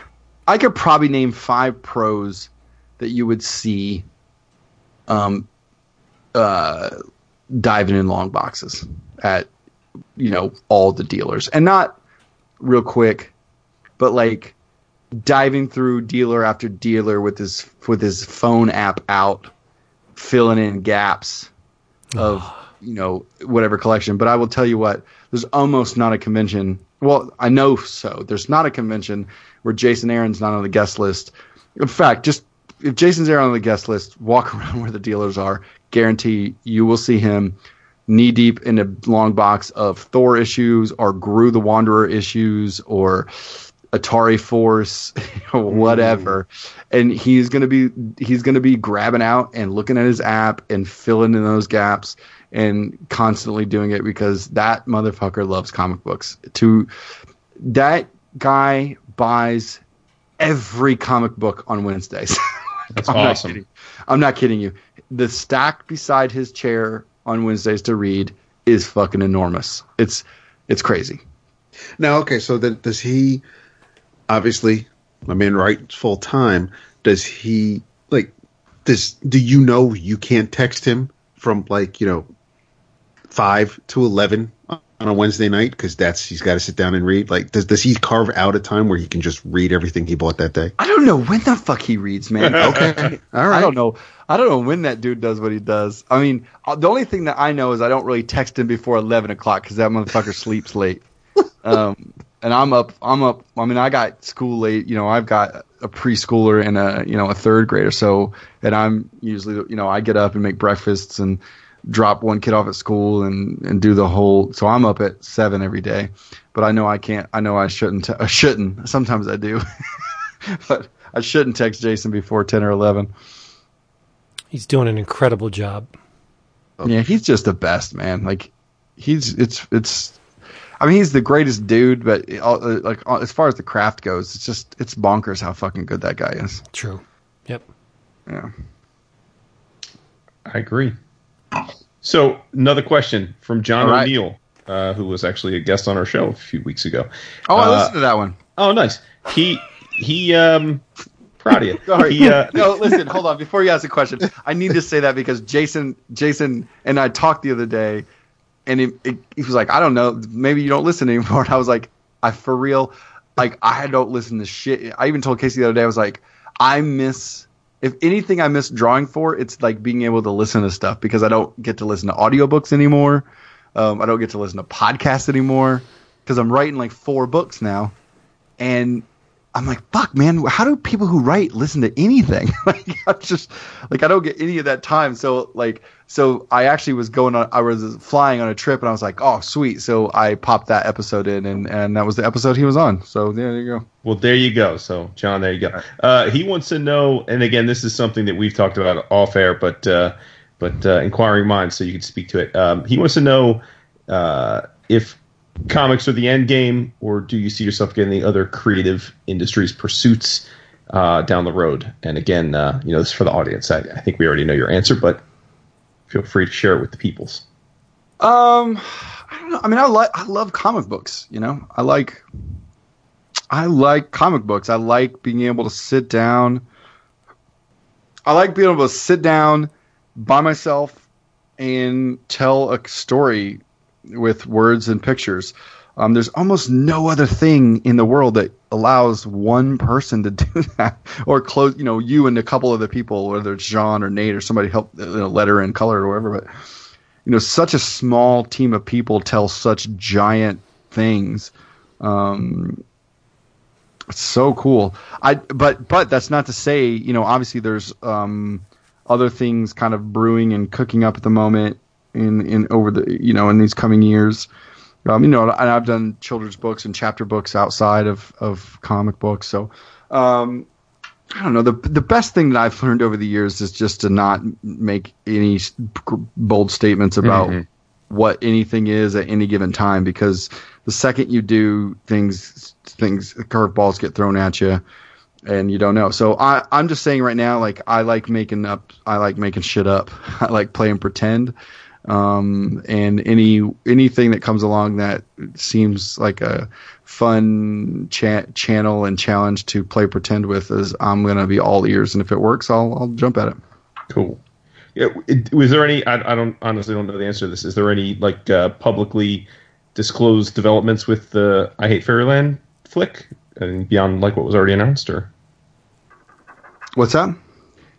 I could probably name five pros that you would see um uh diving in long boxes at you know all the dealers and not real quick but like diving through dealer after dealer with his with his phone app out filling in gaps of you know whatever collection. But i will tell you what there's almost not a convention. Well i know so. There's not a convention where jason aaron's not on the guest list. In fact just if jason's aaron on the guest list walk around where the dealers are. Guarantee you will see him knee deep in a long box of thor issues or Groo the Wanderer issues or Atari Force, whatever, mm. and he's gonna be he's gonna be grabbing out and looking at his app and filling in those gaps and constantly doing it because that motherfucker loves comic books. To that guy buys every comic book on Wednesdays. That's I'm awesome. Not. I'm not kidding you. The stack beside his chair on Wednesdays to read is fucking enormous. It's it's crazy. Now, okay, so does he? Obviously, I mean, writes full time. Does he like? Does do you know you can't text him from like you know five to eleven on a Wednesday night because that's he's got to sit down and read. Like, does does he carve out a time where he can just read everything he bought that day? I don't know when the fuck he reads, man. Okay, all right. I don't know. I don't know when that dude does what he does. I mean, uh, the only thing that I know is I don't really text him before eleven o'clock because that motherfucker sleeps late. Um, and I'm up. I'm up. I mean, I got school late. You know, I've got a preschooler and a you know a third grader. So, and I'm usually you know I get up and make breakfasts and drop one kid off at school and and do the whole. So I'm up at seven every day. But I know I can't. I know I shouldn't. T- I shouldn't. Sometimes I do. but I shouldn't text Jason before ten or eleven. He's doing an incredible job. Yeah, he's just the best, man. Like he's it's it's. I mean, he's the greatest dude, but uh, like uh, as far as the craft goes, it's just it's bonkers how fucking good that guy is. True. Yep. Yeah. I agree. So another question from John right. O'Neill, uh, who was actually a guest on our show a few weeks ago. Oh, I Uh, listened to that one. Oh, nice. He he um proud of you. Sorry. He, uh, no, listen, hold on. Before you ask a question, I need to say that because Jason, Jason, and I talked the other day, and he he was like, I don't know, maybe you don't listen anymore. And I was like, I for real, like I don't listen to shit. I even told Casey the other day, I was like, I miss. If anything, I miss drawing for it's like being able to listen to stuff because I don't get to listen to audiobooks anymore. Um, I don't get to listen to podcasts anymore because I'm writing like four books now, and I'm like, fuck, man, how do people who write listen to anything? like, I'm just like, I don't get any of that time. So, like, so I actually was going on, I was flying on a trip, and I was like, oh, sweet. So I popped that episode in, and and that was the episode he was on. So yeah, there you go. Well, there you go. So, John, there you go. Uh, he wants to know, and again, this is something that we've talked about off air, but uh, but uh, inquiring minds, so you can speak to it. Um, he wants to know uh, if comics are the end game, or do you see yourself getting the other creative industries pursuits uh, down the road? And again, uh, you know, this is for the audience. I, I think we already know your answer, but feel free to share it with the peoples. Um, I don't know. I mean, I like, I love comic books. You know, I like, I like comic books. I like being able to sit down. I like being able to sit down by myself and tell a story with words and pictures. Um, there's almost no other thing in the world that allows one person to do that, or close, you know, you and a couple other people, whether it's John or Nate or somebody help you know, letter and color or whatever. But you know, such a small team of people tell such giant things. Um, it's so cool. I but but that's not to say you know obviously there's um, other things kind of brewing and cooking up at the moment in in over the you know in these coming years. Um, you know, and I've done children's books and chapter books outside of of comic books. So um, I don't know. The the best thing that I've learned over the years is just to not make any bold statements about Mhm. what anything is at any given time because the second you do things things curveballs get thrown at you and you don't know. So I I'm just saying right now like I like making up I like making shit up. I like playing pretend. Um and any anything that comes along that seems like a fun cha- channel and challenge to play pretend with is I'm going to be all ears and if it works I'll I'll jump at it. Cool. Yeah, it, was there any? I, I don't honestly don't know the answer to this. Is there any like uh, publicly disclosed developments with the I Hate Fairyland flick and beyond like what was already announced, or What's that?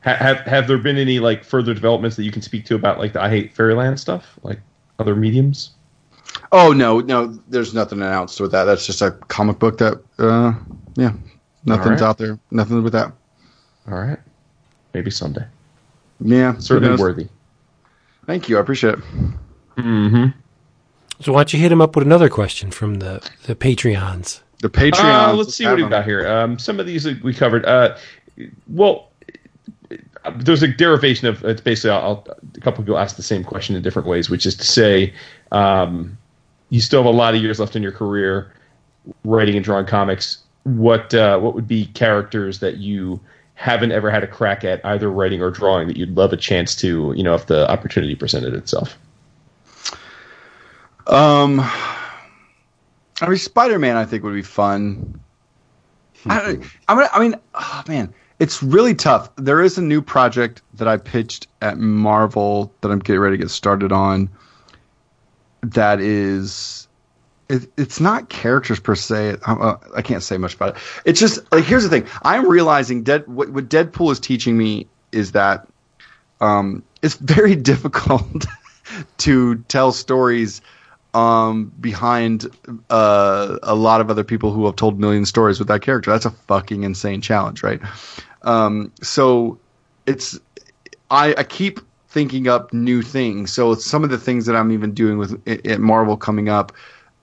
Ha- have have there been any like further developments that you can speak to about like the I Hate Fairyland stuff, like other mediums? Oh no, no, there's nothing announced with that. That's just a comic book that, uh, yeah, nothing's right. out there. Nothing with that. All right, maybe someday. Yeah, who Certainly worthy. Thank you, I appreciate it. Mm-hmm. So why don't you hit him up with another question from the, the Patreons? The Patreons. Uh, let's see what we got here. Um, some of these we covered. Uh, well, there's a derivation of it's basically I'll, a couple people ask the same question in different ways, which is to say, um, you still have a lot of years left in your career writing and drawing comics. What uh, what would be characters that you haven't ever had a crack at either writing or drawing that you'd love a chance to, you know, if the opportunity presented itself? Um, I mean, Spider Man, I think would be fun. I, I mean, I mean, oh, man, it's really tough. There is a new project that I pitched at Marvel that I'm getting ready to get started on. That is, it, it's not characters per se. Uh, I can't say much about it. It's just like here's the thing. I'm realizing what, what Deadpool is teaching me is that um, it's very difficult to tell stories um, behind uh, a lot of other people who have told million stories with that character. That's a fucking insane challenge, right? Um, so it's I, I keep thinking up new things. So some of the things that I'm even doing with at Marvel coming up,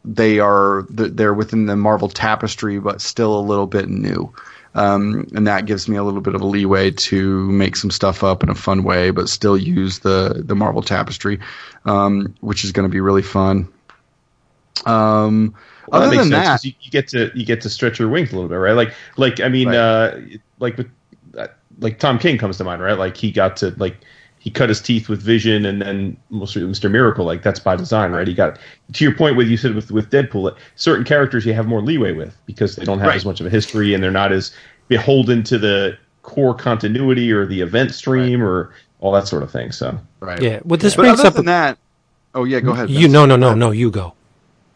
they are they're within the Marvel tapestry, but still a little bit new. Um, and that gives me a little bit of a leeway to make some stuff up in a fun way, but still use the the Marvel tapestry, um, which is going to be really fun. Um, well, other that than sense, that, you, you, get to you get to stretch your wings a little bit, right? Like like I mean, right. uh, like with like Tom King comes to mind, right? Like he got to like he cut his teeth with Vision, and then mostly Mr. Miracle, like that's by design, right? He got to your point with you said with with Deadpool, certain characters you have more leeway with because they don't have right. as much of a history and they're not as beholden to the core continuity or the event stream right. or all that sort of thing. So right, yeah. Well, this but brings other up than that. Oh yeah, go ahead. You Vince. no no no no you go.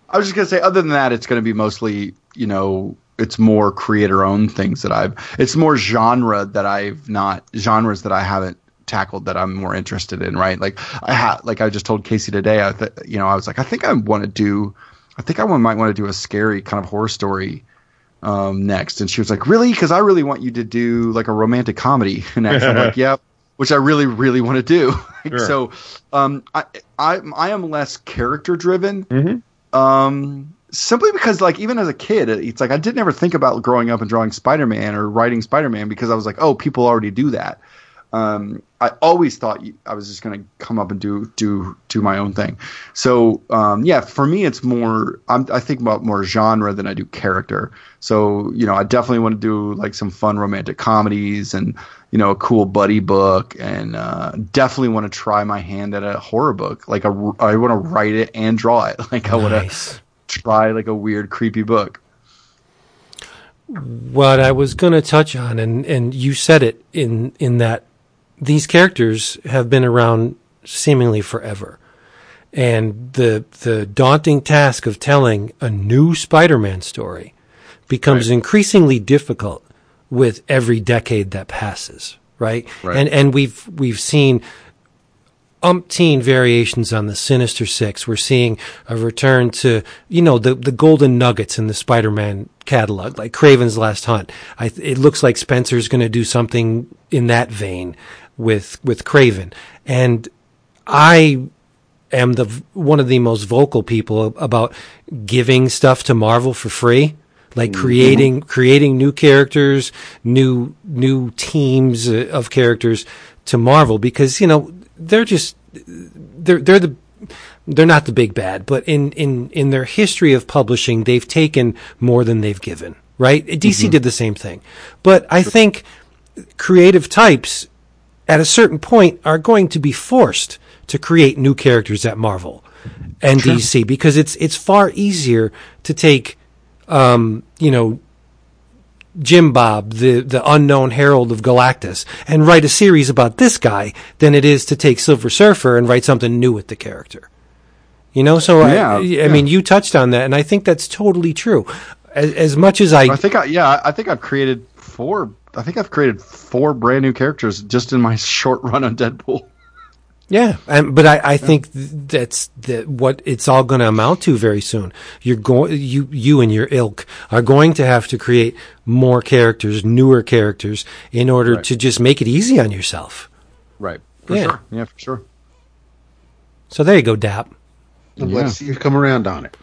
I was just gonna say, other than that, it's gonna be mostly, you know, it's more creator owned things that I've. It's more genre that I've not genres that I haven't tackled that I'm more interested in. Right? Like I had, like I just told Casey today. I, th- you know, I was like, I think I want to do. I think I might want to do a scary kind of horror story um, next. And she was like, really? Because I really want you to do like a romantic comedy next. I'm like, yep. Which I really, really want to do. Sure. so, um, I, I, I am less character driven. Mm-hmm. Um, simply because like even as a kid, it's like I didn't ever think about growing up and drawing Spider Man or writing Spider Man because I was like, oh, people already do that. Um, I always thought I was just going to come up and do do do my own thing. So um, yeah, for me, it's more. I'm, I think about more genre than I do character. So you know, I definitely want to do like some fun romantic comedies and you know a cool buddy book, and uh, definitely want to try my hand at a horror book. Like a, I want to write it and draw it. Like I want Nice. Try like a weird, creepy book. What I was going to touch on, and, and you said it in, in that these characters have been around seemingly forever. And the, the daunting task of telling a new Spider Man story becomes increasingly difficult with every decade that passes, right? Right. And, and we've, we've seen umpteen variations on the Sinister Six. We're seeing a return to, you know, the, the golden nuggets in the Spider-Man catalog, like Kraven's Last Hunt. I, it looks like Spencer's going to do something in that vein with, with Kraven. And I am the, one of the most vocal people about giving stuff to Marvel for free. Like creating, creating new characters, new, new teams uh, of characters to Marvel because, you know, they're just they're they're the they're not the big bad, but in in in their history of publishing, they've taken more than they've given. Right? DC did the same thing, but I think creative types at a certain point are going to be forced to create new characters at Marvel and DC because it's it's far easier to take um, you know Jim Bob, the, the unknown herald of Galactus, and write a series about this guy than it is to take Silver Surfer and write something new with the character. You know, so Yeah, I, I yeah. mean, you touched on that, and I think that's totally true. As, as much as I, I think I yeah, I think I've created four. I think I've created four brand new characters just in my short run on Deadpool. Yeah, and, but I, I think th- that's the, what it's all going to amount to very soon. You're going, you, you and your ilk are going to have to create more characters, newer characters, in order Right. to just make it easy on yourself. Right. For Yeah. sure. Yeah, for sure. So there you go, Dap. I'm glad to see you come around on it.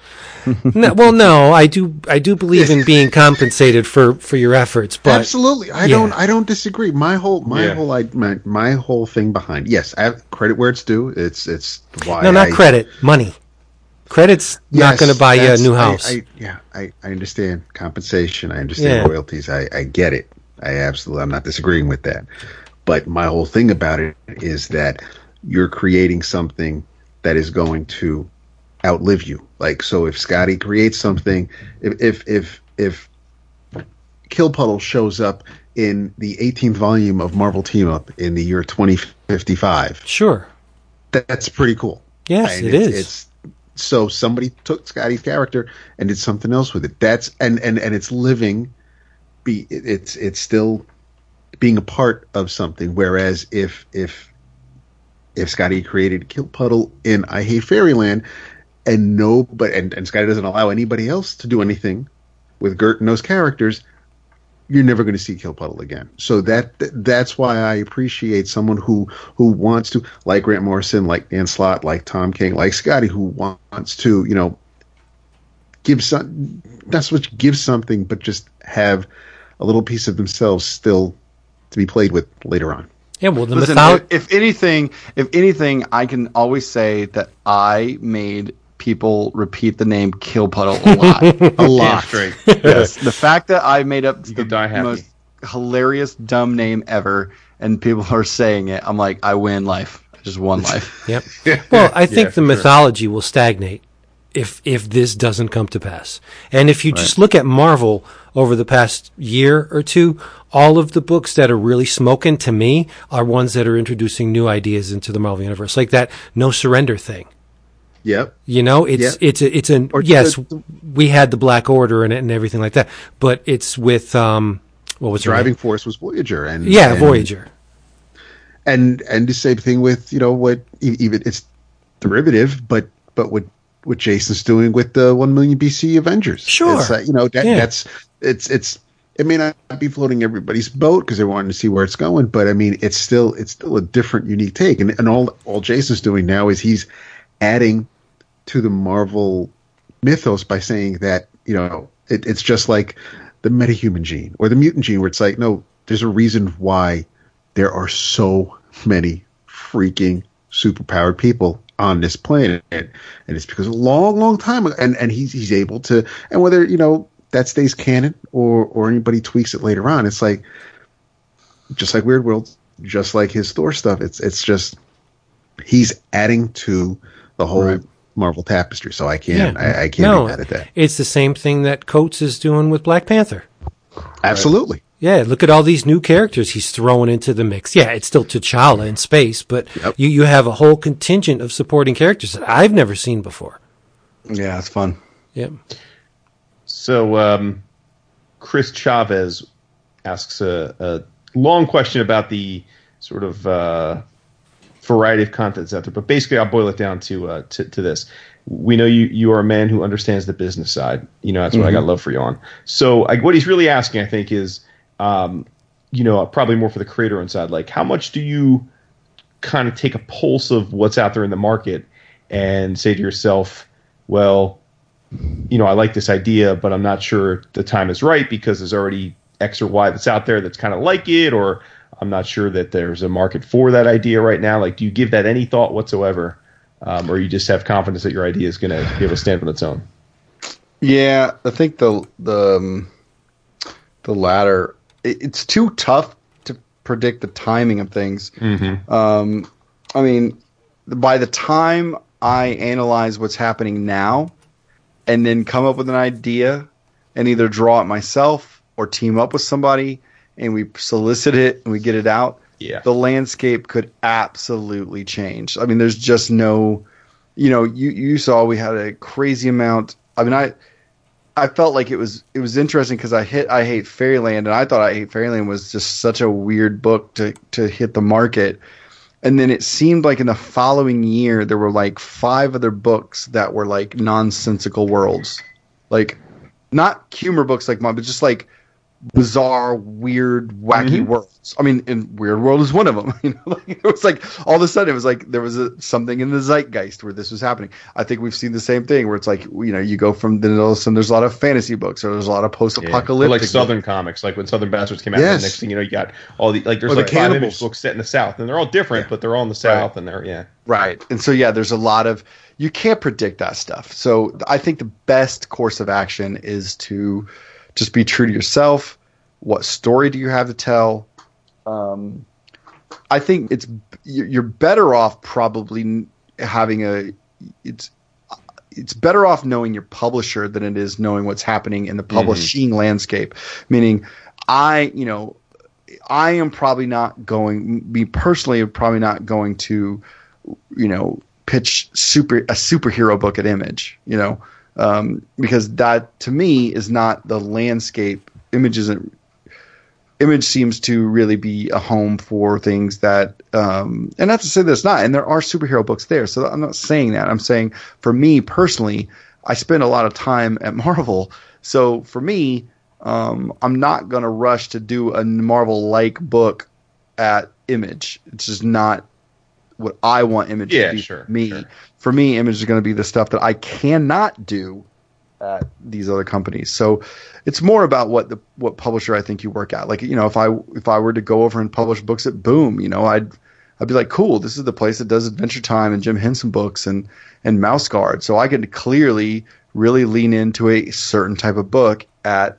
no, well, no, I do. I do believe in being compensated for for your efforts, but Absolutely, I yeah. don't. I don't disagree. My whole, my Yeah. whole, I, my, my whole thing behind. Yes, I have credit where it's due. It's, it's why. no, not I- credit, money. Credit's not going to buy you a that's- new I- house. I, yeah, I, I understand compensation. I understand Yeah. royalties. I, I get it. I absolutely. I'm not disagreeing with that. But my whole thing about it is that you're creating something that is going to outlive you. Like so, if Skottie creates something, if if if if Kill Puddle shows up in the 18th volume of Marvel Team Up in the year 2055, sure. that's pretty cool. Yes, And it it's, is. It's so somebody took Skottie's character and did something else with it. That's and and and it's living. Be it's it's still being a part of something. Whereas if if if Scotty created Kill Puddle in I Hate Fairyland, and no, but and and Skottie doesn't allow anybody else to do anything with Gert and those characters, you're never going to see Kill Puddle again. So that that's why I appreciate someone who who wants to, like Grant Morrison, like Dan Slott, like Tom King, like Skottie, who wants to, you know, give some. That's what give something, but just have a little piece of themselves still to be played with later on. Yeah, well, the Listen, mytholo- if, if anything, if anything, I can always say that I made people repeat the name Kill Puddle a lot. A lot. Straight. yes, the fact that I made up the die happy. most hilarious dumb name ever, and people are saying it, I'm like, I win life. I just won life. Yep. Well, I think Yeah, the for sure. mythology will stagnate if if this doesn't come to pass. And if you just look at Marvel over the past year or two, all of the books that are really smoking to me are ones that are introducing new ideas into the Marvel universe, like that no surrender thing. Yep. You know, it's Yeah. it's a, it's an Or yes, the- we had the Black Order in it and everything like that, but it's with um what was Driving force was Voyager, and Yeah, and- Voyager. and and the same thing with you know what even it's derivative, but but what what Jason's doing with the one million BC Avengers, Sure. it's, uh, you know that Yeah. that's it's it's it may not be floating everybody's boat because they're wanting to see where it's going, but I mean it's still it's still a different, unique take, and and all all Jason's doing now is he's adding to the Marvel mythos by saying that you know it, it's just like the metahuman gene or the mutant gene, where it's like no, there's a reason why there are so many freaking superpowered people on this planet, and it's because a long, long time ago, and and he's he's able to, and whether you know that stays canon or or anybody tweaks it later on, it's like just like Weird World, just like his Thor stuff. It's it's just he's adding to the whole Right. Marvel tapestry. So I can't I, I can't no, be mad at that. it's the same thing that Coates is doing with Black Panther. Absolutely. Yeah, look at all these new characters he's throwing into the mix. Yeah, it's still T'Challa in space, but Yep. you, you have a whole contingent of supporting characters that I've never seen before. yeah, it's fun. Yep. So, um, Chris Chavez asks a, a long question about the sort of uh, variety of contents out there, but basically, I'll boil it down to uh, to, to this. We know you you are a man who understands the business side. You know that's what I got love for you on. So, I, what he's really asking, I think, is um, you know probably more for the creator inside. Like, how much do you kind of take a pulse of what's out there in the market and say to yourself, well, you know, I like this idea, but I'm not sure the time is right because there's already X or Y that's out there that's kind of like it, or I'm not sure that there's a market for that idea right now. Like, do you give that any thought whatsoever, um, or you just have confidence that your idea is going to be able to stand on its own? Yeah, I think the the um, the latter. It, it's too tough to predict the timing of things. Um, I mean, by the time I analyze what's happening now, and then come up with an idea, and either draw it myself or team up with somebody, and we solicit it and we get it out. Yeah. the landscape could absolutely change. I mean, there's just no, you know, you you saw we had a crazy amount. I mean, I I felt like it was it was interesting because I hit I hate Fairyland and I thought I hate Fairyland was just such a weird book to to hit the market. And then it seemed like in the following year there were like five other books that were like nonsensical worlds, like not humor books like mine, but just like bizarre, weird, wacky mm-hmm. worlds. I mean, and Weird World is one of them. You know, like, it was like all of a sudden it was like there was a, something in the zeitgeist where this was happening. I think we've seen the same thing where it's like you know you go from then all of a sudden there's a lot of fantasy books or there's a lot of post-apocalyptic like books. Southern comics, like when Southern Bastards came out. Yes. The next thing you know, you got all the like. There's Or the like five image cannibals. books set in the South, and they're all different, but they're all in the South, and they're yeah. Right. And so yeah, there's a lot of you can't predict that stuff. So I think the best course of action is to just be true to yourself. What story do you have to tell? Um, I think it's you're better off probably having a it's it's better off knowing your publisher than it is knowing what's happening in the publishing landscape. Meaning, I you know I am probably not going. Me personally, am probably not going to, you know, pitch super a superhero book at Image. You know, um, because that to me is not the landscape. Image isn't. Image seems to really be a home for things that, um, and not to say that it's not, and there are superhero books there. So I'm not saying that. I'm saying for me personally, I spend a lot of time at Marvel. So for me, um, I'm not going to rush to do a Marvel like book at Image. It's just not what I want Image Yeah, to be sure, for me. sure. For me, Image is going to be the stuff that I cannot do at these other companies. So it's more about what the what publisher I think you work at. Like you know, if I if I were to go over and publish books at Boom, you know, I'd I'd be like, cool, this is the place that does Adventure Time and Jim Henson books and and Mouse Guard. So I can clearly really lean into a certain type of book at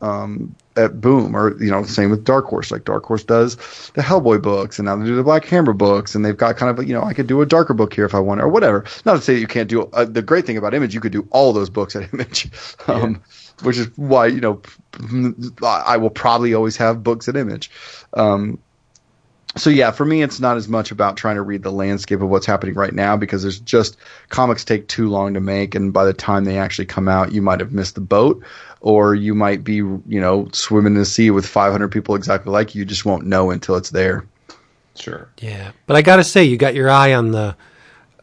um, at Boom, or you know, same with Dark Horse. Like Dark Horse does the Hellboy books, and now they do the Black Hammer books, and they've got kind of you know, I could do a darker book here if I want, or whatever. Not to say that you can't do. Uh, the great thing about Image, you could do all those books at Image, um, which is why you know, I will probably always have books at Image. Um, so yeah, for me, it's not as much about trying to read the landscape of what's happening right now because there's just comics take too long to make, and by the time they actually come out, you might have missed the boat, or you might be, you know, swimming in the sea with 500 people exactly like you. You just won't know until it's there. Sure. Yeah, but I got to say, you got your eye on the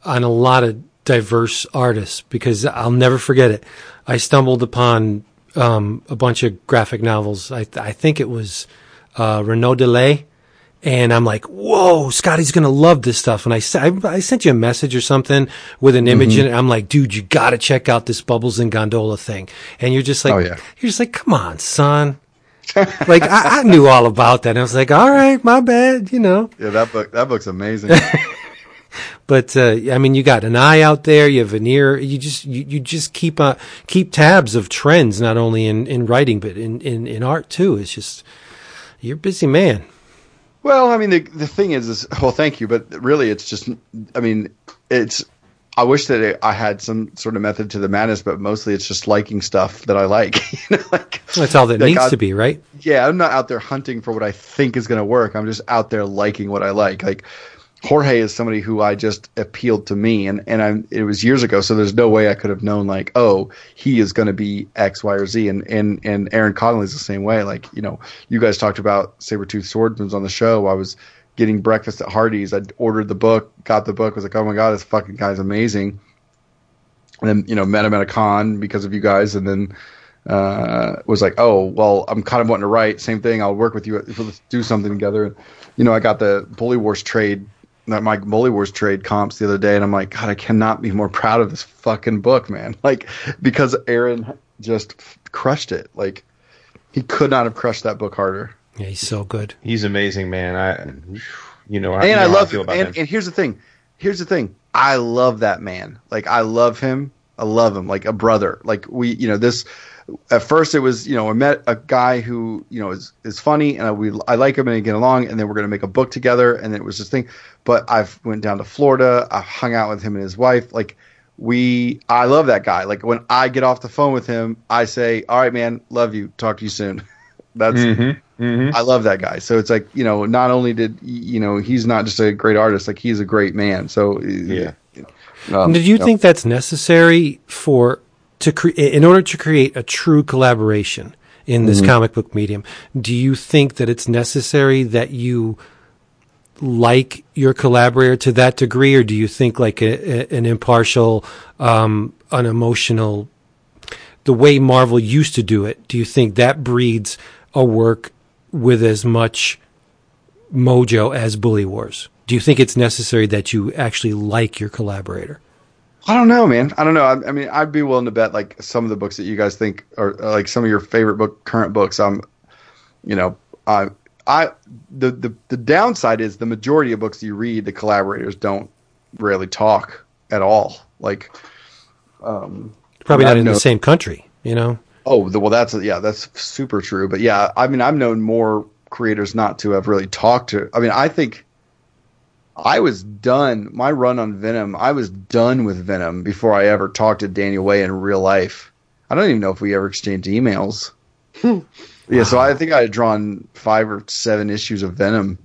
on a lot of diverse artists because I'll never forget it. I stumbled upon um, a bunch of graphic novels. I, I think it was uh, Renaud Dillies, and I'm like, "Whoa, Skottie's gonna love this stuff." And I, I, I sent you a message or something with an image in it. I'm like, "Dude, you got to check out this Bubbles and Gondola thing." And you're just like, Oh, yeah. "You're just like, come on, son." like I, I knew all about that. And I was like, "All right, my bad," you know. Yeah, that book that book's amazing. But uh, I mean, you got an eye out there. You have an ear. You just you, you just keep uh, keep tabs of trends, not only in, in writing but in, in, in art too. It's just you're a busy man. Well, I mean, the the thing is, is well, thank you, but really, it's just, I mean, it's. I wish that it, I had some sort of method to the madness, but mostly it's just liking stuff that I like. you know, like, That's all that Like, needs I- to be, right? yeah, I'm not out there hunting for what I think is going to work. I'm just out there liking what I like. Like Jorge is somebody who I just appealed to me, and and I'm it was years ago, so there's no way I could have known like, oh, he is going to be X, Y, or Z, and and and Aaron Conley's the same way. Like you know, you guys talked about Sabretooth Swordsman's on the show. I was getting breakfast at Hardee's. I ordered the book, got the book, was like, oh my god, this fucking guy's amazing. And then you know met him at a con because of you guys, and then uh, was like, oh, well, I'm kind of wanting to write. Same thing. I'll work with you. Let's do something together. And, you know, I got the Bully Wars trade, not my Bully Wars trade comps the other day. And I'm like, God, I cannot be more proud of this fucking book, man. Like, because Aaron just crushed it. Like, he could not have crushed that book harder. Yeah, he's so good. He's amazing, man. I, you know, and you know I how love feel about And, him. and here's the thing. Here's the thing. I love that man. Like I love him. I love him like a brother. Like we, you know, this. At first, it was you know I met a guy who you know is is funny and I, we I like him and I get along and then we're gonna make a book together and then it was this thing. But I've went down to Florida. I hung out with him and his wife. Like we, I love that guy. Like when I get off the phone with him, I say, "All right, man, love you. Talk to you soon." That's Mm-hmm. I love that guy. So it's like you know, not only did you know he's not just a great artist, like he's a great man. So Yeah. um, Did you know, think that's necessary for to cre- in order to create a true collaboration in this Mm-hmm. comic book medium? Do you think that it's necessary that you like your collaborator to that degree, or do you think like a, a, an impartial, um, unemotional, the way Marvel used to do it? Do you think that breeds a work with as much mojo as Bully Wars? Do you think it's necessary that you actually like your collaborator? I don't know, man. I don't know. I, I mean, I'd be willing to bet like some of the books that you guys think are like some of your favorite book, current books. I'm, you know, I, I, the, the, the downside is the majority of books you read, the collaborators don't really talk at all. Like, um, Probably not I in the same country, you know? Oh, the, well, that's yeah, that's super true. But yeah, I mean, I've known more creators not to have really talked to. I mean, I think I was done my run on Venom. I was done with Venom before I ever talked to Daniel Way in real life. I don't even know if we ever exchanged emails. Yeah, so I think I had drawn five or seven issues of Venom,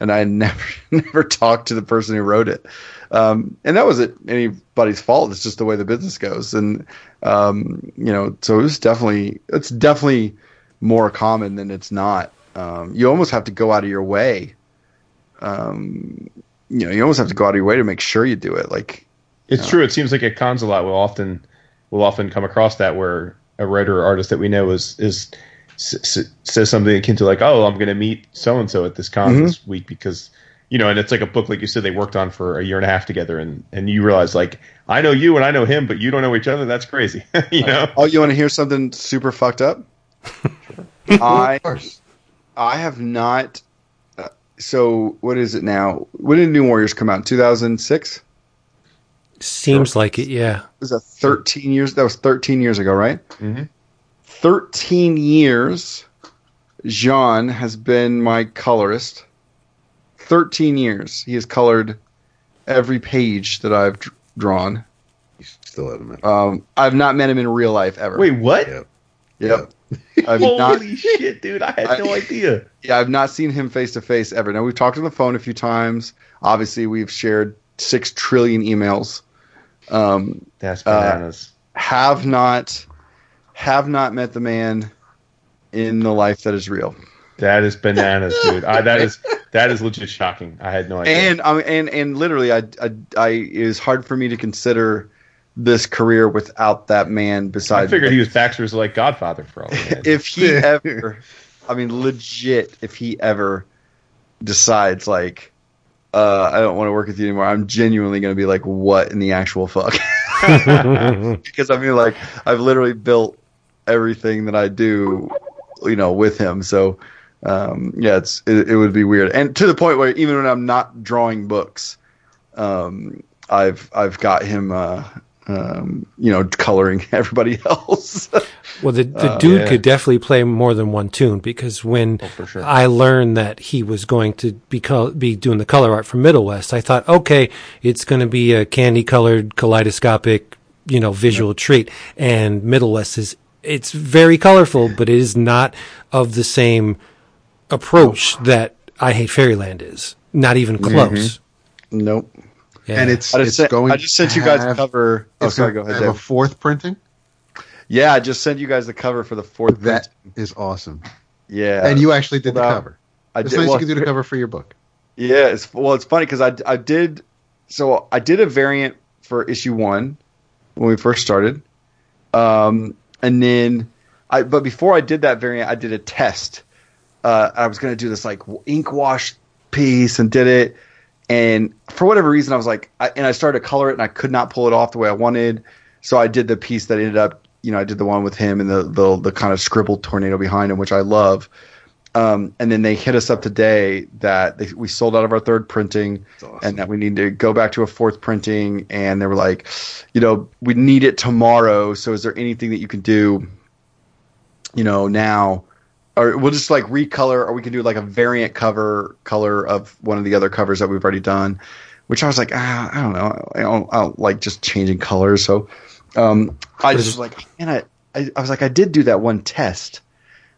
and I had never never talked to the person who wrote it. Um, and that wasn't anybody's fault. It's just the way the business goes, and um, you know, so it was definitely it's definitely more common than it's not. Um, you almost have to go out of your way. Um, you know, you almost have to go out of your way to make sure you do it. Like, It's true. It seems like at cons a lot. We'll often we'll often come across that where a writer or artist that we know is is s- s- says something akin to like, "Oh, I'm going to meet so and so at this con mm-hmm. this week because you know," and it's like a book like you said they worked on for a year and a half together, and and you realize like I know you and I know him, but you don't know each other. That's crazy, you know. oh, you want to hear something super fucked up? I I have not. So what is it now? When did New Warriors come out? Two thousand six. Seems like it, yeah. Was that thirteen years? That was thirteen years ago, right? Mm-hmm. Thirteen years. Jean has been my colorist. Thirteen years. He has colored every page that I've dr- drawn. You still haven't met. Um, I've not met him in real life ever. Wait, what? Yep. Yep. I've Holy not. shit, dude! I had no idea. Yeah, I've not seen him face to face ever. Now we've talked on the phone a few times. Obviously, we've shared six trillion emails. Um, That's Uh, bananas. have not, have not met the man in the life that is real. that is bananas, dude. I, that is that is legit shocking. I had no idea. And I mean, and and literally, I, I, I it is hard for me to consider this career without that man. Beside I Beside, figured he was Baxter's like godfather for all. If he ever, I mean, legit, if he ever decides like, uh, I don't want to work with you anymore, I'm genuinely going to be like, what in the actual fuck? because I mean, like, I've literally built everything that I do, you know, with him. So, um, yeah, it's it, it would be weird, and to the point where even when I'm not drawing books, um, I've I've got him. Uh, um, you know, coloring everybody else. Well, the, the dude yeah. could definitely play more than one tune because when Oh, sure. I learned that he was going to be col- be doing the color art for Middlewest, I thought, okay, it's going to be a candy colored kaleidoscopic, you know, visual treat. And Middlewest is it's very colorful, but it is not of the same approach that I Hate Fairyland is. Not even close. nope. Yeah. And it's I just, it's sent, going. I just sent to you guys have- the cover. Oh, it's sorry, go ahead. have a fourth printing. Yeah, I just sent you guys the cover for the fourth. That print. is awesome. Yeah, and you actually did the cover. I It's did. nice well, you can do the cover for your book. Yeah, it's well, it's funny because I I did so I did a variant for issue one when we first started, um, and then I but before I did that variant, I did a test. Uh, I was going to do this like ink wash piece and did it, and for whatever reason, I was like, I, and I started to color it, and I could not pull it off the way I wanted. So I did the piece that ended up, you know, I did the one with him and the the, the kind of scribbled tornado behind him, which I love. Um, and then they hit us up today that they, we sold out of our third printing awesome. and that we need to go back to a fourth printing. And they were like, you know, we need it tomorrow. So is there anything that you can do, you know, now? Or we'll just like recolor, or we can do like a variant cover color of one of the other covers that we've already done. Which I was like, ah, I don't know, I don't, I don't like just changing colors. So um, I just was like, man, I, I, I was like, I did do that one test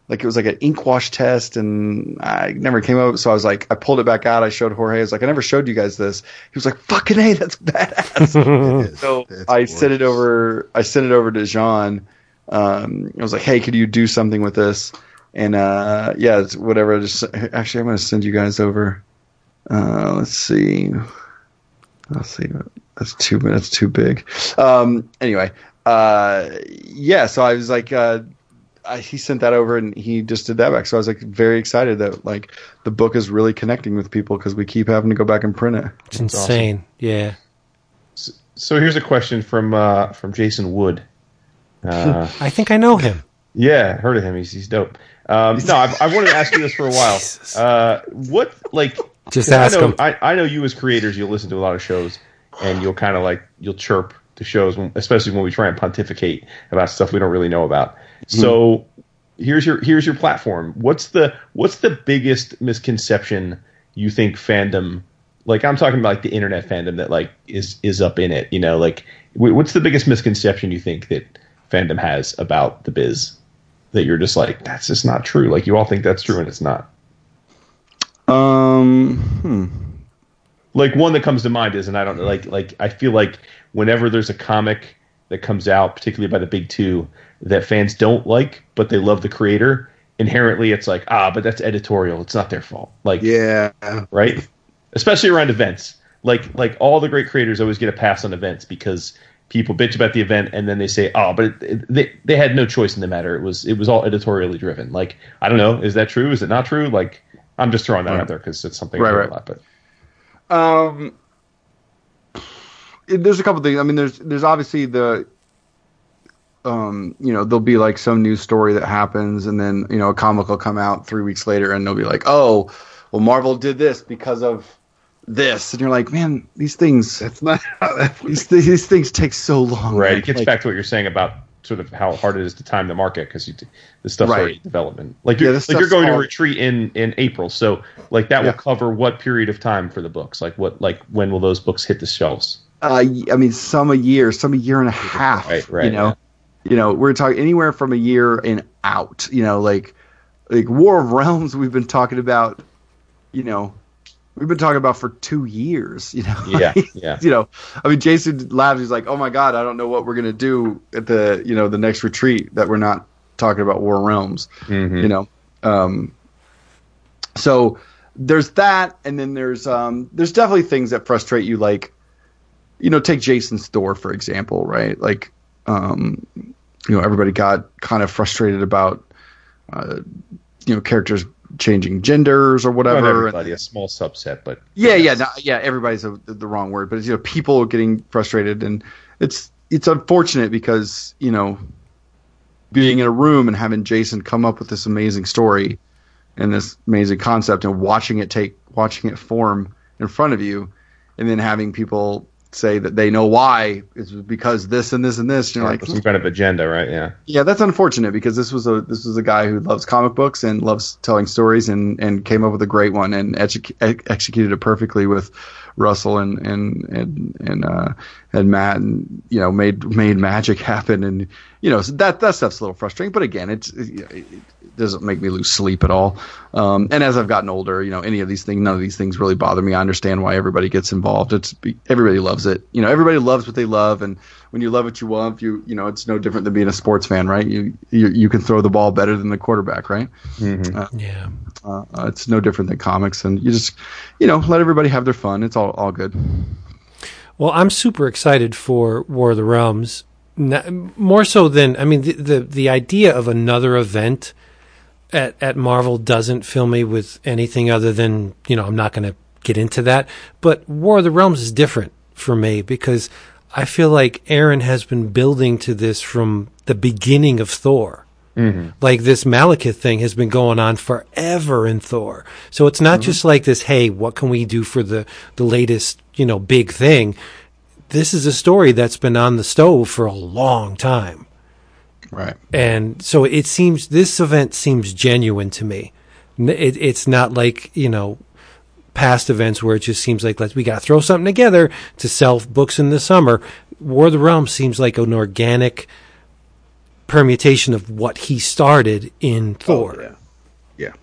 like it was like an ink wash test and I never came up. So I was like, I pulled it back out. I showed Jorge. I was like, I never showed you guys this. He was like, fucking hey, that's badass. It is. so It's I sent it over. I sent it over to Jean. Um, I was like, hey, could you do something with this? And uh, yeah, it's whatever. I Just actually, I'm going to send you guys over. Uh, let's see. Let's see. That's too. That's too big. Um, anyway, uh, yeah. So I was like, uh, I, he sent that over and he just did that back. So I was like very excited that like the book is really connecting with people because we keep having to go back and print it. It's insane. Yeah. So here's a question from uh, from Jason Wood. Uh, I think I know him. yeah, heard of him. He's he's dope. Um, no, I've, I've wanted to ask you this for a while. Uh, what like? Just ask I know, him. I, I know you as creators, you'll listen to a lot of shows, and you'll kind of like you'll chirp the shows, when, especially when we try and pontificate about stuff we don't really know about. So here's your here's your platform. What's the what's the biggest misconception you think fandom? Like I'm talking about like the internet fandom that like is is up in it. You know, like what's the biggest misconception you think that fandom has about the biz? That you're just like that's just not true. Like you all think that's true and it's not. Um, hmm. like one that comes to mind is and i don't know like like i feel like whenever there's a comic that comes out particularly by the big two that fans don't like but they love the creator inherently it's like ah but that's editorial it's not their fault like yeah, right especially around events like like all the great creators always get a pass on events because people bitch about the event and then they say oh but it, it- they they had no choice in the matter. It was it was all editorially driven. Like i don't know. Is that true? Is it not true? Like i'm just throwing that out there because it's something Right, right. a lot but Um, it- there's a couple things. I mean, there's there's obviously the, um, you know, there'll be like some news story that happens, and then you know a comic will come out three weeks later, and they'll be like, oh, well, Marvel did this because of this, and you're like, man, these things, That's not how that these these things take so long. Right. man. It gets Like, back to what you're saying about sort of how hard it is to time the market because the stuff's Right. already in development. Like you're, this like you're stuff's going to retreat in in April, so like that Yeah. will cover what period of time for the books? Like what like when will those books hit the shelves? Uh, I mean, some a year, some a year and a half. Right, right, You know, yeah. you know, we're talking anywhere from a year and out. You know, like like War of Realms, we've been talking about. You know, we've been talking about for two years. You know, Yeah, yeah. you know, I mean, Jason laughs. He's like, "Oh my god, I don't know what we're gonna do at the you know the next retreat that we're not talking about War Realms." Mhm. you know um so there's that and then there's um there's definitely things that frustrate you like you know take jason's Thor for example right like um you know everybody got kind of frustrated about uh you know characters changing genders or Not whatever and- everybody, a small subset, but yeah, yeah, no, yeah. Everybody's a, the wrong word, but it's, you know, people getting frustrated, and it's it's unfortunate because you know, being in a room and having Jason come up with this amazing story and this amazing concept, and watching it take, watching it form in front of you, and then having people say that they know why it's because this and this and this. You're like, some kind of agenda, right? Yeah. yeah, that's unfortunate because this was a this was a guy who loves comic books and loves telling stories and, and came up with a great one and edu- executed it perfectly with Russell and and and and uh, and Matt and you know made made magic happen. And you know so that that stuff's a little frustrating. But again it's it, it doesn't make me lose sleep at all. Um, and as I've gotten older you know any of these things none of these things really bother me. I understand why everybody gets involved. It's everybody loves it. You know everybody loves what they love. And when you love what you love you you know it's no different than being a sports fan right you you, you can throw the ball better than the quarterback right Yeah. uh, uh, it's no different than comics and you just you know let everybody have their fun it's all all good Well, I'm super excited for War of the Realms. N- More so than I mean, the, the the idea of another event at at Marvel doesn't fill me with anything other than you know I'm not going to get into that. But War of the Realms is different for me because I feel like Aaron has been building to this from the beginning of Thor. Mm-hmm. Like this Malekith thing has been going on forever in Thor. So it's not mm-hmm. just like this, hey, what can we do for the, the latest, you know, big thing? This is a story that's been on the stove for a long time. right And so it seems, this event seems genuine to me. It, it's not like, you know, past events where it just seems like let's, we got to throw something together to sell books in the summer. War of the Realms seems like an organic permutation of what he started in oh, Thor. yeah. Yeah.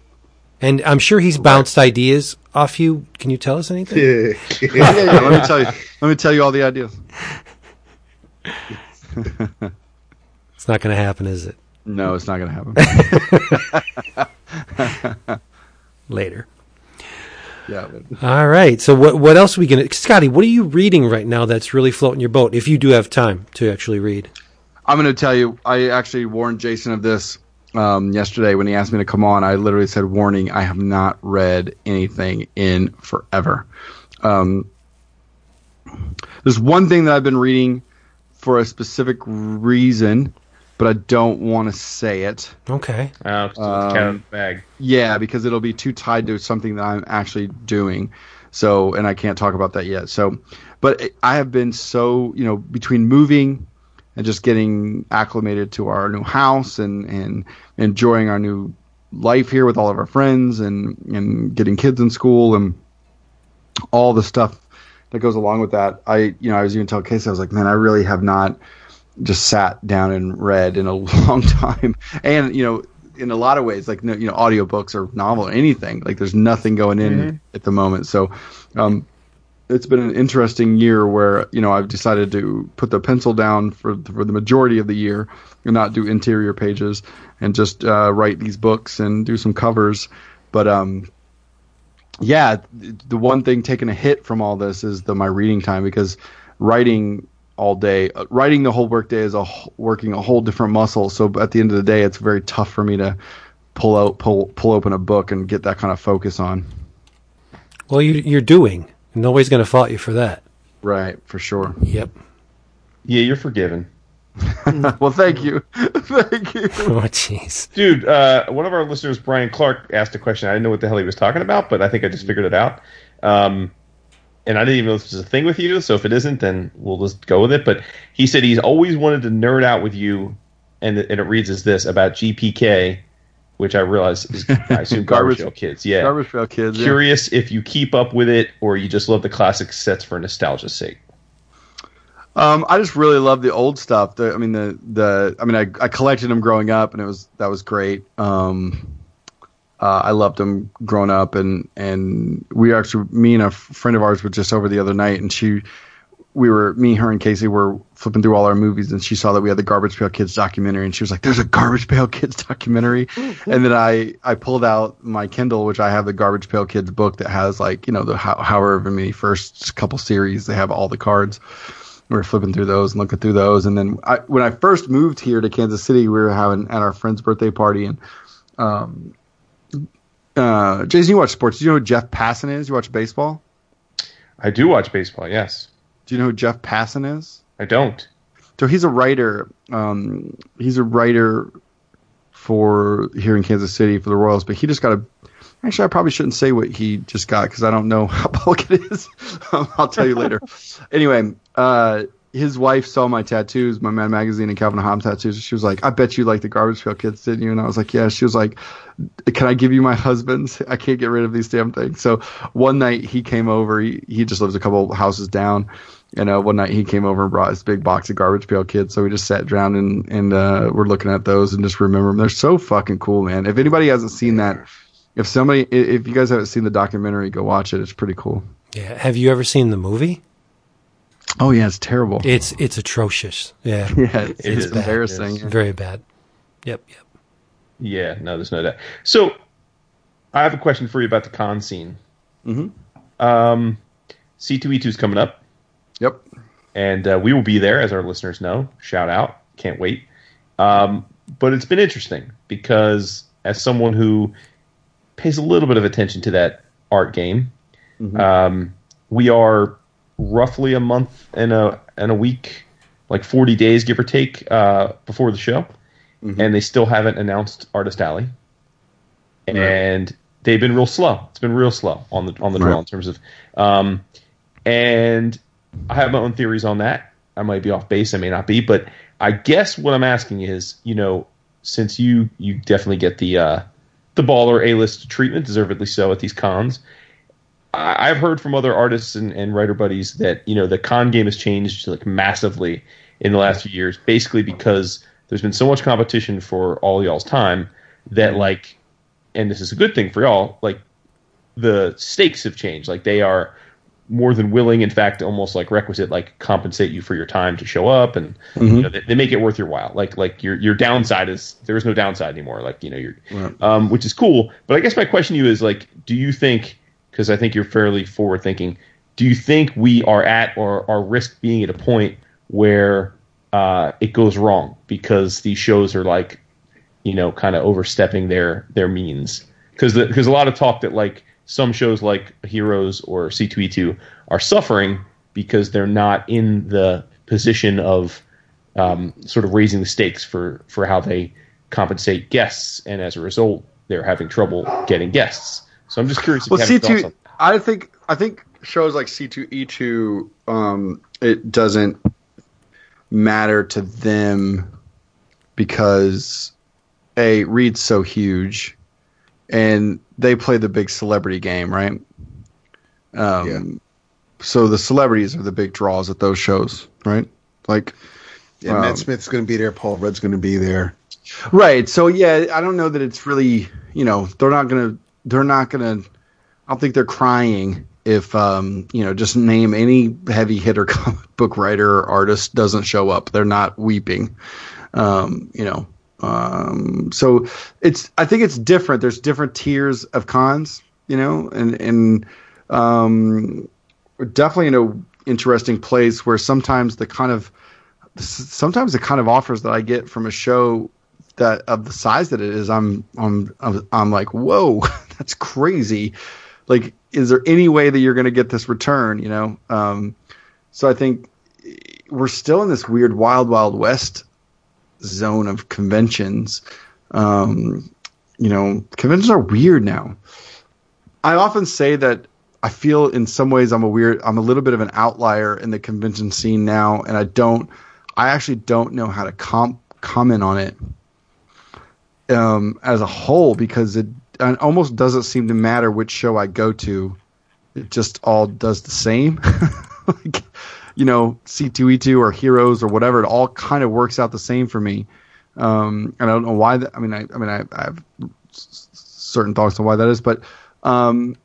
And I'm sure he's bounced ideas off you. Can you tell us anything? Yeah. yeah, yeah, let me tell you let me tell you all the ideas It's not going to happen, is it? no it's not gonna happen Later. Yeah but- All right. So what what else are we going to Skottie, what are you reading right now that's really floating your boat if you do have time to actually read? I'm going to tell you, I actually warned Jason of this um, yesterday when he asked me to come on. I literally said, "Warning: I have not read anything in forever." Um, there's one thing that I've been reading for a specific reason, but I don't want to say it. Okay. Uh, so it's out bag. Yeah, because it'll be too tied to something that I'm actually doing. So, and I can't talk about that yet. So, but I have been so, you know, between moving and just getting acclimated to our new house and, and enjoying our new life here with all of our friends and, and getting kids in school and all the stuff that goes along with that. I, you know, I was even telling Casey, I was like, man, I really have not just sat down and read in a long time. And, you know, in a lot of ways, like, you know, audiobooks or novel or anything, like there's nothing going in at the moment. So, um, it's been an interesting year where you know I've decided to put the pencil down for for the majority of the year and not do interior pages and just uh, write these books and do some covers. But um, yeah, the one thing taking a hit from all this is the my reading time because writing all day, uh, writing the whole workday is a working a whole different muscle. So at the end of the day, it's very tough for me to pull out pull pull open a book and get that kind of focus on. Well, you, you're doing. Nobody's going to fault you for that. Right, for sure. Yep. Yeah, you're forgiven. well, thank you, thank you. Oh, jeez. Dude, uh, one of our listeners, Brian Clark, asked a question. I didn't know what the hell he was talking about, but I think I just figured it out. Um, and I didn't even know if this was a thing with you. So if it isn't, then we'll just go with it. But he said he's always wanted to nerd out with you, and it, and it reads as this about GPK, which I realize is I assume Garbage- Pail Kids. Yeah, Garbage Pail Kids. yeah. Curious if you keep up with it or you just love the classic sets for nostalgia's sake. Um, I just really love the old stuff. The, I mean, the the I mean, I, I collected them growing up, and it was that was great. Um, uh, I loved them growing up, and and we actually, me and a f- friend of ours were just over the other night, and she, we were me, her, and Casey were flipping through all our movies, and she saw that we had the Garbage Pail Kids documentary, and she was like, "There's a Garbage Pail Kids documentary," and then I I pulled out my Kindle, which I have the Garbage Pail Kids book that has like you know the how, however many first couple series they have all the cards we were flipping through those and looking through those. And then I, when I first moved here to Kansas City, we were having at our friend's birthday party. And um, uh, Jason, you watch sports. Do you know who Jeff Passan is? You watch baseball? I do watch baseball, yes. Do you know who Jeff Passan is? I don't. So he's a writer. Um, he's a writer for here in Kansas City for the Royals, but he just got a. Actually, I probably shouldn't say what he just got because I don't know how public it is. I'll tell you later. anyway, uh, his wife saw my tattoos, my Mad Magazine and Calvin and Hobbes tattoos. She was like, "I bet you like the Garbage Pail Kids, didn't you?" And I was like, "Yeah." She was like, "Can I give you my husband's? I can't get rid of these damn things." So one night he came over. He he just lives a couple houses down. And uh, one night he came over and brought his big box of Garbage Pail Kids. So we just sat down and and uh, we're looking at those and just remember them. They're so fucking cool, man. If anybody hasn't seen that, if somebody, if you guys haven't seen the documentary, go watch it. It's pretty cool. Yeah. Have you ever seen the movie? Oh yeah, it's terrible. It's it's atrocious. Yeah. yeah, it's, It it's is. embarrassing. It is. Very bad. Yep. Yep. Yeah, no, there's no doubt. So, I have a question for you about the con scene. Mhm. Um, C2E2 is coming up, Yep. and uh, we will be there, as our listeners know. Shout out. Can't wait. Um, but it's been interesting because, as someone who pays a little bit of attention to that art game, um, we are roughly a month and a and a week, like 40 days, give or take, uh, before the show and they still haven't announced Artist Alley. And they've been real slow. It's been real slow on the on the draw Right. in terms of um and I have my own theories on that. I might be off base, I may not be, but I guess what I'm asking is, you know, since you you definitely get the uh the baller A list treatment, deservedly so at these cons. I've heard from other artists and, and writer buddies that you know the con game has changed like massively in the last few years, basically because there's been so much competition for all y'all's time that like, and this is a good thing for y'all. Like the stakes have changed. Like they are more than willing, in fact, almost like requisite, like compensate you for your time to show up, and you know, they, they make it worth your while. Like like your your downside is there is no downside anymore. Like you know you're, um, which is cool. But I guess my question to you is like, do you think? Because I think you're fairly forward thinking. Do you think we are at or are risk being at a point where uh, it goes wrong because these shows are like you know, kind of overstepping their their means. Because because a lot of talk that like some shows like Heroes or C2E2 are suffering because they're not in the position of um, sort of raising the stakes for for how they compensate guests, and as a result, they're having trouble getting guests. So I'm just curious. Well, C two, I think I think shows like C two E two, um, it doesn't matter to them because a Reed's so huge, and they play the big celebrity game, right? Um, Yeah. So the celebrities are the big draws at those shows, right? Like, Yeah, Um, Matt Smith's going to be there. Paul Rudd's going to be there. Right. So yeah, I don't know that it's really you know they're not gonna they're not gonna I don't think they're crying if um you know just name any heavy hitter comic book writer or artist doesn't show up. They're not weeping. Um, you know. Um so it's I think it's different. There's different tiers of cons, you know, and and um definitely in a interesting place where sometimes the kind of sometimes the kind of offers that I get from a show that of the size that it is, I'm I'm I'm, I'm like, whoa, that's crazy. Like, is there any way that you're going to get this return? You know, um, so I think we're still in this weird wild wild west zone of conventions. Um, you know, conventions are weird now. I often say that I feel in some ways I'm a weird, I'm a little bit of an outlier in the convention scene now, and I don't, I actually don't know how to com- comment on it um, as a whole because it, it almost doesn't seem to matter which show I go to. It just all does the same. like, you know, C2E2 or Heroes or whatever, it all kind of works out the same for me. Um, and I don't know why that, I mean, I, I mean, I, I have s- certain thoughts on why that is, but, um,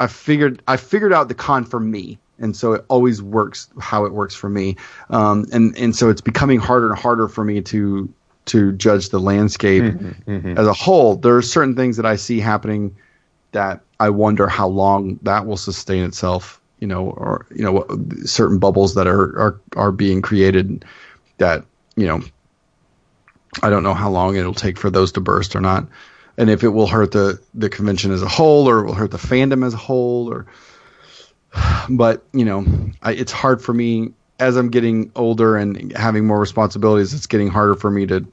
I figured, I figured out the con for me. And so it always works how it works for me. Um, and, and so it's becoming harder and harder for me to, to judge the landscape mm-hmm, mm-hmm. as a whole. There are certain things that I see happening that I wonder how long that will sustain itself. You know, or you know, certain bubbles that are are are being created that you know, I don't know how long it'll take for those to burst or not, and if it will hurt the the convention as a whole or it will hurt the fandom as a whole or. But you know, I, it's hard for me as I'm getting older and having more responsibilities. It's getting harder for me to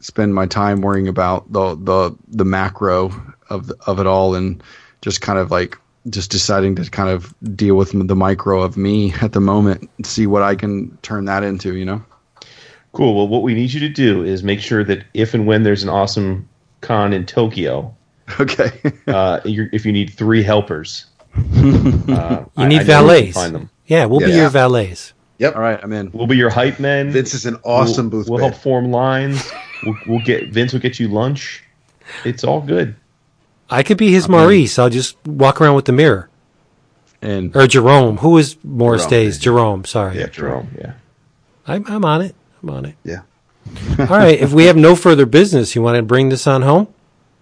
spend my time worrying about the the the macro of of it all and just kind of like just deciding to kind of deal with the micro of me at the moment and see what I can turn that into, you know. Cool. Well, what we need you to do is make sure that if and when there's an awesome con in Tokyo, Okay. uh, you're, if you need three helpers, uh, You I- need I know valets. Find them. Yeah, we'll be Yeah. your valets. Yep. all right, I'm in. We'll be your hype men. This is an awesome we'll, booth. We'll babe. help form lines. We'll, we'll get Vince. will get you lunch. It's all good. I could be his Maurice. I'll just walk around with the mirror. And Or Jerome. Who is Morris Jerome, Days? yeah. Jerome. Sorry. Yeah, Jerome. Yeah. I'm, I'm on it. I'm on it. Yeah. All right. If we have no further business, you want to bring this on home?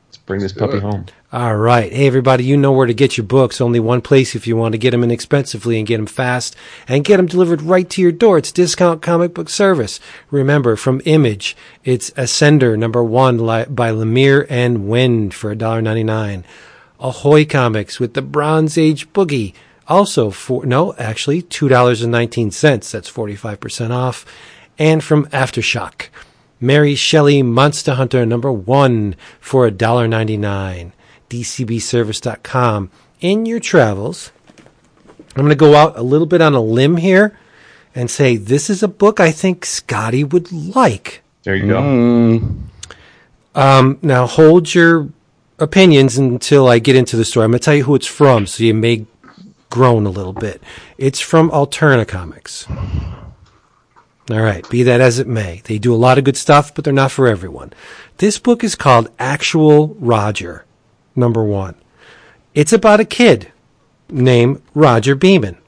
Let's bring this puppy it. home. All right. Hey, everybody, you know where to get your books. Only one place if you want to get them inexpensively and get them fast and get them delivered right to your door. It's Discount Comic Book Service. Remember, from Image, it's Ascender number one by Lemire and Nguyen for $1.99. Ahoy Comics with the Bronze Age Boogie. Also for, no, actually $2.19. That's 45% off. And from Aftershock. Mary Shelley Monster Hunter number one for $1.99. DCBService.com. In your travels, I'm going to go out a little bit on a limb here and say this is a book I think Skottie would like. There you go. Mm. Um, now hold your opinions until I get into the story. I'm going to tell you who it's from, so you may groan a little bit. It's from Alterna Comics. All right, be that as it may. They do a lot of good stuff, but they're not for everyone. This book is called Actual Roger, number one. It's about a kid named Roger Beeman.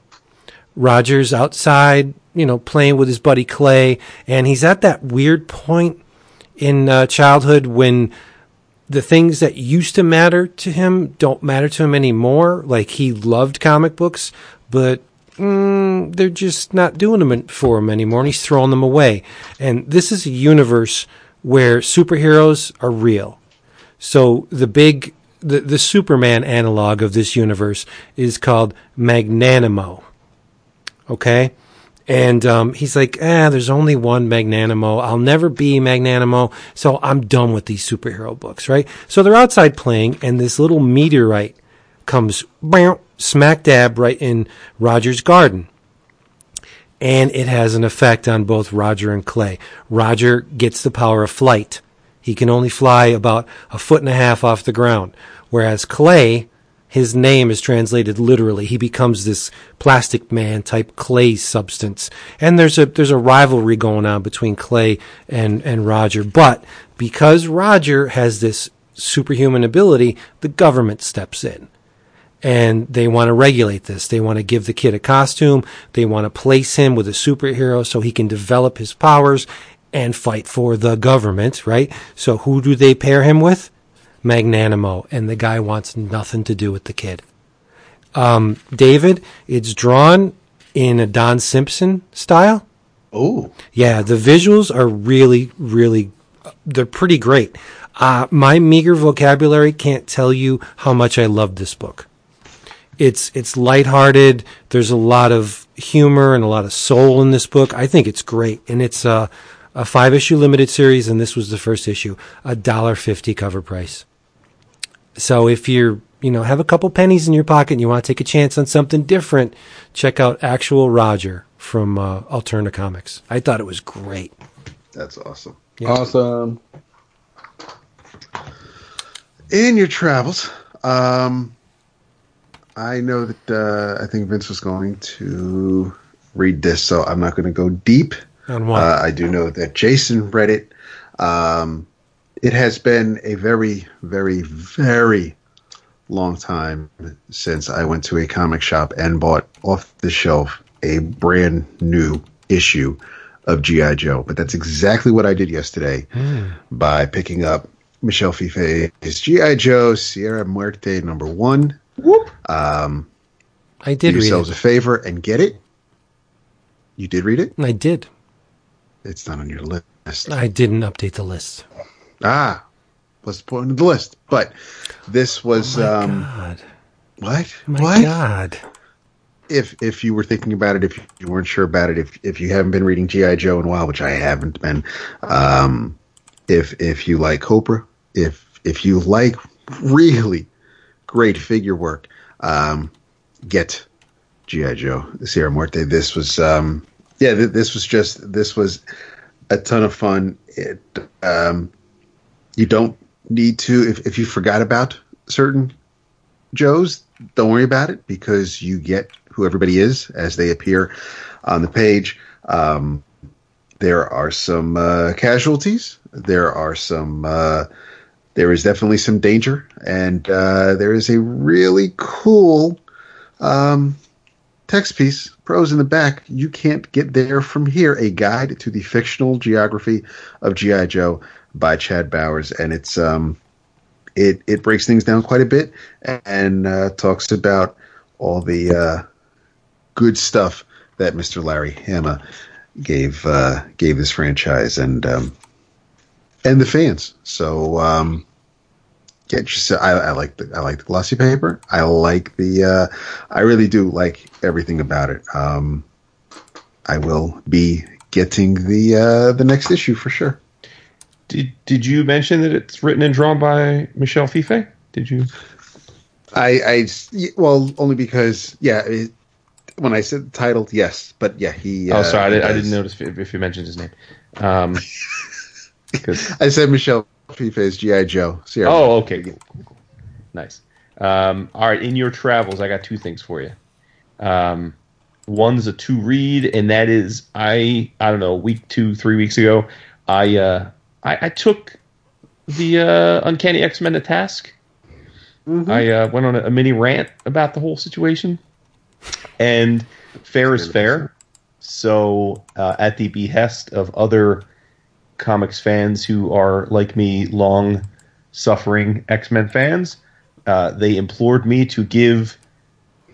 Roger's outside, you know, playing with his buddy Clay, and he's at that weird point in uh, childhood when the things that used to matter to him don't matter to him anymore. Like he loved comic books, but mm, they're just not doing them for him anymore, and he's throwing them away. And this is a universe where superheroes are real. So the big, the, the Superman analog of this universe is called Magnanimo. Okay? And um, he's like, ah, there's only one Magnanimo. I'll never be Magnanimo, so I'm done with these superhero books, right? So they're outside playing, and this little meteorite comes smack dab right in Roger's garden. And it has an effect on both Roger and Clay. Roger gets the power of flight. He can only fly about a foot and a half off the ground. Whereas Clay, his name is translated literally. He becomes this plastic man type clay substance. And there's a there's a rivalry going on between Clay and, and Roger. But because Roger has this superhuman ability, the government steps in and they want to regulate this. They want to give the kid a costume. They want to place him with a superhero so he can develop his powers and fight for the government, right? So who do they pair him with? Magnanimo. And the guy wants nothing to do with the kid. Um, David, it's drawn in a Don Simpson style. Oh, Yeah, the visuals are really, really, they're pretty great. Uh, my meager vocabulary can't tell you how much I love this book. It's it's lighthearted. There's a lot of humor and a lot of soul in this book. I think it's great, and it's a, a five issue limited series, and this was the first issue, a dollar fifty cover price. So if you're you know have a couple pennies in your pocket and you want to take a chance on something different, check out Actual Roger from uh, Alterna Comics. I thought it was great. that's awesome. Awesome. In your travels, um, I know that uh, I think Vince was going to read this, so I'm not going to go deep. Uh, I do know that Jason read it. Um, it has been a very, very, very long time since I went to a comic shop and bought off the shelf a brand new issue of G.I. Joe. But that's exactly what I did yesterday by picking up Michel Fiffe's G.I. Joe Sierra Muerte number one. Um, I do did read yourselves a favor and get it. You did read it? I did. It's not on your list. I didn't update the list. Ah, what's the point of the list? But this was um, God. what? My what? God. If if you were thinking about it, if you weren't sure about it, if if you haven't been reading GI Joe in a while, which I haven't been, um, if if you like Cobra, if if you like really great figure work, um, get GI Joe Sierra Muerte. This was um, yeah, th- this was just this was a ton of fun. It um, you don't need to if if you forgot about certain Joes, don't worry about it because you get who everybody is as they appear on the page. Um, there are some uh, casualties. There are some. Uh, there is definitely some danger, and uh, there is a really cool um, text piece. Pros in the back. You can't get there from here. A guide to the fictional geography of GI Joe by Chad Bowers, and it's um, it it breaks things down quite a bit and uh, talks about all the uh, good stuff that Mr. Larry Hama gave uh, gave this franchise and um, and the fans. So um, get yourself. I, I like the I like the glossy paper. I like the. Uh, I really do like everything about it. Um, I will be getting the uh, the next issue for sure. Did Did you mention that it's written and drawn by Michel Fiffe? Did you? I, I well only because yeah. It, when I said titled, yes, but yeah, he. oh, uh, sorry, I, did, I didn't notice if, if you mentioned his name. Um, I said Michel Fiffe's GI Joe. Sierra. oh, okay, cool, cool, cool. nice. Um, all right, in your travels, I got two things for you. Um, one's a two read, and that is I I don't know, week two, three weeks ago, I uh, I, I took the uh, Uncanny X Men to task. I uh, went on a, a mini rant about the whole situation, and fair is fair. So, uh, at the behest of other comics fans who are like me, long suffering X Men fans, uh, they implored me to give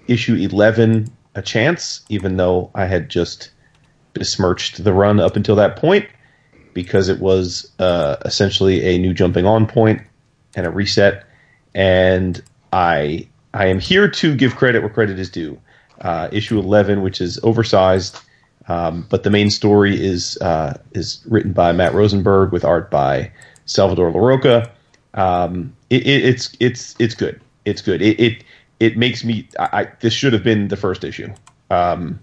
issue 11 a chance, even though I had just besmirched the run up until that point. because it was uh, essentially a new jumping on point and a reset. And I I am here to give credit where credit is due. Uh, issue 11, which is oversized, um, but the main story is uh, is written by Matt Rosenberg with art by Salvador Larroca. Um, it, it, it's it's it's good. It's good. It it, it makes me. I, I, this should have been the first issue. Um,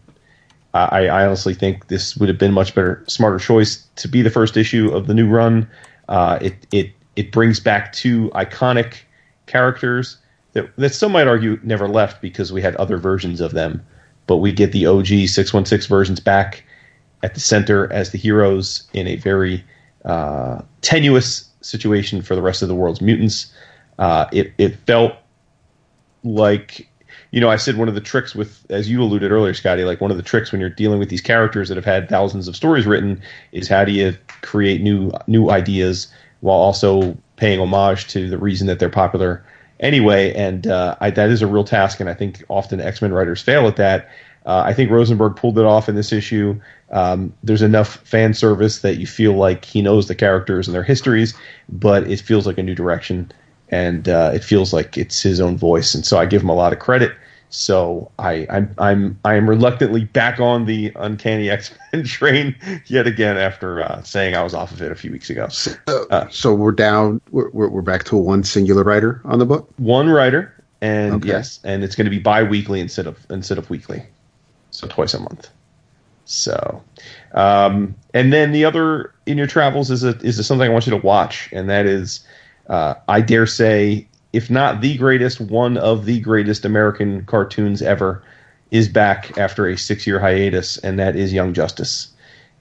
I, I, honestly think this would have been much better, smarter choice to be the first issue of the new run. Uh, it it it brings back two iconic characters that that some might argue never left because we had other versions of them, but we get the OG six one six versions back at the center as the heroes in a very uh, tenuous situation for the rest of the world's mutants. Uh, it it felt like you know, I said one of the tricks with, as you alluded earlier, Skottie, like one of the tricks when you're dealing with these characters that have had thousands of stories written is how do you create new new ideas while also paying homage to the reason that they're popular anyway. And uh, I, that is a real task, and I think often X Men writers fail at that. Uh, I think Rosenberg pulled it off in this issue. Um, there's enough fan service that you feel like he knows the characters and their histories, but it feels like a new direction and uh, it feels like it's his own voice. And so I give him a lot of credit. So I, I'm I'm I am reluctantly back on the Uncanny X Men train yet again after uh, saying I was off of it a few weeks ago. Uh, so we're down. We're, we're back to one singular writer on the book. One writer, and okay. yes, and it's going to be bi-weekly instead of instead of weekly, so twice a month. So, um, and then the other in your travels is a is a, something I want you to watch, and that is, uh, I dare say, if not the greatest, one of the greatest American cartoons ever, is back after a six year hiatus, and that is Young Justice.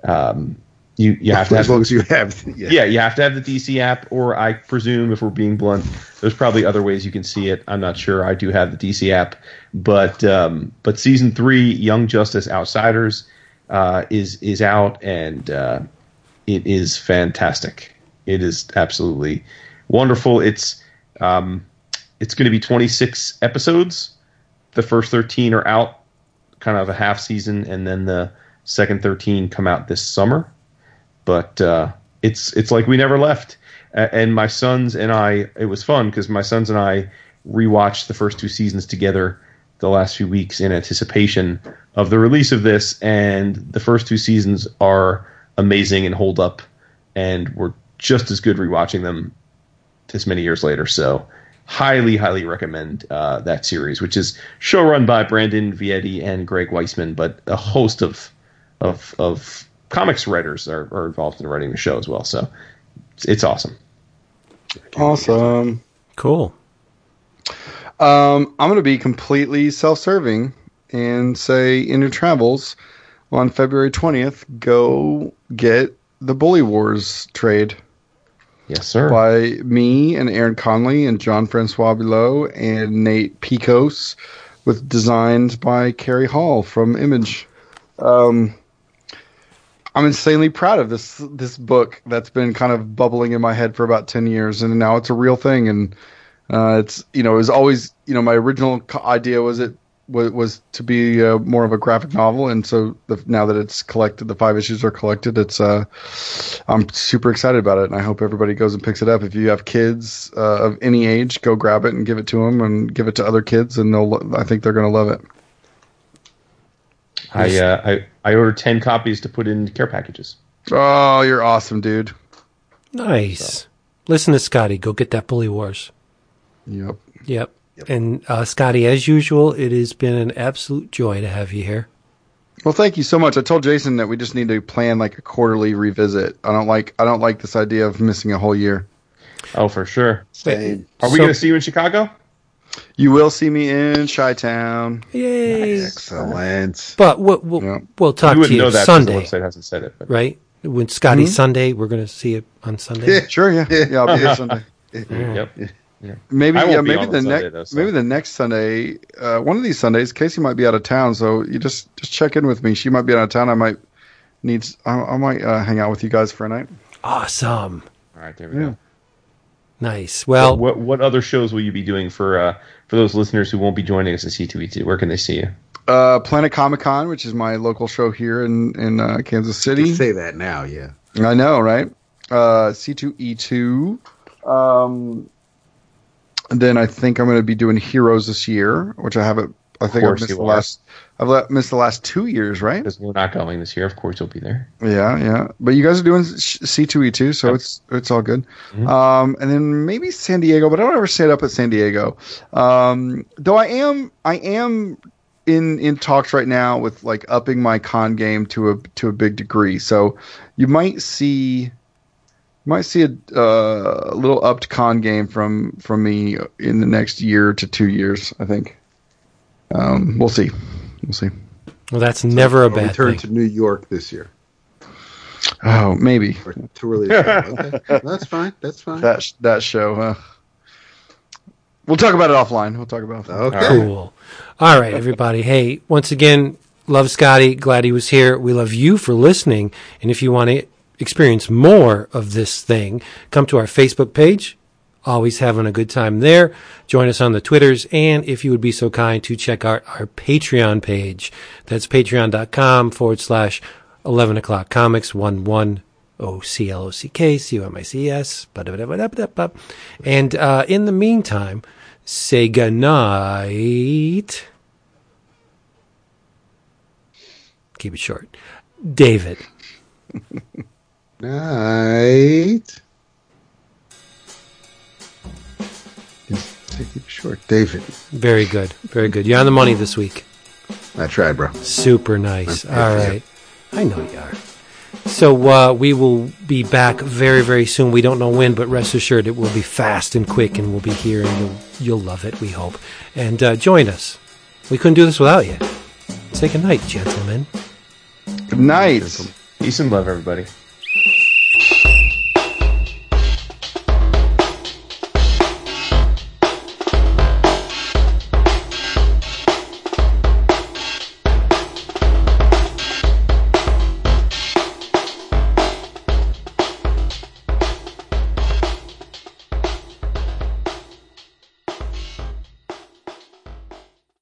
Um, you you have to have as long as you have yeah. yeah. you have to have the DC app, or I presume if we're being blunt, there's probably other ways you can see it. I'm not sure. I do have the DC app, but um, but season three, Young Justice Outsiders, uh, is is out, and uh, it is fantastic. It is absolutely wonderful. It's um, it's going to be 26 episodes. The first 13 are out, kind of a half season, and then the second 13 come out this summer. But uh, it's it's like we never left. And my sons and I, it was fun because my sons and I rewatched the first two seasons together the last few weeks in anticipation of the release of this. And the first two seasons are amazing and hold up, and we're just as good rewatching them this many years later. So highly, highly recommend uh, that series, which is show run by Brandon Vietti and Greg Weisman, but a host of of of comics writers are, are involved in writing the show as well. So it's, it's awesome. Awesome. Cool. Um, I'm going to be completely self-serving and say in your travels on February 20th, go get the Bully Wars trade. Yes, sir. By me and Aaron Conley and John Francois Beaulieu and Nate Piekos, with designs by Carrie Hall from Image. Um, I'm insanely proud of this this book that's been kind of bubbling in my head for about ten years, and now it's a real thing. And uh, it's you know it was always you know my original idea was it was, was to be uh, more of a graphic novel, and so the, now that it's collected, the five issues are collected. It's uh, I'm super excited about it, and I hope everybody goes and picks it up. If you have kids uh, of any age, go grab it and give it to them, and give it to other kids, and they'll. I think they're going to love it. I, uh, I I ordered ten copies to put in care packages. Oh, you're awesome, dude. Nice. So. Listen to Skottie. Go get that Bully Wars. Yep. Yep. Yep. And uh, Skottie, as usual, it has been an absolute joy to have you here. Well, thank you so much. I told Jason that we just need to plan like a quarterly revisit. I don't like I don't like this idea of missing a whole year. Oh, for sure. Same. Are we so, going to see you in Chicago? You will see me in Chi Town. Yay! Excellent. But we'll we'll, yeah. we'll talk you to you Sunday. The website hasn't said it, but. right? When Skottie mm-hmm. Sunday, we're going to see it on Sunday. Yeah, sure. Yeah, yeah. I'll be here Sunday. yep. Yeah. Maybe yeah, maybe the next maybe the next Sunday, uh, one of these Sundays, Casey might be out of town, so you just just check in with me. She might be out of town. I might need I, I might uh, hang out with you guys for a night. Awesome. All right, there we yeah. go. Nice. Well, what, what, what other shows will you be doing for uh, for those listeners who won't be joining us at C2E2? Where can they see you? Uh, Planet Comic Con, which is my local show here in in uh, Kansas City. say that now, yeah. I know, right? Uh, C2E2. Um, and then I think I'm going to be doing Heroes this year, which I haven't. I think I've missed the are. last. I've missed the last two years, right? Because we're not going this year. Of course, you'll be there. Yeah, yeah. But you guys are doing C two E two, so it's it's all good. Mhm. Um, and then maybe San Diego, but I don't ever stay up at San Diego. Um, though I am I am in in talks right now with like upping my con game to a to a big degree. So you might see you might see a, uh, a little upped con game from from me in the next year to two years. I think. Um, we'll see. We'll see. Well, that's never a I'll bad return thing. to New York this year. Oh, maybe Or too early. To tell. okay. That's fine. That's fine. that sh- that show. Huh? We'll talk about it offline. We'll talk about it. offline. okay. Cool. All right, everybody. Hey, once again, love Skottie. Glad he was here. We love you for listening. And if you want to experience more of this thing, come to our Facebook page. Always having a good time there. Join us on the Twitters. And if you would be so kind to check out our Patreon page, that's patreon.com forward slash 11 o'clock comics, one one O C L O C K C O M I C S. And uh, in the meantime, say goodnight. Keep it short. David. Night. Take it short, David. Very good. Very good. You're on the money this week. I tried, bro. Super nice. Okay, All yeah. right. I know you are. So uh, we will be back very, very soon. We don't know when, but rest assured it will be fast and quick, and we'll be here, and you'll you'll love it. We hope. And uh, join us. We couldn't do this without you. Say good night, gentlemen. Good night. Peace and love, everybody.